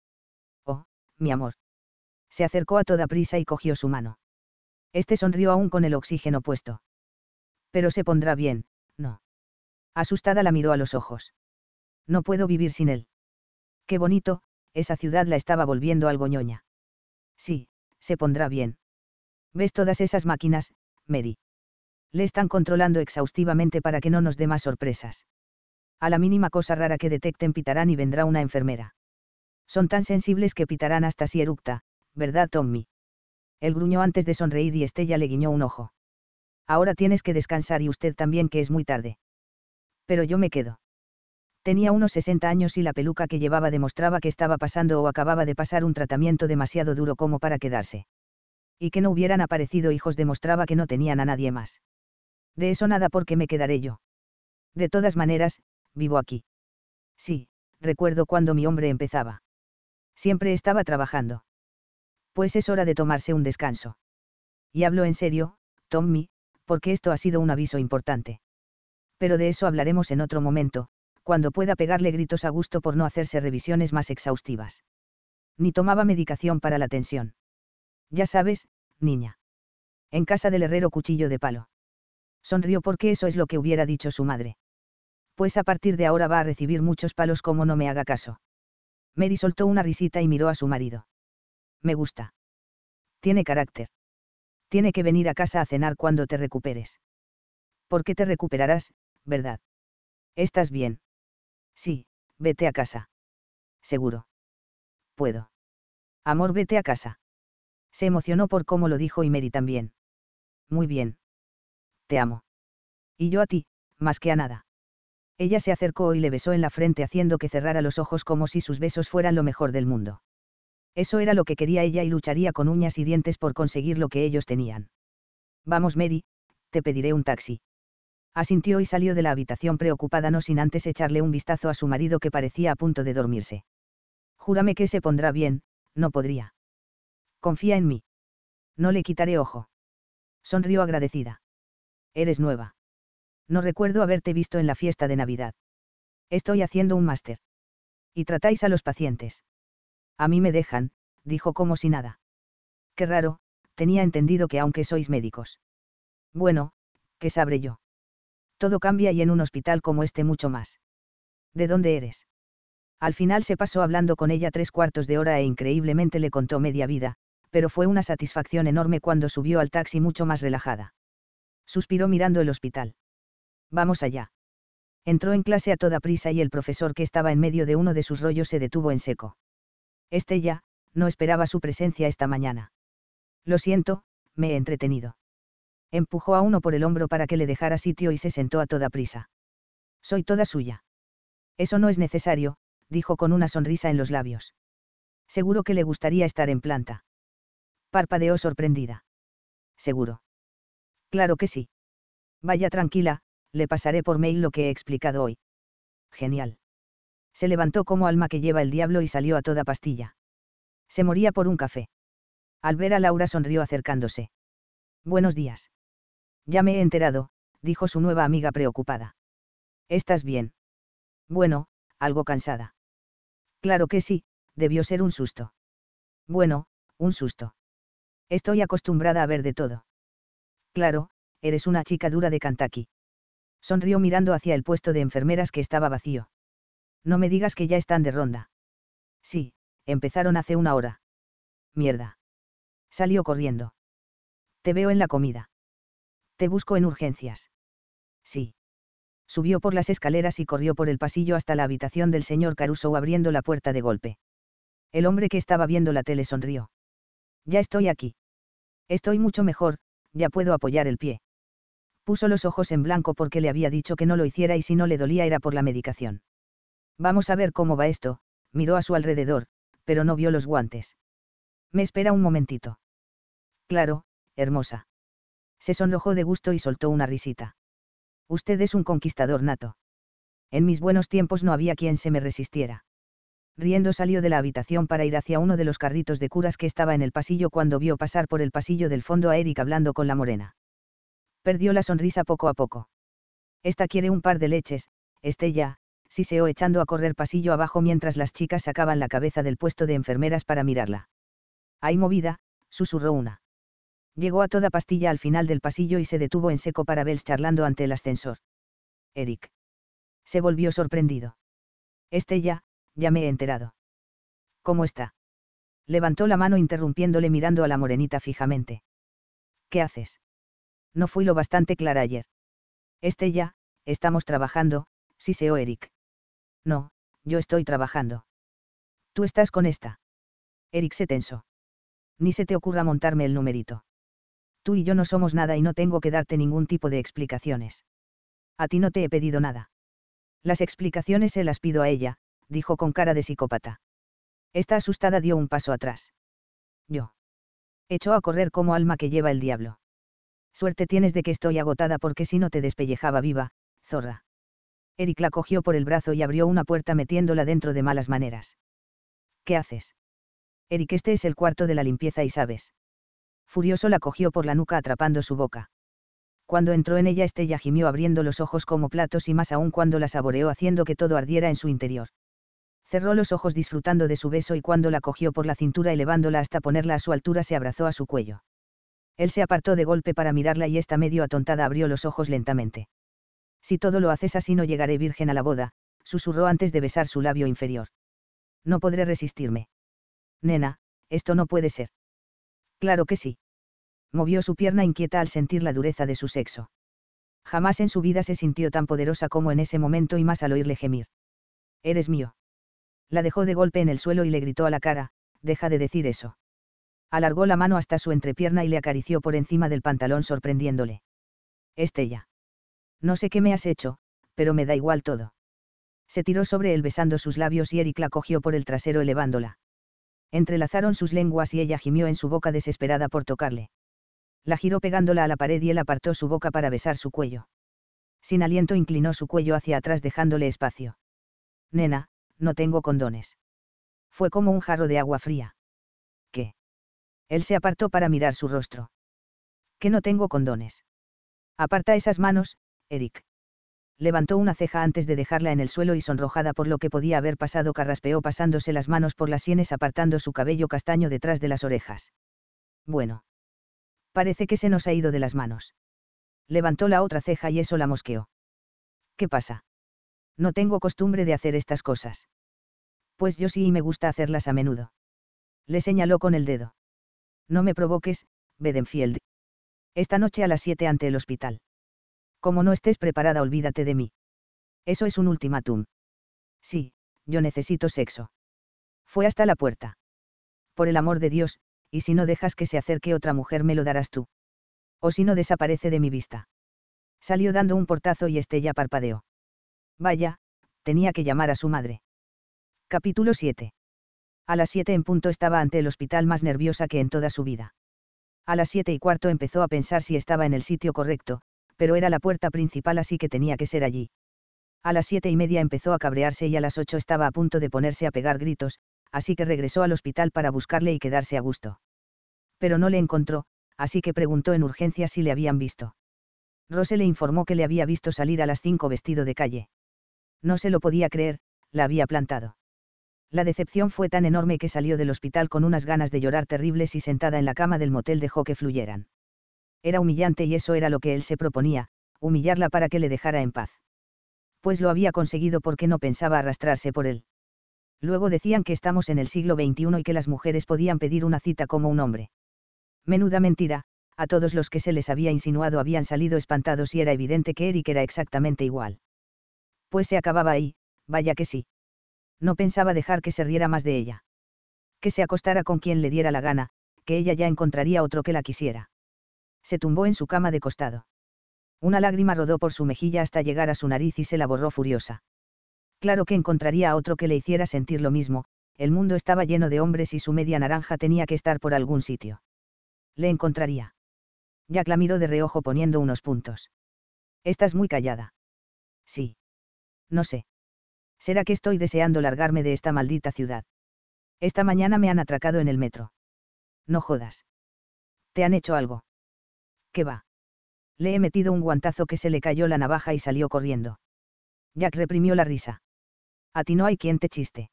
Oh, mi amor. Se acercó a toda prisa y cogió su mano. Este sonrió aún con el oxígeno puesto. Pero se pondrá bien, no. Asustada la miró a los ojos. No puedo vivir sin él. Qué bonito, esa ciudad la estaba volviendo algo ñoña. Sí, se pondrá bien. ¿Ves todas esas máquinas, Mary? Le están controlando exhaustivamente para que no nos dé más sorpresas. A la mínima cosa rara que detecten pitarán y vendrá una enfermera. Son tan sensibles que pitarán hasta si eructa, ¿verdad, Tommy? Él gruñó antes de sonreír y Estella le guiñó un ojo. Ahora tienes que descansar y usted también que es muy tarde. Pero yo me quedo. Tenía unos 60 años y la peluca que llevaba demostraba que estaba pasando o acababa de pasar un tratamiento demasiado duro como para quedarse. Y que no hubieran aparecido hijos demostraba que no tenían a nadie más. De eso nada porque me quedaré yo. De todas maneras, vivo aquí. Sí, recuerdo cuando mi hombre empezaba. Siempre estaba trabajando. Pues es hora de tomarse un descanso. Y hablo en serio, Tommy, porque esto ha sido un aviso importante. Pero de eso hablaremos en otro momento, cuando pueda pegarle gritos a gusto por no hacerse revisiones más exhaustivas. Ni tomaba medicación para la tensión. Ya sabes, niña. En casa del herrero cuchillo de palo. Sonrió porque eso es lo que hubiera dicho su madre pues a partir de ahora va a recibir muchos palos como no me haga caso. Mary soltó una risita y miró a su marido. Me gusta. Tiene carácter. Tiene que venir a casa a cenar cuando te recuperes. ¿Por qué te recuperarás, verdad? ¿Estás bien? Sí, vete a casa. Seguro. Puedo. Amor, vete a casa. Se emocionó por cómo lo dijo y Mary también. Muy bien. Te amo. Y yo a ti, más que a nada. Ella se acercó y le besó en la frente haciendo que cerrara los ojos como si sus besos fueran lo mejor del mundo. Eso era lo que quería ella y lucharía con uñas y dientes por conseguir lo que ellos tenían. Vamos, Mary, te pediré un taxi. Asintió y salió de la habitación preocupada no sin antes echarle un vistazo a su marido que parecía a punto de dormirse. Júrame que se pondrá bien, no podría. Confía en mí. No le quitaré ojo. Sonrió agradecida. Eres nueva. No recuerdo haberte visto en la fiesta de Navidad. Estoy haciendo un máster. Y tratáis a los pacientes. A mí me dejan, dijo como si nada. Qué raro, tenía entendido que aunque sois médicos. Bueno, ¿qué sabré yo? Todo cambia y en un hospital como este mucho más. ¿De dónde eres? Al final se pasó hablando con ella tres cuartos de hora e increíblemente le contó media vida, pero fue una satisfacción enorme cuando subió al taxi mucho más relajada. Suspiró mirando el hospital. Vamos allá. Entró en clase a toda prisa y el profesor que estaba en medio de uno de sus rollos se detuvo en seco. Estella, no esperaba su presencia esta mañana. Lo siento, me he entretenido. Empujó a uno por el hombro para que le dejara sitio y se sentó a toda prisa. Soy toda suya. Eso no es necesario, dijo con una sonrisa en los labios. Seguro que le gustaría estar en planta. Parpadeó sorprendida. Seguro. Claro que sí. Vaya tranquila, le pasaré por mail lo que he explicado hoy. Genial. Se levantó como alma que lleva el diablo y salió a toda pastilla. Se moría por un café. Al ver a Laura sonrió acercándose. Buenos días. Ya me he enterado, dijo su nueva amiga preocupada. ¿Estás bien? Bueno, algo cansada. Claro que sí, debió ser un susto. Bueno, un susto. Estoy acostumbrada a ver de todo. Claro, eres una chica dura de Kentucky. Sonrió mirando hacia el puesto de enfermeras que estaba vacío. No me digas que ya están de ronda. Sí, empezaron hace una hora. Mierda. Salió corriendo. Te veo en la comida. Te busco en urgencias. Sí. Subió por las escaleras y corrió por el pasillo hasta la habitación del señor Caruso abriendo la puerta de golpe. El hombre que estaba viendo la tele sonrió. Ya estoy aquí. Estoy mucho mejor, ya puedo apoyar el pie. Puso los ojos en blanco porque le había dicho que no lo hiciera y si no le dolía era por la medicación. Vamos a ver cómo va esto, miró a su alrededor, pero no vio los guantes. Me espera un momentito. Claro, hermosa. Se sonrojó de gusto y soltó una risita. Usted es un conquistador nato. En mis buenos tiempos no había quien se me resistiera. Riendo salió de la habitación para ir hacia uno de los carritos de curas que estaba en el pasillo cuando vio pasar por el pasillo del fondo a Eric hablando con la morena. Perdió la sonrisa poco a poco. Esta quiere un par de leches, Estella, siseó echando a correr pasillo abajo mientras las chicas sacaban la cabeza del puesto de enfermeras para mirarla. Hay movida, susurró una. Llegó a toda pastilla al final del pasillo y se detuvo en seco para Bells charlando ante el ascensor. Eric. Se volvió sorprendido. Estella, ya me he enterado. ¿Cómo está? Levantó la mano interrumpiéndole mirando a la morenita fijamente. ¿Qué haces? No fui lo bastante clara ayer. Estella, estamos trabajando, siseó Eric. No, yo estoy trabajando. Tú estás con esta. Eric se tensó. Ni se te ocurra montarme el numerito. Tú y yo no somos nada y no tengo que darte ningún tipo de explicaciones. A ti no te he pedido nada. Las explicaciones se las pido a ella, dijo con cara de psicópata. Esta asustada dio un paso atrás. Yo. Echó a correr como alma que lleva el diablo. Suerte tienes de que estoy agotada porque si no te despellejaba viva, zorra. Eric la cogió por el brazo y abrió una puerta metiéndola dentro de malas maneras. ¿Qué haces? Eric, este es el cuarto de la limpieza y sabes. Furioso la cogió por la nuca atrapando su boca. Cuando entró en ella Estella gimió abriendo los ojos como platos y más aún cuando la saboreó haciendo que todo ardiera en su interior. Cerró los ojos disfrutando de su beso y cuando la cogió por la cintura elevándola hasta ponerla a su altura se abrazó a su cuello. Él se apartó de golpe para mirarla y esta medio atontada abrió los ojos lentamente. Si todo lo haces así no llegaré virgen a la boda, susurró antes de besar su labio inferior. No podré resistirme. Nena, esto no puede ser. Claro que sí. Movió su pierna inquieta al sentir la dureza de su sexo. Jamás en su vida se sintió tan poderosa como en ese momento y más al oírle gemir. Eres mío. La dejó de golpe en el suelo y le gritó a la cara, deja de decir eso. Alargó la mano hasta su entrepierna y le acarició por encima del pantalón sorprendiéndole. Estella No sé qué me has hecho, pero me da igual todo. Se tiró sobre él besando sus labios y Eric la cogió por el trasero elevándola. Entrelazaron sus lenguas y ella gimió en su boca desesperada por tocarle. La giró pegándola a la pared y él apartó su boca para besar su cuello. Sin aliento inclinó su cuello hacia atrás dejándole espacio. Nena, no tengo condones. Fue como un jarro de agua fría. ¿Qué? Él se apartó para mirar su rostro. Que no tengo condones. Aparta esas manos, Eric. Levantó una ceja antes de dejarla en el suelo y sonrojada por lo que podía haber pasado carraspeó pasándose las manos por las sienes apartando su cabello castaño detrás de las orejas. Bueno. Parece que se nos ha ido de las manos. Levantó la otra ceja y eso la mosqueó. ¿Qué pasa? No tengo costumbre de hacer estas cosas. Pues yo sí y me gusta hacerlas a menudo. Le señaló con el dedo. No me provoques, Bedenfield. Esta noche a las siete ante el hospital. Como no estés preparada, olvídate de mí. Eso es un ultimátum. Sí, yo necesito sexo. Fue hasta la puerta. Por el amor de Dios, y si no dejas que se acerque otra mujer me lo darás tú. O si no desaparece de mi vista. Salió dando un portazo y Estella parpadeó. Vaya, tenía que llamar a su madre. Capítulo 7. A las siete en punto estaba ante el hospital más nerviosa que en toda su vida. A las siete y cuarto empezó a pensar si estaba en el sitio correcto, pero era la puerta principal así que tenía que ser allí. A las siete y media empezó a cabrearse y a las ocho estaba a punto de ponerse a pegar gritos, así que regresó al hospital para buscarle y quedarse a gusto. Pero no le encontró, así que preguntó en urgencia si le habían visto. Rose le informó que le había visto salir a las cinco vestido de calle. No se lo podía creer, la había plantado. La decepción fue tan enorme que salió del hospital con unas ganas de llorar terribles y sentada en la cama del motel dejó que fluyeran. Era humillante y eso era lo que él se proponía, humillarla para que le dejara en paz. Pues lo había conseguido porque no pensaba arrastrarse por él. Luego decían que estamos en el siglo XXI y que las mujeres podían pedir una cita como un hombre. Menuda mentira, a todos los que se les había insinuado habían salido espantados y era evidente que Eric era exactamente igual. Pues se acababa ahí, vaya que sí no pensaba dejar que se riera más de ella. Que se acostara con quien le diera la gana, que ella ya encontraría otro que la quisiera. Se tumbó en su cama de costado. Una lágrima rodó por su mejilla hasta llegar a su nariz y se la borró furiosa. Claro que encontraría a otro que le hiciera sentir lo mismo, el mundo estaba lleno de hombres y su media naranja tenía que estar por algún sitio. Le encontraría. Jack la miró de reojo poniendo unos puntos. Estás muy callada. Sí. No sé. ¿Será que estoy deseando largarme de esta maldita ciudad? Esta mañana me han atracado en el metro. No jodas. ¿Te han hecho algo? ¿Qué va? Le he metido un guantazo que se le cayó la navaja y salió corriendo. Jack reprimió la risa. A ti no hay quien te chiste.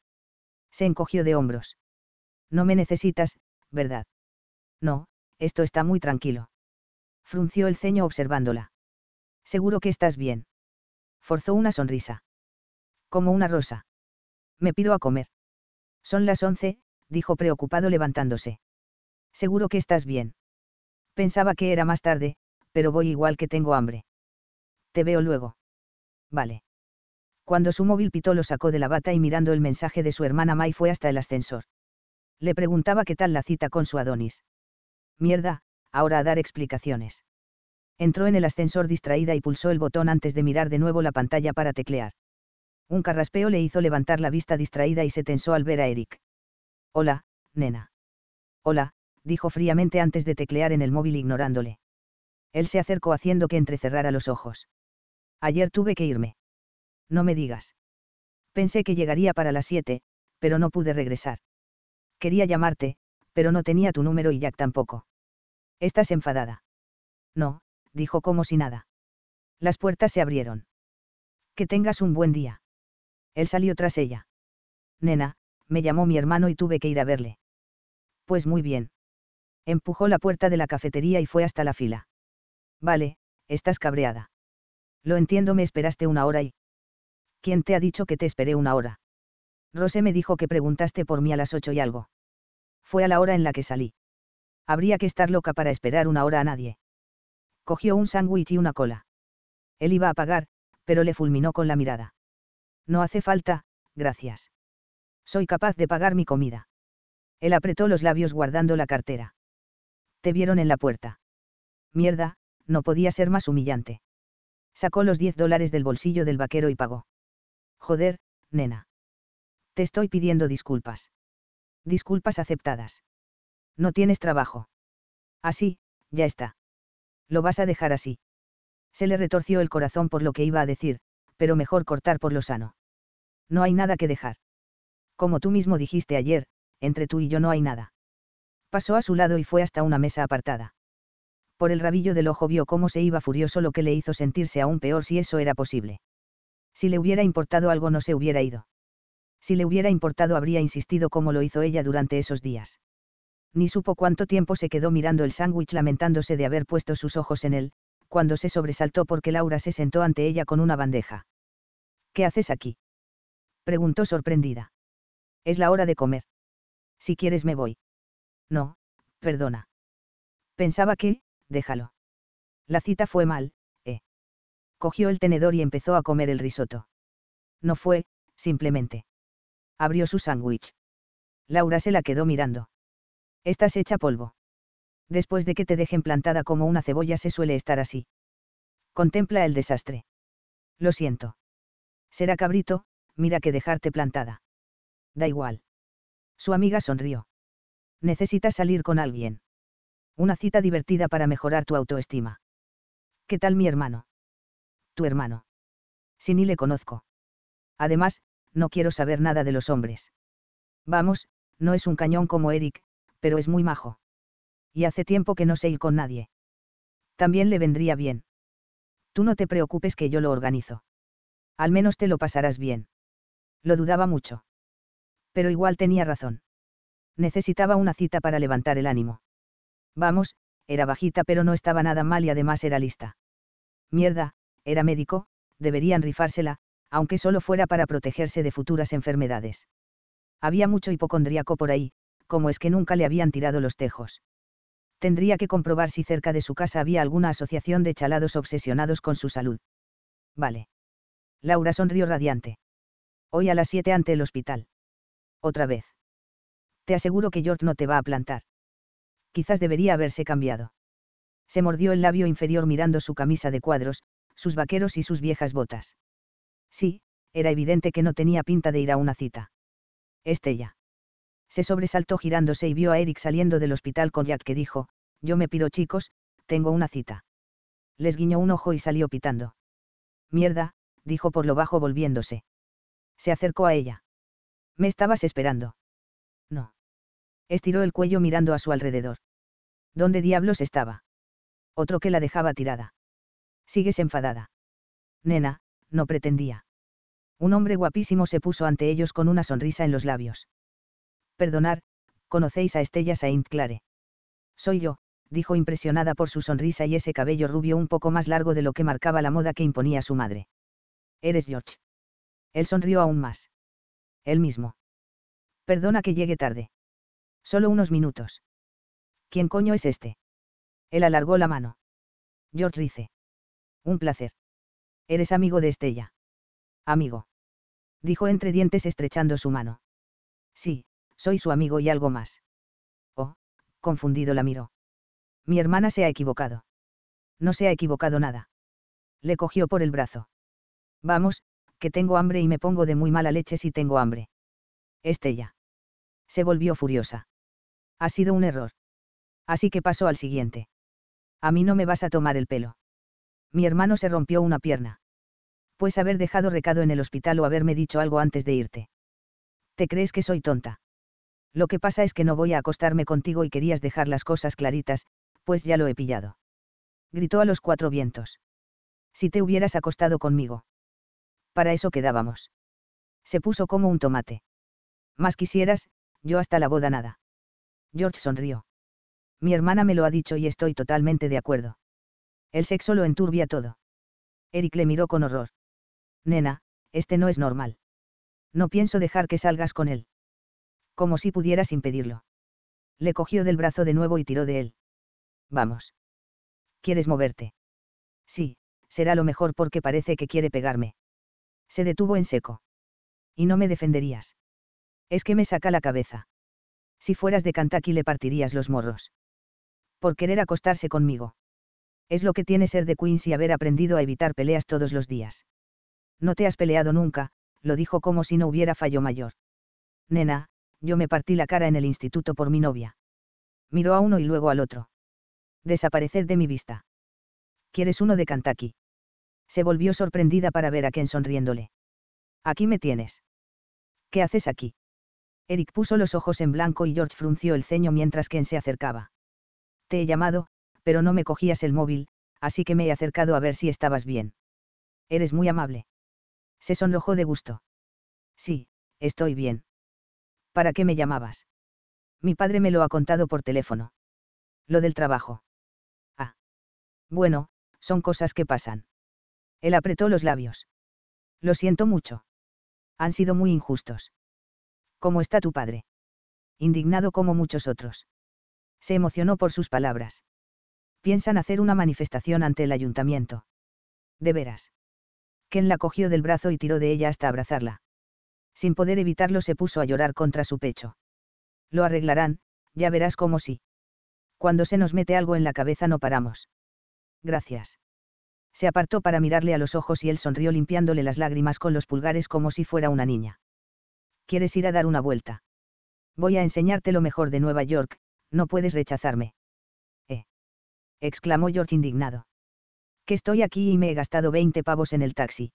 Se encogió de hombros. No me necesitas, ¿verdad? No, esto está muy tranquilo. Frunció el ceño observándola. Seguro que estás bien. Forzó una sonrisa. Como una rosa. Me piro a comer. Son las once, dijo preocupado levantándose. Seguro que estás bien. Pensaba que era más tarde, pero voy igual que tengo hambre. Te veo luego. Vale. Cuando su móvil pitó lo sacó de la bata y mirando el mensaje de su hermana Mai fue hasta el ascensor. Le preguntaba qué tal la cita con su Adonis. Mierda, ahora a dar explicaciones. Entró en el ascensor distraída y pulsó el botón antes de mirar de nuevo la pantalla para teclear. Un carraspeo le hizo levantar la vista distraída y se tensó al ver a Eric. Hola, nena. Hola, dijo fríamente antes de teclear en el móvil ignorándole. Él se acercó haciendo que entrecerrara los ojos. Ayer tuve que irme. No me digas. Pensé que llegaría para las siete, pero no pude regresar. Quería llamarte, pero no tenía tu número y Jack tampoco. ¿Estás enfadada? No, dijo como si nada. Las puertas se abrieron. Que tengas un buen día. Él salió tras ella. Nena, me llamó mi hermano y tuve que ir a verle. Pues muy bien. Empujó la puerta de la cafetería y fue hasta la fila. Vale, estás cabreada. Lo entiendo, me esperaste una hora y... ¿Quién te ha dicho que te esperé una hora? Rose me dijo que preguntaste por mí a las ocho y algo. Fue a la hora en la que salí. Habría que estar loca para esperar una hora a nadie. Cogió un sándwich y una cola. Él iba a pagar, pero le fulminó con la mirada. No hace falta, gracias. Soy capaz de pagar mi comida. Él apretó los labios guardando la cartera. Te vieron en la puerta. Mierda, no podía ser más humillante. Sacó los 10 dólares del bolsillo del vaquero y pagó. Joder, nena. Te estoy pidiendo disculpas. Disculpas aceptadas. No tienes trabajo. Así, ya está. Lo vas a dejar así. Se le retorció el corazón por lo que iba a decir, pero mejor cortar por lo sano. No hay nada que dejar. Como tú mismo dijiste ayer, entre tú y yo no hay nada. Pasó a su lado y fue hasta una mesa apartada. Por el rabillo del ojo vio cómo se iba furioso lo que le hizo sentirse aún peor si eso era posible. Si le hubiera importado algo no se hubiera ido. Si le hubiera importado habría insistido como lo hizo ella durante esos días. Ni supo cuánto tiempo se quedó mirando el sándwich lamentándose de haber puesto sus ojos en él, cuando se sobresaltó porque Laura se sentó ante ella con una bandeja. ¿Qué haces aquí? preguntó sorprendida. Es la hora de comer. Si quieres me voy. No, perdona. Pensaba que, déjalo. La cita fue mal, eh. Cogió el tenedor y empezó a comer el risotto. No fue, simplemente. Abrió su sándwich. Laura se la quedó mirando. Estás hecha polvo. Después de que te dejen plantada como una cebolla se suele estar así. Contempla el desastre. Lo siento. Será cabrito, mira que dejarte plantada. Da igual. Su amiga sonrió. Necesitas salir con alguien. Una cita divertida para mejorar tu autoestima. ¿Qué tal mi hermano? Tu hermano. Si ni le conozco. Además, no quiero saber nada de los hombres. Vamos, no es un cañón como Eric, pero es muy majo. Y hace tiempo que no sé ir con nadie. También le vendría bien. Tú no te preocupes que yo lo organizo. Al menos te lo pasarás bien. Lo dudaba mucho. Pero igual tenía razón. Necesitaba una cita para levantar el ánimo. Vamos, era bajita pero no estaba nada mal y además era lista. Mierda, era médico, deberían rifársela, aunque solo fuera para protegerse de futuras enfermedades. Había mucho hipocondríaco por ahí, como es que nunca le habían tirado los tejos. Tendría que comprobar si cerca de su casa había alguna asociación de chalados obsesionados con su salud. Vale. Laura sonrió radiante. Hoy a las siete ante el hospital. Otra vez. Te aseguro que George no te va a plantar. Quizás debería haberse cambiado. Se mordió el labio inferior mirando su camisa de cuadros, sus vaqueros y sus viejas botas. Sí, era evidente que no tenía pinta de ir a una cita. Estella se sobresaltó girándose y vio a Eric saliendo del hospital con Jack que dijo, yo me piro chicos, tengo una cita. Les guiñó un ojo y salió pitando. Mierda, dijo por lo bajo volviéndose. Se acercó a ella. ¿Me estabas esperando? No. Estiró el cuello mirando a su alrededor. ¿Dónde diablos estaba? Otro que la dejaba tirada. Sigues enfadada. Nena, no pretendía. Un hombre guapísimo se puso ante ellos con una sonrisa en los labios. Perdonar, conocéis a Estella Saint Clare. Soy yo, dijo impresionada por su sonrisa y ese cabello rubio un poco más largo de lo que marcaba la moda que imponía su madre. Eres George. Él sonrió aún más. Él mismo. Perdona que llegue tarde. Solo unos minutos. ¿Quién coño es este? Él alargó la mano. George dice. Un placer. Eres amigo de Estella. Amigo. Dijo entre dientes estrechando su mano. Sí, soy su amigo y algo más. Oh, confundido la miró. Mi hermana se ha equivocado. No se ha equivocado nada. Le cogió por el brazo. Vamos, que tengo hambre y me pongo de muy mala leche si tengo hambre. Estella. Se volvió furiosa. Ha sido un error. Así que pasó al siguiente. A mí no me vas a tomar el pelo. Mi hermano se rompió una pierna. Pues haber dejado recado en el hospital o haberme dicho algo antes de irte. ¿Te crees que soy tonta? Lo que pasa es que no voy a acostarme contigo y querías dejar las cosas claritas, pues ya lo he pillado. Gritó a los cuatro vientos. Si te hubieras acostado conmigo. Para eso quedábamos. Se puso como un tomate. Más quisieras, yo hasta la boda nada. George sonrió. Mi hermana me lo ha dicho y estoy totalmente de acuerdo. El sexo lo enturbia todo. Eric le miró con horror. Nena, este no es normal. No pienso dejar que salgas con él como si pudieras impedirlo. Le cogió del brazo de nuevo y tiró de él. Vamos. ¿Quieres moverte? Sí, será lo mejor porque parece que quiere pegarme. Se detuvo en seco. Y no me defenderías. Es que me saca la cabeza. Si fueras de Kentucky le partirías los morros. Por querer acostarse conmigo. Es lo que tiene ser de Queens y haber aprendido a evitar peleas todos los días. No te has peleado nunca, lo dijo como si no hubiera fallo mayor. Nena, yo me partí la cara en el instituto por mi novia. Miró a uno y luego al otro. Desapareced de mi vista. ¿Quieres uno de Kentucky? Se volvió sorprendida para ver a Ken sonriéndole. Aquí me tienes. ¿Qué haces aquí? Eric puso los ojos en blanco y George frunció el ceño mientras Ken se acercaba. Te he llamado, pero no me cogías el móvil, así que me he acercado a ver si estabas bien. Eres muy amable. Se sonrojó de gusto. Sí, estoy bien. ¿Para qué me llamabas? Mi padre me lo ha contado por teléfono. Lo del trabajo. Ah. Bueno, son cosas que pasan. Él apretó los labios. Lo siento mucho. Han sido muy injustos. ¿Cómo está tu padre? Indignado como muchos otros. Se emocionó por sus palabras. Piensan hacer una manifestación ante el ayuntamiento. De veras. Ken la cogió del brazo y tiró de ella hasta abrazarla. Sin poder evitarlo se puso a llorar contra su pecho. Lo arreglarán, ya verás cómo sí. Cuando se nos mete algo en la cabeza no paramos. Gracias. Se apartó para mirarle a los ojos y él sonrió limpiándole las lágrimas con los pulgares como si fuera una niña. ¿Quieres ir a dar una vuelta? Voy a enseñarte lo mejor de Nueva York, no puedes rechazarme. Eh. exclamó George indignado. Que estoy aquí y me he gastado 20 pavos en el taxi.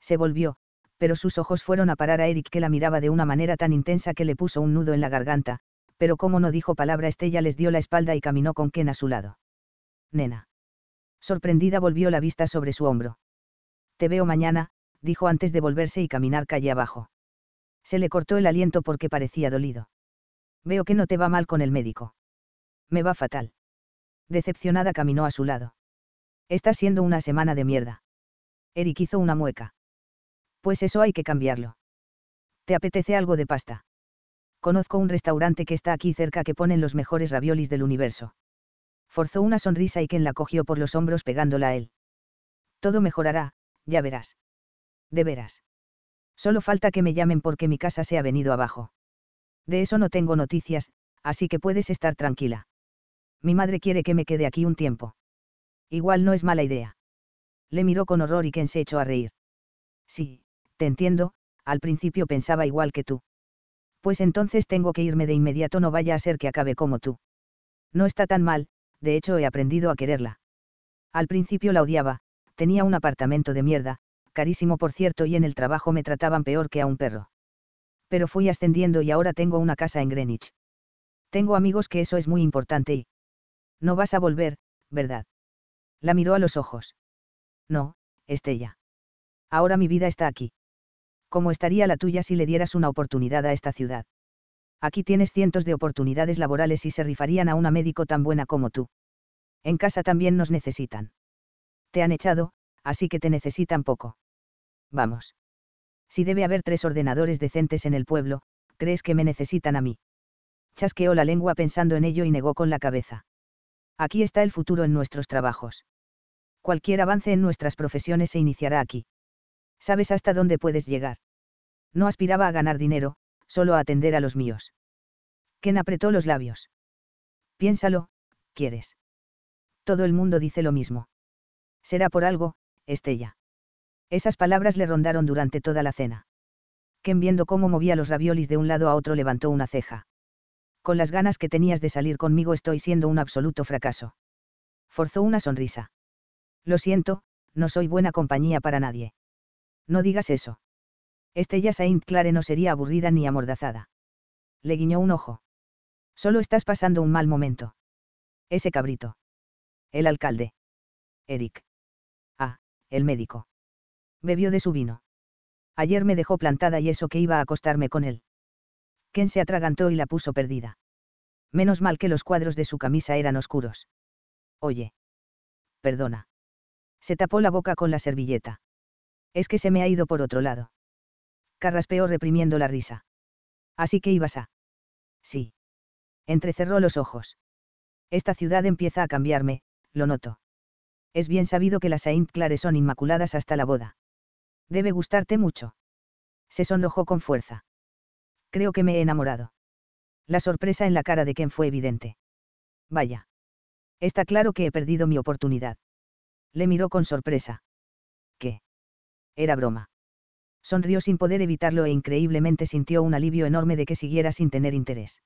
Se volvió, pero sus ojos fueron a parar a Eric que la miraba de una manera tan intensa que le puso un nudo en la garganta, pero como no dijo palabra Estella les dio la espalda y caminó con Ken a su lado. Nena. Sorprendida volvió la vista sobre su hombro. Te veo mañana, dijo antes de volverse y caminar calle abajo. Se le cortó el aliento porque parecía dolido. Veo que no te va mal con el médico. Me va fatal. Decepcionada caminó a su lado. Está siendo una semana de mierda. Eric hizo una mueca. Pues eso hay que cambiarlo. ¿Te apetece algo de pasta? Conozco un restaurante que está aquí cerca que ponen los mejores raviolis del universo. Forzó una sonrisa y quien la cogió por los hombros pegándola a él. Todo mejorará, ya verás. De veras. Solo falta que me llamen porque mi casa se ha venido abajo. De eso no tengo noticias, así que puedes estar tranquila. Mi madre quiere que me quede aquí un tiempo. Igual no es mala idea. Le miró con horror y Ken se echó a reír. Sí, te entiendo, al principio pensaba igual que tú. Pues entonces tengo que irme de inmediato, no vaya a ser que acabe como tú. No está tan mal, de hecho he aprendido a quererla. Al principio la odiaba, tenía un apartamento de mierda, carísimo por cierto, y en el trabajo me trataban peor que a un perro. Pero fui ascendiendo y ahora tengo una casa en Greenwich. Tengo amigos que eso es muy importante y... No vas a volver, ¿verdad? La miró a los ojos. No, Estella. Ahora mi vida está aquí. ¿Cómo estaría la tuya si le dieras una oportunidad a esta ciudad? Aquí tienes cientos de oportunidades laborales y se rifarían a una médico tan buena como tú. En casa también nos necesitan. Te han echado, así que te necesitan poco. Vamos. Si debe haber tres ordenadores decentes en el pueblo, ¿crees que me necesitan a mí? Chasqueó la lengua pensando en ello y negó con la cabeza. Aquí está el futuro en nuestros trabajos. Cualquier avance en nuestras profesiones se iniciará aquí. Sabes hasta dónde puedes llegar. No aspiraba a ganar dinero, solo atender a los míos. Ken apretó los labios. Piénsalo, ¿quieres? Todo el mundo dice lo mismo. Será por algo, Estella. Esas palabras le rondaron durante toda la cena. Ken viendo cómo movía los raviolis de un lado a otro levantó una ceja. Con las ganas que tenías de salir conmigo estoy siendo un absoluto fracaso. Forzó una sonrisa. Lo siento, no soy buena compañía para nadie. No digas eso. Estella Saint Clare no sería aburrida ni amordazada. Le guiñó un ojo. Solo estás pasando un mal momento. Ese cabrito. El alcalde. Eric. Ah, el médico. Bebió de su vino. Ayer me dejó plantada y eso que iba a acostarme con él. Ken se atragantó y la puso perdida. Menos mal que los cuadros de su camisa eran oscuros. Oye. Perdona. Se tapó la boca con la servilleta. Es que se me ha ido por otro lado. Carraspeó reprimiendo la risa. Así que ibas a. Sí. Entrecerró los ojos. Esta ciudad empieza a cambiarme, lo noto. Es bien sabido que las Saint Clare son inmaculadas hasta la boda. Debe gustarte mucho. Se sonrojó con fuerza. Creo que me he enamorado. La sorpresa en la cara de Ken fue evidente. Vaya. Está claro que he perdido mi oportunidad. Le miró con sorpresa. ¿Qué? Era broma. Sonrió sin poder evitarlo e increíblemente sintió un alivio enorme de que siguiera sin tener interés.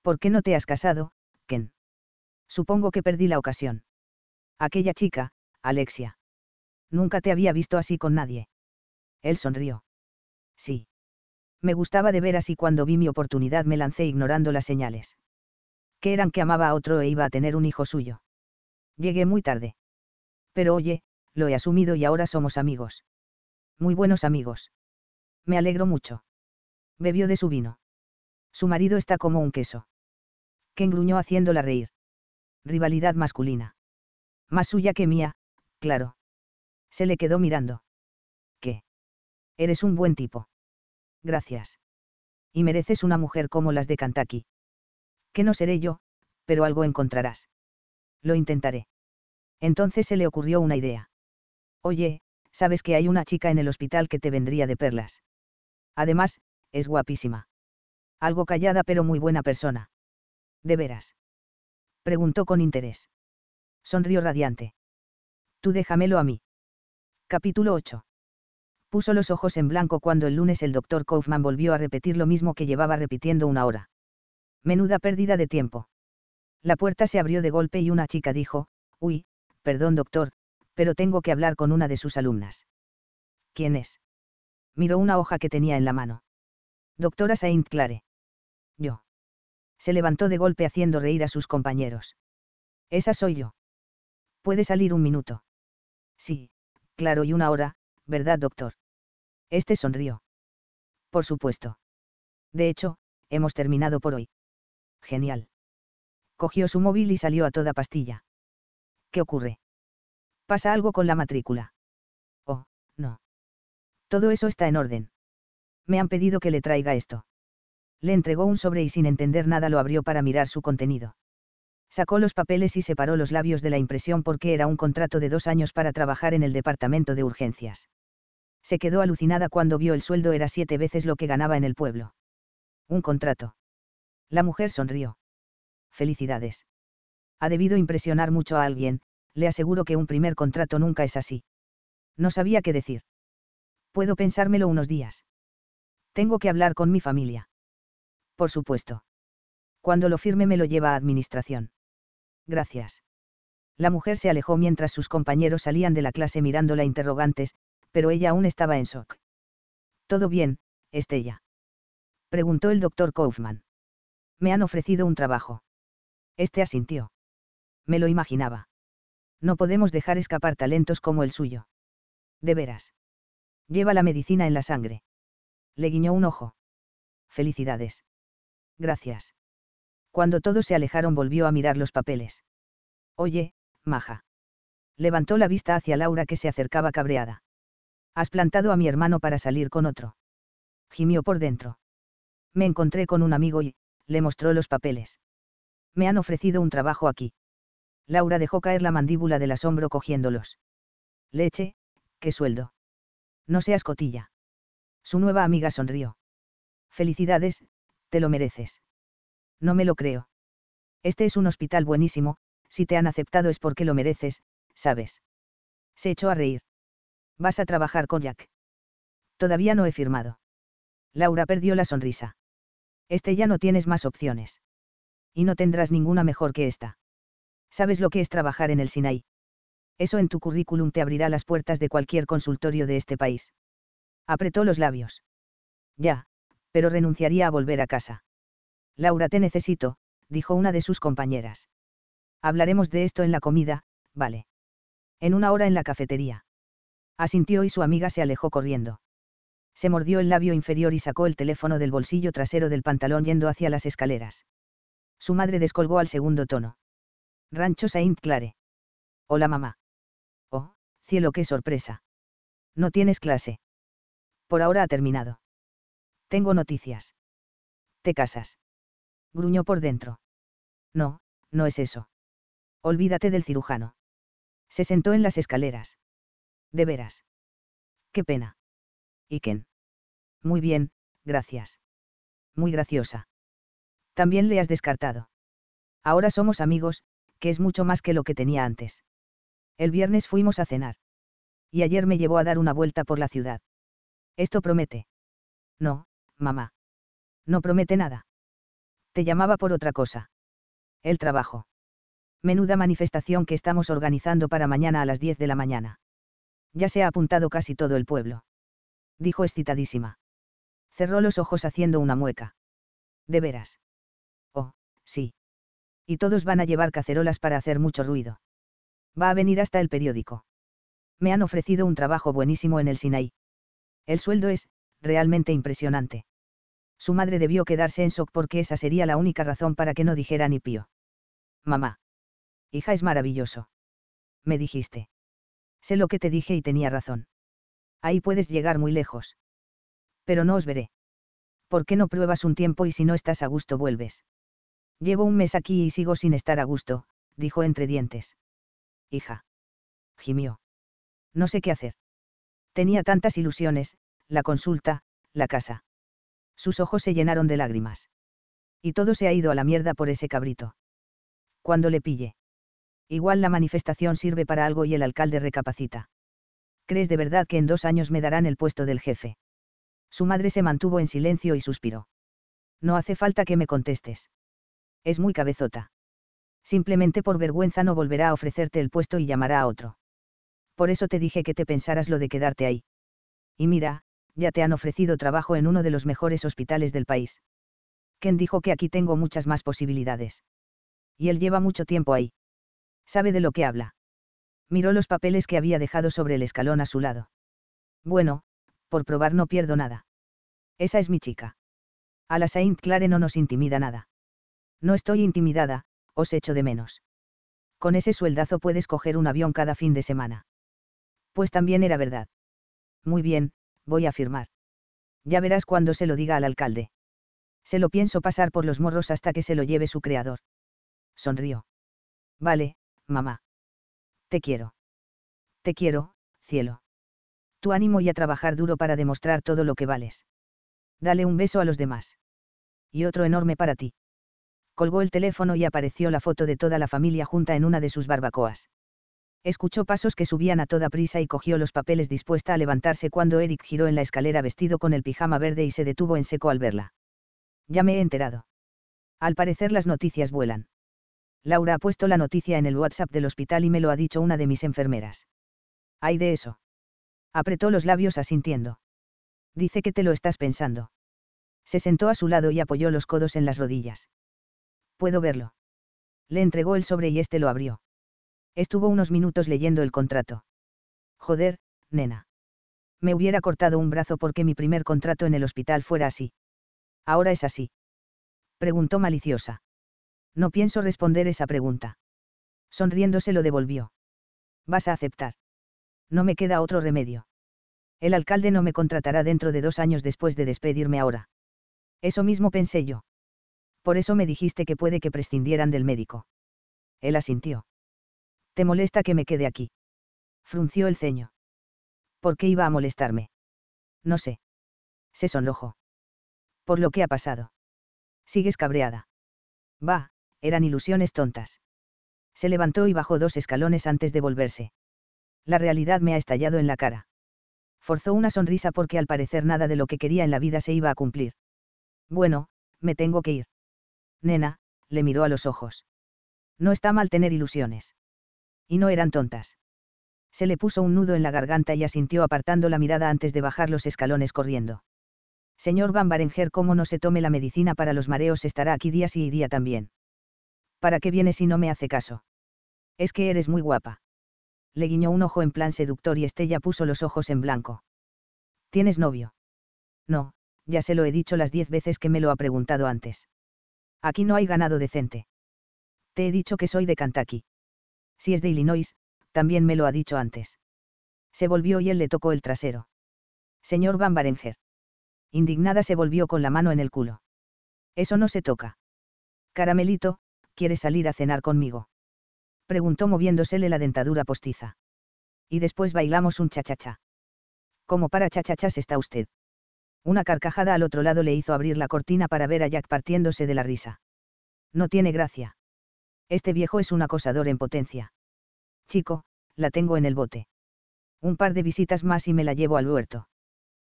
¿Por qué no te has casado, Ken? Supongo que perdí la ocasión. Aquella chica, Alexia. Nunca te había visto así con nadie. Él sonrió. Sí. Me gustaba de ver así cuando vi mi oportunidad me lancé ignorando las señales. Que eran que amaba a otro e iba a tener un hijo suyo. Llegué muy tarde. Pero oye, lo he asumido y ahora somos amigos. Muy buenos amigos. Me alegro mucho. Bebió de su vino. Su marido está como un queso. Que engruñó haciéndola reír. Rivalidad masculina. Más suya que mía, claro. Se le quedó mirando. ¿Qué? Eres un buen tipo. Gracias. Y mereces una mujer como las de Kentucky. Que no seré yo, pero algo encontrarás. Lo intentaré. Entonces se le ocurrió una idea. Oye, sabes que hay una chica en el hospital que te vendría de perlas. Además, es guapísima. Algo callada pero muy buena persona. ¿De veras? Preguntó con interés. Sonrió radiante. Tú déjamelo a mí. Capítulo 8. Puso los ojos en blanco cuando el lunes el doctor Kaufman volvió a repetir lo mismo que llevaba repitiendo una hora. Menuda pérdida de tiempo. La puerta se abrió de golpe y una chica dijo, Uy, perdón doctor, pero tengo que hablar con una de sus alumnas. ¿Quién es? Miró una hoja que tenía en la mano. Doctora Saint Clare. Yo. Se levantó de golpe haciendo reír a sus compañeros. Esa soy yo. ¿Puede salir un minuto? Sí, claro, y una hora, ¿verdad, doctor? Este sonrió. Por supuesto. De hecho, hemos terminado por hoy. Genial. Cogió su móvil y salió a toda pastilla. ¿Qué ocurre? ¿Pasa algo con la matrícula? Oh, no. Todo eso está en orden. Me han pedido que le traiga esto. Le entregó un sobre y sin entender nada lo abrió para mirar su contenido. Sacó los papeles y separó los labios de la impresión porque era un contrato de dos años para trabajar en el departamento de urgencias. Se quedó alucinada cuando vio el sueldo era siete veces lo que ganaba en el pueblo. Un contrato. La mujer sonrió. Felicidades. Ha debido impresionar mucho a alguien, le aseguro que un primer contrato nunca es así. No sabía qué decir. Puedo pensármelo unos días. Tengo que hablar con mi familia. Por supuesto. Cuando lo firme me lo lleva a administración. Gracias. La mujer se alejó mientras sus compañeros salían de la clase mirándola interrogantes, pero ella aún estaba en shock. ¿Todo bien, Estella? Preguntó el doctor Kaufman. Me han ofrecido un trabajo. Este asintió. Me lo imaginaba. No podemos dejar escapar talentos como el suyo. De veras. Lleva la medicina en la sangre. Le guiñó un ojo. Felicidades. Gracias. Cuando todos se alejaron volvió a mirar los papeles. Oye, maja. Levantó la vista hacia Laura que se acercaba cabreada. Has plantado a mi hermano para salir con otro. Gimió por dentro. Me encontré con un amigo y, le mostró los papeles. Me han ofrecido un trabajo aquí. Laura dejó caer la mandíbula del asombro cogiéndolos. Leche, qué sueldo. No seas cotilla. Su nueva amiga sonrió. Felicidades, te lo mereces. No me lo creo. Este es un hospital buenísimo, si te han aceptado es porque lo mereces, sabes. Se echó a reír. Vas a trabajar con Jack. Todavía no he firmado. Laura perdió la sonrisa. Este ya no tienes más opciones. Y no tendrás ninguna mejor que esta. ¿Sabes lo que es trabajar en el Sinai? Eso en tu currículum te abrirá las puertas de cualquier consultorio de este país. Apretó los labios. Ya, pero renunciaría a volver a casa. Laura, te necesito, dijo una de sus compañeras. Hablaremos de esto en la comida, vale. En una hora en la cafetería. Asintió y su amiga se alejó corriendo. Se mordió el labio inferior y sacó el teléfono del bolsillo trasero del pantalón yendo hacia las escaleras. Su madre descolgó al segundo tono. Rancho Saint Clare. Hola mamá. Oh, cielo, qué sorpresa. No tienes clase. Por ahora ha terminado. Tengo noticias. Te casas. Gruñó por dentro. No, no es eso. Olvídate del cirujano. Se sentó en las escaleras. De veras. Qué pena. ¿Y quién? Muy bien, gracias. Muy graciosa. También le has descartado. Ahora somos amigos, que es mucho más que lo que tenía antes. El viernes fuimos a cenar. Y ayer me llevó a dar una vuelta por la ciudad. Esto promete. No, mamá. No promete nada. Te llamaba por otra cosa. El trabajo. Menuda manifestación que estamos organizando para mañana a las 10 de la mañana. Ya se ha apuntado casi todo el pueblo. Dijo excitadísima. Cerró los ojos haciendo una mueca. ¿De veras? Oh, sí. Y todos van a llevar cacerolas para hacer mucho ruido. Va a venir hasta el periódico. Me han ofrecido un trabajo buenísimo en el Sinaí. El sueldo es, realmente impresionante. Su madre debió quedarse en shock porque esa sería la única razón para que no dijera ni pío. Mamá. Hija es maravilloso. Me dijiste. Sé lo que te dije y tenía razón. Ahí puedes llegar muy lejos. Pero no os veré. ¿Por qué no pruebas un tiempo y si no estás a gusto vuelves? Llevo un mes aquí y sigo sin estar a gusto, dijo entre dientes. Hija. Gimió. No sé qué hacer. Tenía tantas ilusiones, la consulta, la casa. Sus ojos se llenaron de lágrimas. Y todo se ha ido a la mierda por ese cabrito. Cuando le pille. Igual la manifestación sirve para algo y el alcalde recapacita. ¿Crees de verdad que en dos años me darán el puesto del jefe? Su madre se mantuvo en silencio y suspiró. No hace falta que me contestes. Es muy cabezota. Simplemente por vergüenza no volverá a ofrecerte el puesto y llamará a otro. Por eso te dije que te pensaras lo de quedarte ahí. Y mira, ya te han ofrecido trabajo en uno de los mejores hospitales del país. Ken dijo que aquí tengo muchas más posibilidades. Y él lleva mucho tiempo ahí. Sabe de lo que habla. Miró los papeles que había dejado sobre el escalón a su lado. Bueno, por probar no pierdo nada. Esa es mi chica. A la Saint Clare no nos intimida nada. No estoy intimidada, os echo de menos. Con ese sueldazo puedes coger un avión cada fin de semana. Pues también era verdad. Muy bien, voy a firmar. Ya verás cuando se lo diga al alcalde. Se lo pienso pasar por los morros hasta que se lo lleve su creador. Sonrió. Vale, mamá. Te quiero. Te quiero, cielo. Tu ánimo y a trabajar duro para demostrar todo lo que vales. Dale un beso a los demás. Y otro enorme para ti. Colgó el teléfono y apareció la foto de toda la familia junta en una de sus barbacoas. Escuchó pasos que subían a toda prisa y cogió los papeles dispuesta a levantarse cuando Eric giró en la escalera vestido con el pijama verde y se detuvo en seco al verla. Ya me he enterado. Al parecer las noticias vuelan. Laura ha puesto la noticia en el WhatsApp del hospital y me lo ha dicho una de mis enfermeras. Hay de eso. Apretó los labios asintiendo. Dice que te lo estás pensando. Se sentó a su lado y apoyó los codos en las rodillas. Puedo verlo. Le entregó el sobre y este lo abrió. Estuvo unos minutos leyendo el contrato. Joder, nena. Me hubiera cortado un brazo porque mi primer contrato en el hospital fuera así. Ahora es así. Preguntó maliciosa. No pienso responder esa pregunta. Sonriendo se lo devolvió. Vas a aceptar. No me queda otro remedio. El alcalde no me contratará dentro de dos años después de despedirme ahora. Eso mismo pensé yo. Por eso me dijiste que puede que prescindieran del médico. Él asintió. ¿Te molesta que me quede aquí? Frunció el ceño. ¿Por qué iba a molestarme? No sé. Se sonrojó. Por lo que ha pasado. Sigues cabreada. Va, eran ilusiones tontas. Se levantó y bajó dos escalones antes de volverse. La realidad me ha estallado en la cara. Forzó una sonrisa porque al parecer nada de lo que quería en la vida se iba a cumplir. Bueno, me tengo que ir. Nena, le miró a los ojos. No está mal tener ilusiones. Y no eran tontas. Se le puso un nudo en la garganta y asintió apartando la mirada antes de bajar los escalones corriendo. Señor Van Barenger, cómo no se tome la medicina para los mareos estará aquí día sí y día también. ¿Para qué viene si no me hace caso? Es que eres muy guapa. Le guiñó un ojo en plan seductor y Estella puso los ojos en blanco. ¿Tienes novio? No, ya se lo he dicho las diez veces que me lo ha preguntado antes. Aquí no hay ganado decente. Te he dicho que soy de Kentucky. Si es de Illinois, también me lo ha dicho antes. Se volvió y él le tocó el trasero. Señor Van Barenger. Indignada se volvió con la mano en el culo. Eso no se toca. Caramelito, ¿quieres salir a cenar conmigo? Preguntó moviéndosele la dentadura postiza. Y después bailamos un cha-cha-cha. ¿Cómo para chachachas está usted? Una carcajada al otro lado le hizo abrir la cortina para ver a Jack partiéndose de la risa. No tiene gracia. Este viejo es un acosador en potencia. Chico, la tengo en el bote. Un par de visitas más y me la llevo al huerto.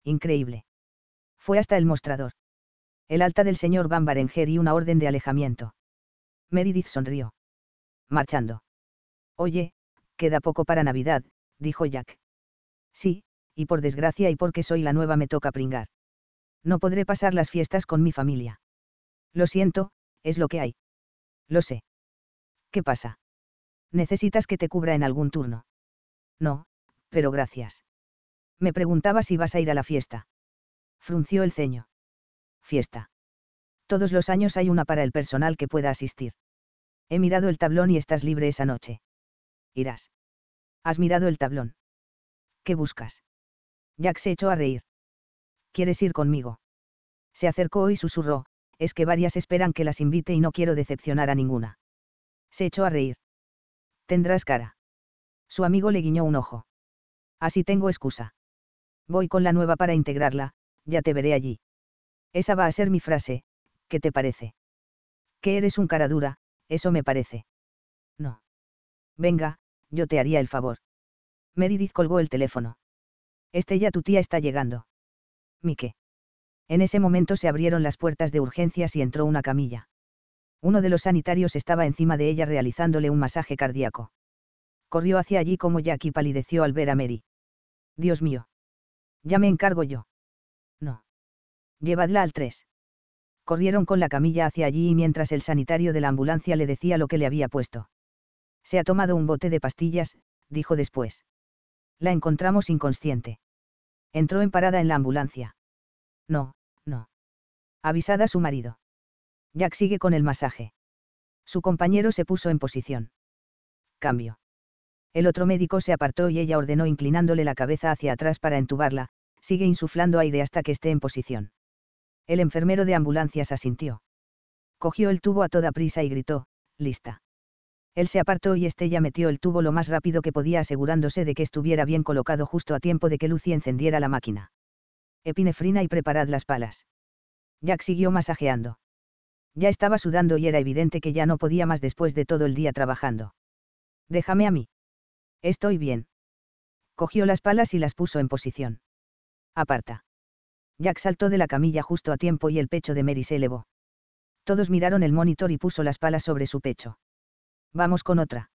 Increíble. Fue hasta el mostrador. El alta del señor Van Barenger y una orden de alejamiento. Meredith sonrió. Marchando. Oye, queda poco para Navidad, dijo Jack. Sí, y por desgracia y porque soy la nueva me toca pringar. No podré pasar las fiestas con mi familia. Lo siento, es lo que hay. Lo sé. ¿Qué pasa? ¿Necesitas que te cubra en algún turno? No, pero gracias. Me preguntaba si vas a ir a la fiesta. Frunció el ceño. Fiesta. Todos los años hay una para el personal que pueda asistir. He mirado el tablón y estás libre esa noche. Irás. ¿Has mirado el tablón? ¿Qué buscas? Jack se echó a reír. ¿Quieres ir conmigo? Se acercó y susurró, es que varias esperan que las invite y no quiero decepcionar a ninguna. Se echó a reír. Tendrás cara. Su amigo le guiñó un ojo. Así tengo excusa. Voy con la nueva para integrarla, ya te veré allí. Esa va a ser mi frase, ¿qué te parece? Que eres un cara dura, eso me parece. No. Venga, yo te haría el favor. Meredith colgó el teléfono. Estella, tu tía está llegando. Mike. En ese momento se abrieron las puertas de urgencias y entró una camilla. Uno de los sanitarios estaba encima de ella realizándole un masaje cardíaco. Corrió hacia allí como Jackie palideció al ver a Mary. Dios mío. Ya me encargo yo. No. Llevadla al 3. Corrieron con la camilla hacia allí y mientras el sanitario de la ambulancia le decía lo que le había puesto. Se ha tomado un bote de pastillas, dijo después. La encontramos inconsciente. Entró en parada en la ambulancia. No, no. Avisada su marido. Jack sigue con el masaje. Su compañero se puso en posición. Cambio. El otro médico se apartó y ella ordenó inclinándole la cabeza hacia atrás para entubarla, sigue insuflando aire hasta que esté en posición. El enfermero de ambulancias asintió. Cogió el tubo a toda prisa y gritó, lista. Él se apartó y Estella metió el tubo lo más rápido que podía asegurándose de que estuviera bien colocado justo a tiempo de que Lucy encendiera la máquina. Epinefrina y preparad las palas. Jack siguió masajeando. Ya estaba sudando y era evidente que ya no podía más después de todo el día trabajando. Déjame a mí. Estoy bien. Cogió las palas y las puso en posición. Aparta. Jack saltó de la camilla justo a tiempo y el pecho de Mary se elevó. Todos miraron el monitor y puso las palas sobre su pecho. Vamos con otra.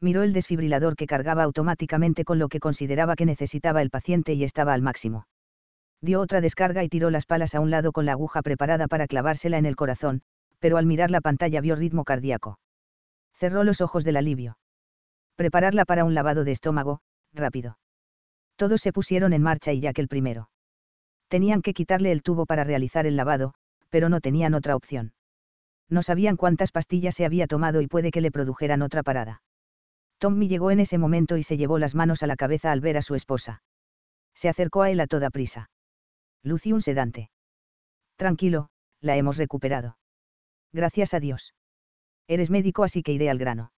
Miró el desfibrilador que cargaba automáticamente con lo que consideraba que necesitaba el paciente y estaba al máximo. Dio otra descarga y tiró las palas a un lado con la aguja preparada para clavársela en el corazón, pero al mirar la pantalla vio ritmo cardíaco. Cerró los ojos del alivio. Prepararla para un lavado de estómago, rápido. Todos se pusieron en marcha y que el primero. Tenían que quitarle el tubo para realizar el lavado, pero no tenían otra opción no sabían cuántas pastillas se había tomado y puede que le produjeran otra parada. Tommy llegó en ese momento y se llevó las manos a la cabeza al ver a su esposa. Se acercó a él a toda prisa. Lucy un sedante. Tranquilo, la hemos recuperado. Gracias a Dios. Eres médico así que iré al grano.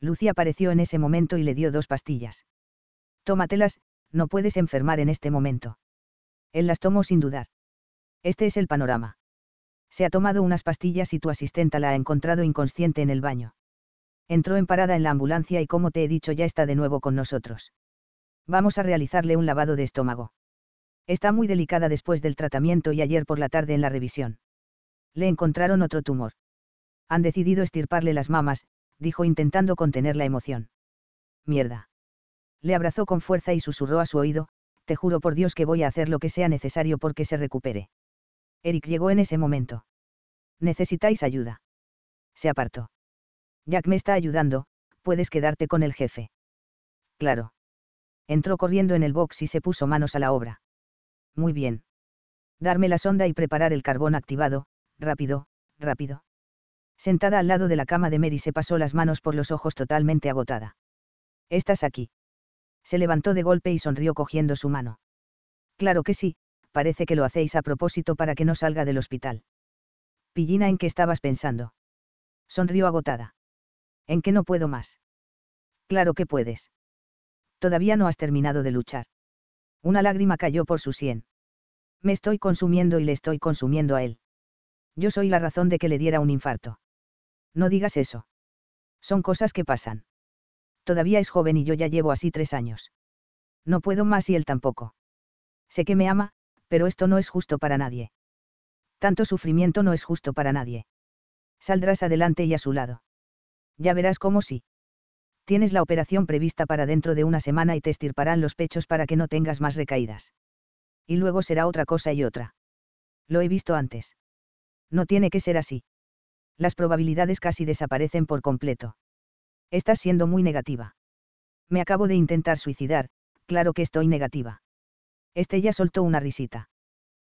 Lucy apareció en ese momento y le dio dos pastillas. Tómatelas, no puedes enfermar en este momento. Él las tomó sin dudar. Este es el panorama. Se ha tomado unas pastillas y tu asistenta la ha encontrado inconsciente en el baño. Entró en parada en la ambulancia y como te he dicho ya está de nuevo con nosotros. Vamos a realizarle un lavado de estómago. Está muy delicada después del tratamiento y ayer por la tarde en la revisión. Le encontraron otro tumor. Han decidido estirparle las mamas, dijo intentando contener la emoción. Mierda. Le abrazó con fuerza y susurró a su oído, te juro por Dios que voy a hacer lo que sea necesario porque se recupere. Eric llegó en ese momento. Necesitáis ayuda. Se apartó. Jack me está ayudando, puedes quedarte con el jefe. Claro. Entró corriendo en el box y se puso manos a la obra. Muy bien. Darme la sonda y preparar el carbón activado, rápido, rápido. Sentada al lado de la cama de Mary se pasó las manos por los ojos totalmente agotada. ¿Estás aquí? Se levantó de golpe y sonrió cogiendo su mano. Claro que sí, parece que lo hacéis a propósito para que no salga del hospital. Pillina, ¿en qué estabas pensando? Sonrió agotada. ¿En qué no puedo más? Claro que puedes. Todavía no has terminado de luchar. Una lágrima cayó por su sien. Me estoy consumiendo y le estoy consumiendo a él. Yo soy la razón de que le diera un infarto. No digas eso. Son cosas que pasan. Todavía es joven y yo ya llevo así tres años. No puedo más y él tampoco. Sé que me ama, pero esto no es justo para nadie. Tanto sufrimiento no es justo para nadie. Saldrás adelante y a su lado. Ya verás cómo sí. Tienes la operación prevista para dentro de una semana y te estirparán los pechos para que no tengas más recaídas. Y luego será otra cosa y otra. Lo he visto antes. No tiene que ser así. Las probabilidades casi desaparecen por completo. Estás siendo muy negativa. Me acabo de intentar suicidar, claro que estoy negativa. Estella soltó una risita.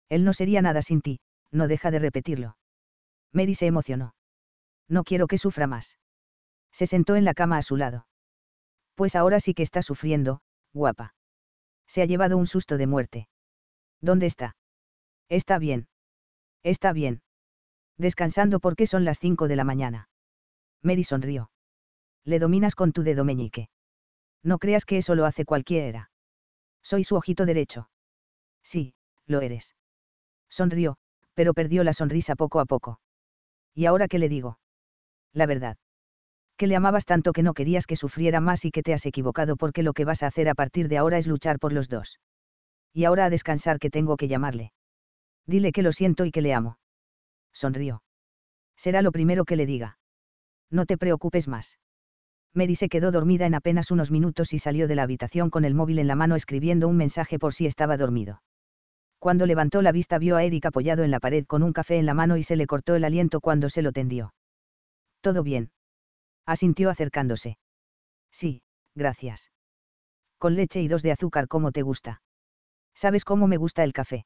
Él no sería nada sin ti, no deja de repetirlo. Mary se emocionó. No quiero que sufra más. Se sentó en la cama a su lado. Pues ahora sí que está sufriendo, guapa. Se ha llevado un susto de muerte. ¿Dónde está? Está bien. Está bien. Descansando porque son las cinco de la mañana. Mary sonrió. Le dominas con tu dedo meñique. No creas que eso lo hace cualquiera. Soy su ojito derecho. Sí, lo eres. Sonrió, pero perdió la sonrisa poco a poco. ¿Y ahora qué le digo? La verdad. Que le amabas tanto que no querías que sufriera más y que te has equivocado porque lo que vas a hacer a partir de ahora es luchar por los dos. Y ahora a descansar que tengo que llamarle. Dile que lo siento y que le amo. Sonrió. Será lo primero que le diga. No te preocupes más. Mary se quedó dormida en apenas unos minutos y salió de la habitación con el móvil en la mano escribiendo un mensaje por si estaba dormido. Cuando levantó la vista vio a Eric apoyado en la pared con un café en la mano y se le cortó el aliento cuando se lo tendió. Todo bien. Asintió acercándose. Sí, gracias. Con leche y dos de azúcar como te gusta. ¿Sabes cómo me gusta el café?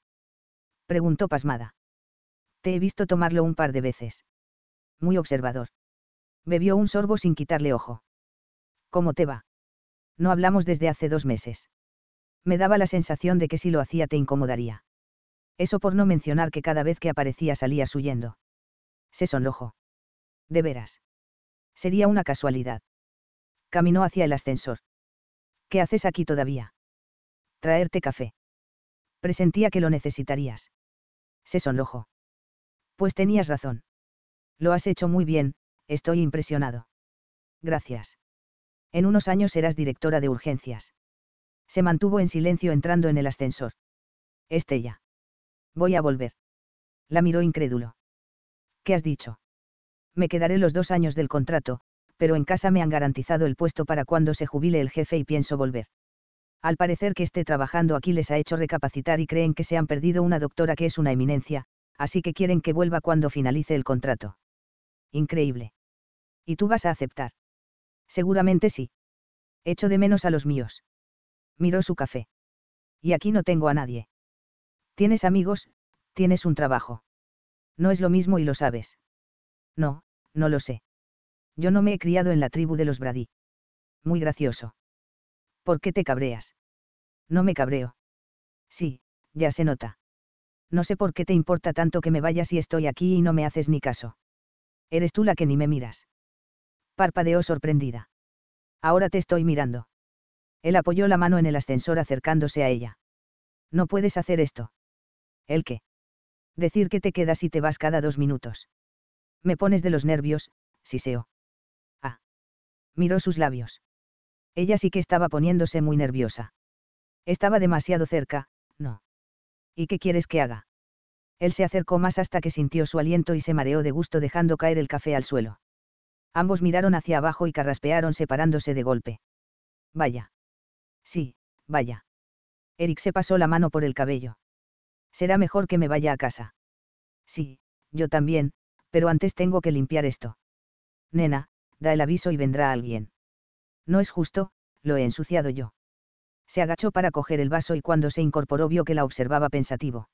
Preguntó pasmada. Te he visto tomarlo un par de veces. Muy observador. Bebió un sorbo sin quitarle ojo. ¿Cómo te va? No hablamos desde hace dos meses. Me daba la sensación de que si lo hacía te incomodaría. Eso por no mencionar que cada vez que aparecía salías huyendo. Se sonrojó. De veras. Sería una casualidad. Caminó hacia el ascensor. ¿Qué haces aquí todavía? Traerte café. Presentía que lo necesitarías. Se sonrojó. Pues tenías razón. Lo has hecho muy bien, estoy impresionado. Gracias. En unos años serás directora de urgencias. Se mantuvo en silencio entrando en el ascensor. Estella. Voy a volver. La miró incrédulo. ¿Qué has dicho? Me quedaré los dos años del contrato, pero en casa me han garantizado el puesto para cuando se jubile el jefe y pienso volver. Al parecer que esté trabajando aquí les ha hecho recapacitar y creen que se han perdido una doctora que es una eminencia, así que quieren que vuelva cuando finalice el contrato. Increíble. ¿Y tú vas a aceptar? Seguramente sí. Echo de menos a los míos. Miró su café. Y aquí no tengo a nadie. Tienes amigos, tienes un trabajo. No es lo mismo y lo sabes. No, no lo sé. Yo no me he criado en la tribu de los Brady. Muy gracioso. ¿Por qué te cabreas? No me cabreo. Sí, ya se nota. No sé por qué te importa tanto que me vayas y estoy aquí y no me haces ni caso. Eres tú la que ni me miras. Parpadeó sorprendida. Ahora te estoy mirando. Él apoyó la mano en el ascensor acercándose a ella. No puedes hacer esto. ¿El qué? Decir que te quedas y te vas cada dos minutos. Me pones de los nervios, siseo. Ah. Miró sus labios. Ella sí que estaba poniéndose muy nerviosa. Estaba demasiado cerca, no. ¿Y qué quieres que haga? Él se acercó más hasta que sintió su aliento y se mareó de gusto dejando caer el café al suelo. Ambos miraron hacia abajo y carraspearon separándose de golpe. Vaya. Sí, vaya. Eric se pasó la mano por el cabello. Será mejor que me vaya a casa. Sí, yo también, pero antes tengo que limpiar esto. Nena, da el aviso y vendrá alguien. No es justo, lo he ensuciado yo. Se agachó para coger el vaso y cuando se incorporó vio que la observaba pensativo.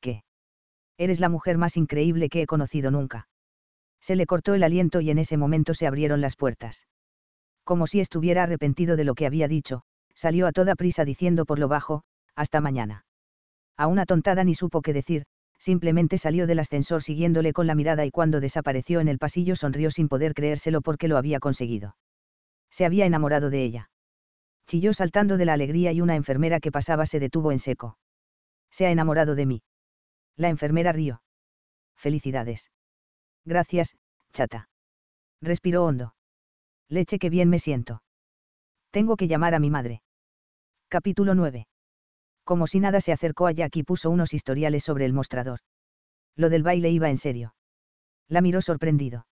¿Qué? Eres la mujer más increíble que he conocido nunca. Se le cortó el aliento y en ese momento se abrieron las puertas. Como si estuviera arrepentido de lo que había dicho, salió a toda prisa diciendo por lo bajo, hasta mañana. A una tontada ni supo qué decir, simplemente salió del ascensor siguiéndole con la mirada y cuando desapareció en el pasillo sonrió sin poder creérselo porque lo había conseguido. Se había enamorado de ella. Chilló saltando de la alegría y una enfermera que pasaba se detuvo en seco. Se ha enamorado de mí. La enfermera rió. Felicidades. Gracias, chata. Respiró hondo. Leche que bien me siento. Tengo que llamar a mi madre. Capítulo 9. Como si nada se acercó a Jack y puso unos historiales sobre el mostrador. Lo del baile iba en serio. La miró sorprendido.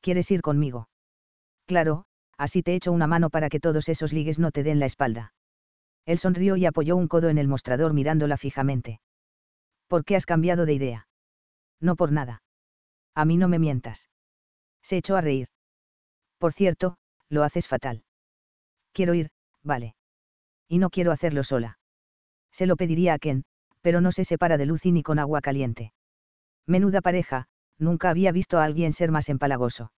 ¿Quieres ir conmigo? Claro, así te echo una mano para que todos esos ligues no te den la espalda. Él sonrió y apoyó un codo en el mostrador mirándola fijamente. ¿Por qué has cambiado de idea? No por nada. A mí no me mientas. Se echó a reír. Por cierto, lo haces fatal. Quiero ir, vale. Y no quiero hacerlo sola. Se lo pediría a Ken, pero no se separa de Lucy ni con agua caliente. Menuda pareja, nunca había visto a alguien ser más empalagoso.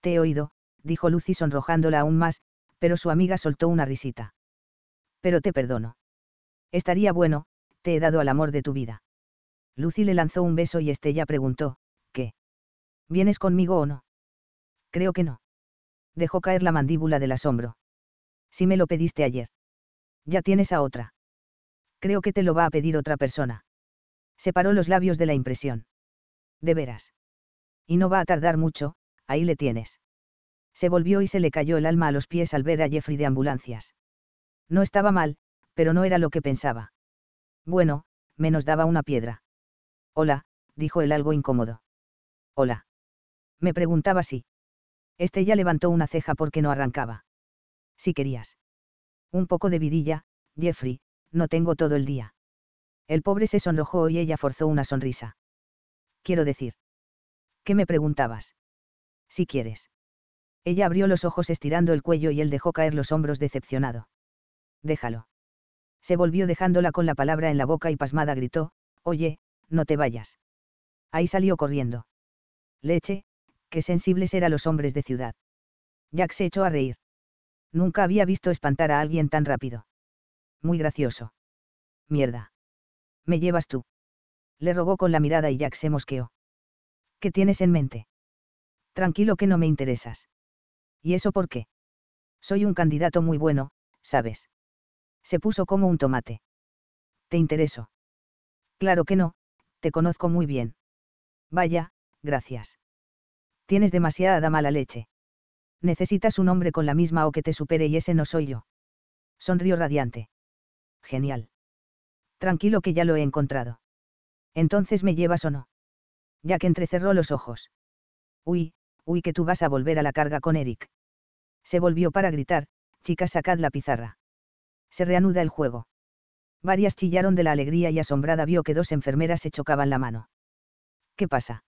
Te he oído, dijo Lucy sonrojándola aún más, pero su amiga soltó una risita. Pero te perdono. Estaría bueno, te he dado al amor de tu vida. Lucy le lanzó un beso y Estella preguntó. ¿Vienes conmigo o no? Creo que no. Dejó caer la mandíbula del asombro. Si me lo pediste ayer. Ya tienes a otra. Creo que te lo va a pedir otra persona. Separó los labios de la impresión. De veras. Y no va a tardar mucho, ahí le tienes. Se volvió y se le cayó el alma a los pies al ver a Jeffrey de ambulancias. No estaba mal, pero no era lo que pensaba. Bueno, menos daba una piedra. Hola, dijo él algo incómodo. Hola. Me preguntaba si. Este ya levantó una ceja porque no arrancaba. Si querías. Un poco de vidilla, Jeffrey, no tengo todo el día. El pobre se sonrojó y ella forzó una sonrisa. Quiero decir. ¿Qué me preguntabas? Si quieres. Ella abrió los ojos estirando el cuello y él dejó caer los hombros decepcionado. Déjalo. Se volvió dejándola con la palabra en la boca y pasmada gritó, Oye, no te vayas. Ahí salió corriendo. Leche, qué sensibles eran los hombres de ciudad. Jack se echó a reír. Nunca había visto espantar a alguien tan rápido. Muy gracioso. Mierda. ¿Me llevas tú? Le rogó con la mirada y Jack se mosqueó. ¿Qué tienes en mente? Tranquilo que no me interesas. ¿Y eso por qué? Soy un candidato muy bueno, ¿sabes? Se puso como un tomate. ¿Te intereso? Claro que no, te conozco muy bien. Vaya, gracias. Tienes demasiada mala leche. Necesitas un hombre con la misma o que te supere y ese no soy yo. Sonrió radiante. Genial. Tranquilo que ya lo he encontrado. Entonces me llevas o no. Ya que entrecerró los ojos. Uy, uy que tú vas a volver a la carga con Eric. Se volvió para gritar, chicas sacad la pizarra. Se reanuda el juego. Varias chillaron de la alegría y asombrada vio que dos enfermeras se chocaban la mano. ¿Qué pasa?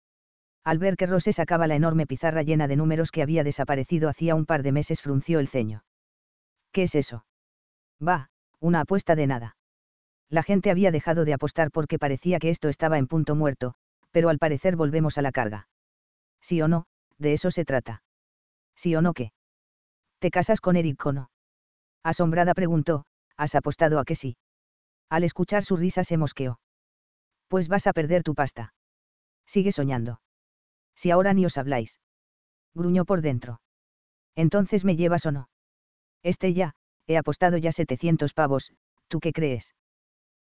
Al ver que Rose sacaba la enorme pizarra llena de números que había desaparecido hacía un par de meses frunció el ceño. ¿Qué es eso? Va, una apuesta de nada. La gente había dejado de apostar porque parecía que esto estaba en punto muerto, pero al parecer volvemos a la carga. ¿Sí o no? De eso se trata. ¿Sí o no qué? ¿Te casas con Eric o no? Asombrada preguntó, ¿has apostado a que sí? Al escuchar su risa se mosqueó. Pues vas a perder tu pasta. Sigue soñando. Si ahora ni os habláis. Gruñó por dentro. Entonces me llevas o no. Este ya, he apostado ya 700 pavos, ¿tú qué crees?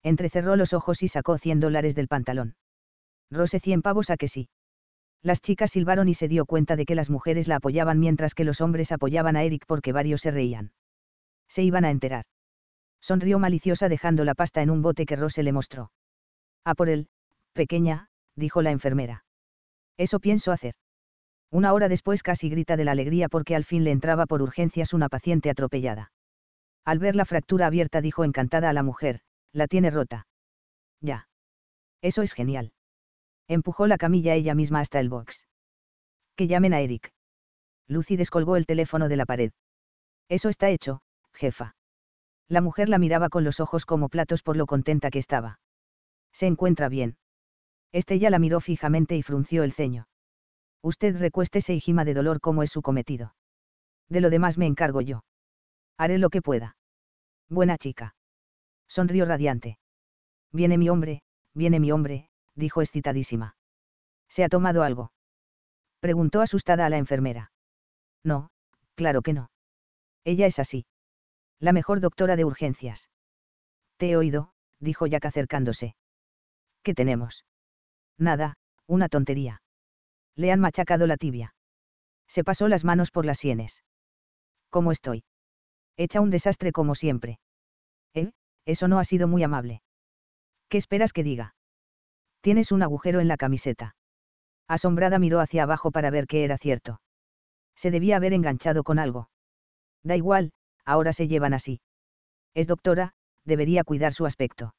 Entrecerró los ojos y sacó 100 dólares del pantalón. Rose 100 pavos a que sí. Las chicas silbaron y se dio cuenta de que las mujeres la apoyaban mientras que los hombres apoyaban a Eric porque varios se reían. Se iban a enterar. Sonrió maliciosa dejando la pasta en un bote que Rose le mostró. A por él, pequeña, dijo la enfermera. Eso pienso hacer. Una hora después casi grita de la alegría porque al fin le entraba por urgencias una paciente atropellada. Al ver la fractura abierta dijo encantada a la mujer, la tiene rota. Ya. Eso es genial. Empujó la camilla ella misma hasta el box. Que llamen a Eric. Lucy descolgó el teléfono de la pared. Eso está hecho, jefa. La mujer la miraba con los ojos como platos por lo contenta que estaba. Se encuentra bien. Estella la miró fijamente y frunció el ceño. Usted recuéstese y gima de dolor como es su cometido. De lo demás me encargo yo. Haré lo que pueda. Buena chica. Sonrió radiante. Viene mi hombre, viene mi hombre, dijo excitadísima. ¿Se ha tomado algo? Preguntó asustada a la enfermera. No, claro que no. Ella es así. La mejor doctora de urgencias. Te he oído, dijo Jack acercándose. ¿Qué tenemos? Nada, una tontería. Le han machacado la tibia. Se pasó las manos por las sienes. ¿Cómo estoy? Hecha un desastre como siempre. ¿Eh? Eso no ha sido muy amable. ¿Qué esperas que diga? Tienes un agujero en la camiseta. Asombrada miró hacia abajo para ver que era cierto. Se debía haber enganchado con algo. Da igual, ahora se llevan así. Es doctora, debería cuidar su aspecto.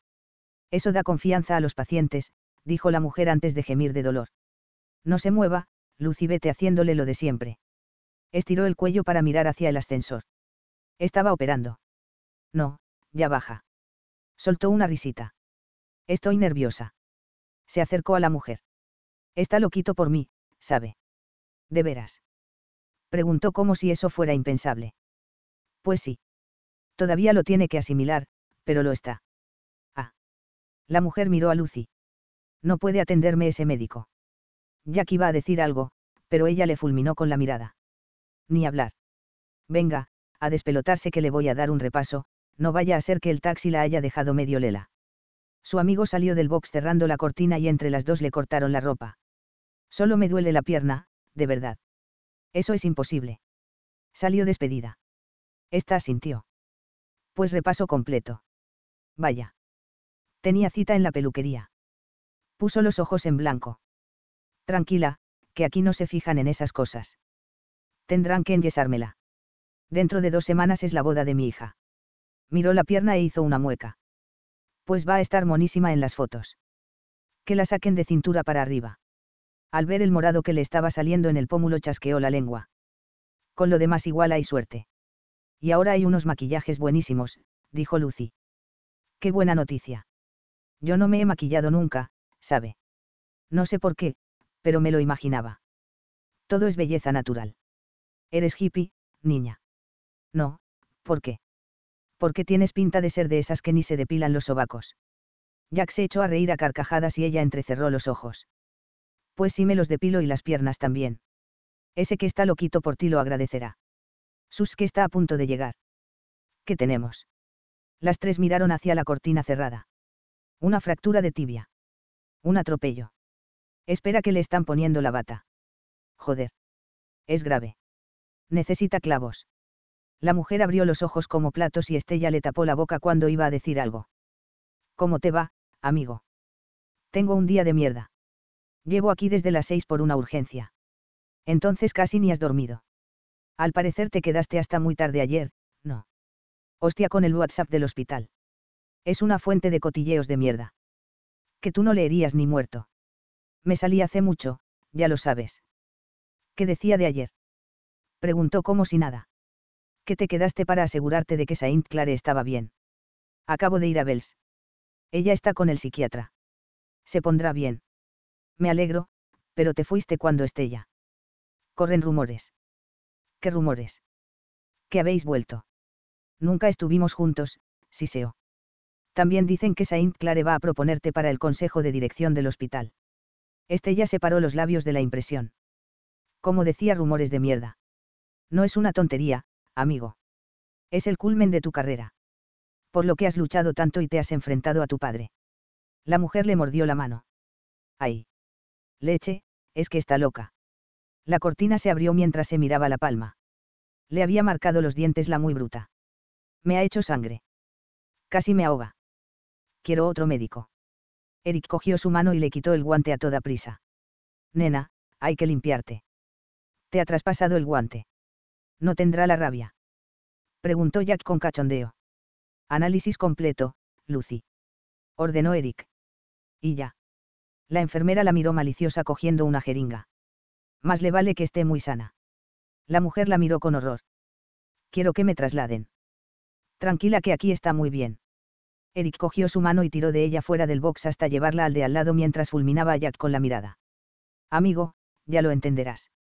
Eso da confianza a los pacientes, dijo la mujer antes de gemir de dolor. No se mueva, Lucy vete haciéndole lo de siempre. Estiró el cuello para mirar hacia el ascensor. Estaba operando. No, ya baja. Soltó una risita. Estoy nerviosa. Se acercó a la mujer. Está loquito por mí, sabe. ¿De veras? Preguntó como si eso fuera impensable. Pues sí. Todavía lo tiene que asimilar, pero lo está. Ah. La mujer miró a Lucy. No puede atenderme ese médico. Jack iba a decir algo, pero ella le fulminó con la mirada. Ni hablar. Venga, a despelotarse que le voy a dar un repaso, no vaya a ser que el taxi la haya dejado medio lela. Su amigo salió del box cerrando la cortina y entre las dos le cortaron la ropa. Solo me duele la pierna, de verdad. Eso es imposible. Salió despedida. Esta sintió. Pues repaso completo. Vaya. Tenía cita en la peluquería. Puso los ojos en blanco. Tranquila, que aquí no se fijan en esas cosas. Tendrán que enyesármela. Dentro de dos semanas es la boda de mi hija. Miró la pierna e hizo una mueca. Pues va a estar monísima en las fotos. Que la saquen de cintura para arriba. Al ver el morado que le estaba saliendo en el pómulo chasqueó la lengua. Con lo demás igual hay suerte. Y ahora hay unos maquillajes buenísimos, dijo Lucy. Qué buena noticia. Yo no me he maquillado nunca, sabe. No sé por qué, pero me lo imaginaba. Todo es belleza natural. Eres hippie, niña. No, ¿por qué? Porque tienes pinta de ser de esas que ni se depilan los sobacos. Jack se echó a reír a carcajadas y ella entrecerró los ojos. Pues sí me los depilo y las piernas también. Ese que está loquito por ti lo agradecerá. Sus que está a punto de llegar. ¿Qué tenemos? Las tres miraron hacia la cortina cerrada. Una fractura de tibia. Un atropello. Espera que le están poniendo la bata. Joder. Es grave. Necesita clavos. La mujer abrió los ojos como platos y Estella le tapó la boca cuando iba a decir algo. ¿Cómo te va, amigo? Tengo un día de mierda. Llevo aquí desde las seis por una urgencia. Entonces casi ni has dormido. Al parecer te quedaste hasta muy tarde ayer, no. Hostia con el WhatsApp del hospital. Es una fuente de cotilleos de mierda. Que tú no leerías ni muerto. Me salí hace mucho, ya lo sabes. ¿Qué decía de ayer? Preguntó como si nada que te quedaste para asegurarte de que Saint Clare estaba bien. Acabo de ir a Bells. Ella está con el psiquiatra. Se pondrá bien. Me alegro, pero te fuiste cuando esté ya. Corren rumores. ¿Qué rumores? Que habéis vuelto. Nunca estuvimos juntos, Siseo. También dicen que Saint Clare va a proponerte para el consejo de dirección del hospital. Estella separó los labios de la impresión. Como decía rumores de mierda. No es una tontería, amigo. Es el culmen de tu carrera. Por lo que has luchado tanto y te has enfrentado a tu padre. La mujer le mordió la mano. ¡Ay! Leche, es que está loca. La cortina se abrió mientras se miraba la palma. Le había marcado los dientes la muy bruta. Me ha hecho sangre. Casi me ahoga. Quiero otro médico. Eric cogió su mano y le quitó el guante a toda prisa. Nena, hay que limpiarte. Te ha traspasado el guante. ¿No tendrá la rabia? Preguntó Jack con cachondeo. Análisis completo, Lucy. Ordenó Eric. Y ya. La enfermera la miró maliciosa cogiendo una jeringa. Más le vale que esté muy sana. La mujer la miró con horror. Quiero que me trasladen. Tranquila que aquí está muy bien. Eric cogió su mano y tiró de ella fuera del box hasta llevarla al de al lado mientras fulminaba a Jack con la mirada. Amigo, ya lo entenderás.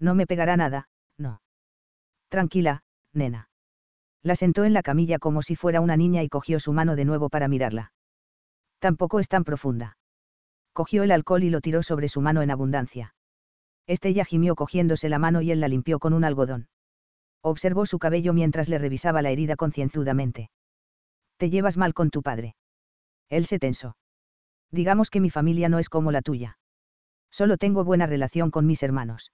No me pegará nada, no. Tranquila, nena. La sentó en la camilla como si fuera una niña y cogió su mano de nuevo para mirarla. Tampoco es tan profunda. Cogió el alcohol y lo tiró sobre su mano en abundancia. Estella gimió cogiéndose la mano y él la limpió con un algodón. Observó su cabello mientras le revisaba la herida concienzudamente. Te llevas mal con tu padre. Él se tensó. Digamos que mi familia no es como la tuya. Solo tengo buena relación con mis hermanos.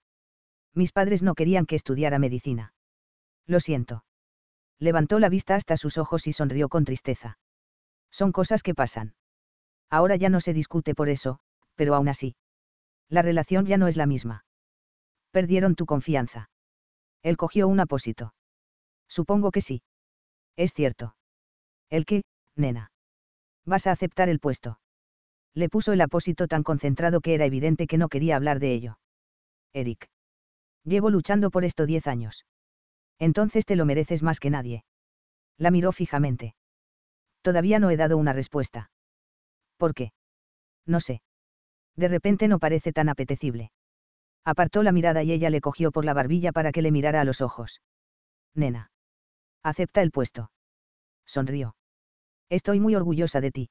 Mis padres no querían que estudiara medicina. Lo siento. Levantó la vista hasta sus ojos y sonrió con tristeza. Son cosas que pasan. Ahora ya no se discute por eso, pero aún así. La relación ya no es la misma. Perdieron tu confianza. Él cogió un apósito. Supongo que sí. Es cierto. ¿El qué, nena? Vas a aceptar el puesto. Le puso el apósito tan concentrado que era evidente que no quería hablar de ello. Eric. Llevo luchando por esto diez años. Entonces te lo mereces más que nadie. La miró fijamente. Todavía no he dado una respuesta. ¿Por qué? No sé. De repente no parece tan apetecible. Apartó la mirada y ella le cogió por la barbilla para que le mirara a los ojos. Nena. Acepta el puesto. Sonrió. Estoy muy orgullosa de ti.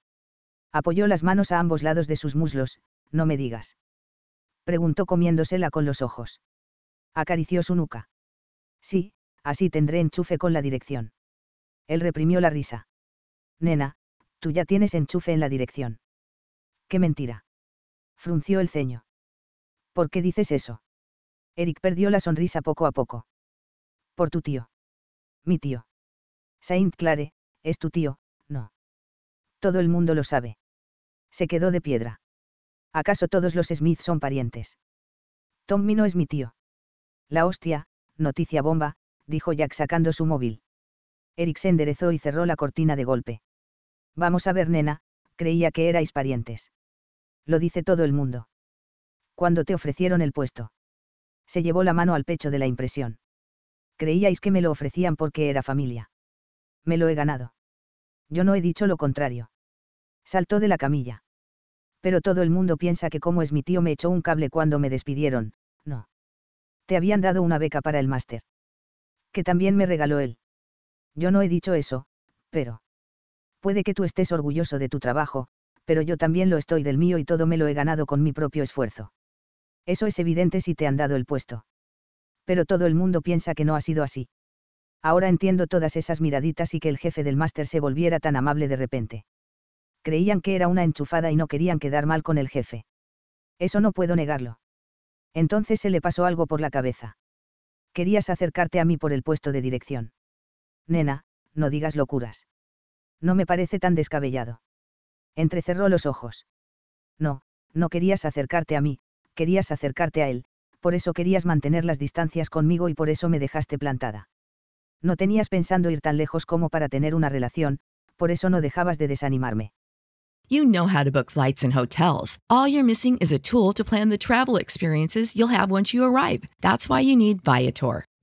Apoyó las manos a ambos lados de sus muslos, no me digas. Preguntó comiéndosela con los ojos. Acarició su nuca. Sí, así tendré enchufe con la dirección. Él reprimió la risa. Nena, tú ya tienes enchufe en la dirección. Qué mentira. Frunció el ceño. ¿Por qué dices eso? Eric perdió la sonrisa poco a poco. Por tu tío. Mi tío. Saint Clare, es tu tío, no. Todo el mundo lo sabe. Se quedó de piedra. ¿Acaso todos los Smith son parientes? Tommy no es mi tío. La hostia, noticia bomba, dijo Jack sacando su móvil. Eric se enderezó y cerró la cortina de golpe. Vamos a ver, nena, creía que erais parientes. Lo dice todo el mundo. Cuando te ofrecieron el puesto. Se llevó la mano al pecho de la impresión. Creíais que me lo ofrecían porque era familia. Me lo he ganado. Yo no he dicho lo contrario. Saltó de la camilla. Pero todo el mundo piensa que como es mi tío me echó un cable cuando me despidieron, no. Te habían dado una beca para el máster. Que también me regaló él. Yo no he dicho eso, pero... Puede que tú estés orgulloso de tu trabajo, pero yo también lo estoy del mío y todo me lo he ganado con mi propio esfuerzo. Eso es evidente si te han dado el puesto. Pero todo el mundo piensa que no ha sido así. Ahora entiendo todas esas miraditas y que el jefe del máster se volviera tan amable de repente. Creían que era una enchufada y no querían quedar mal con el jefe. Eso no puedo negarlo. Entonces se le pasó algo por la cabeza. Querías acercarte a mí por el puesto de dirección. Nena, no digas locuras. No me parece tan descabellado. Entrecerró los ojos. No, no querías acercarte a mí, querías acercarte a él, por eso querías mantener las distancias conmigo y por eso me dejaste plantada. No tenías pensando ir tan lejos como para tener una relación, por eso no dejabas de desanimarme. You know how to book flights and hotels. All you're missing is a tool to plan the travel experiences you'll have once you arrive. That's why you need Viator.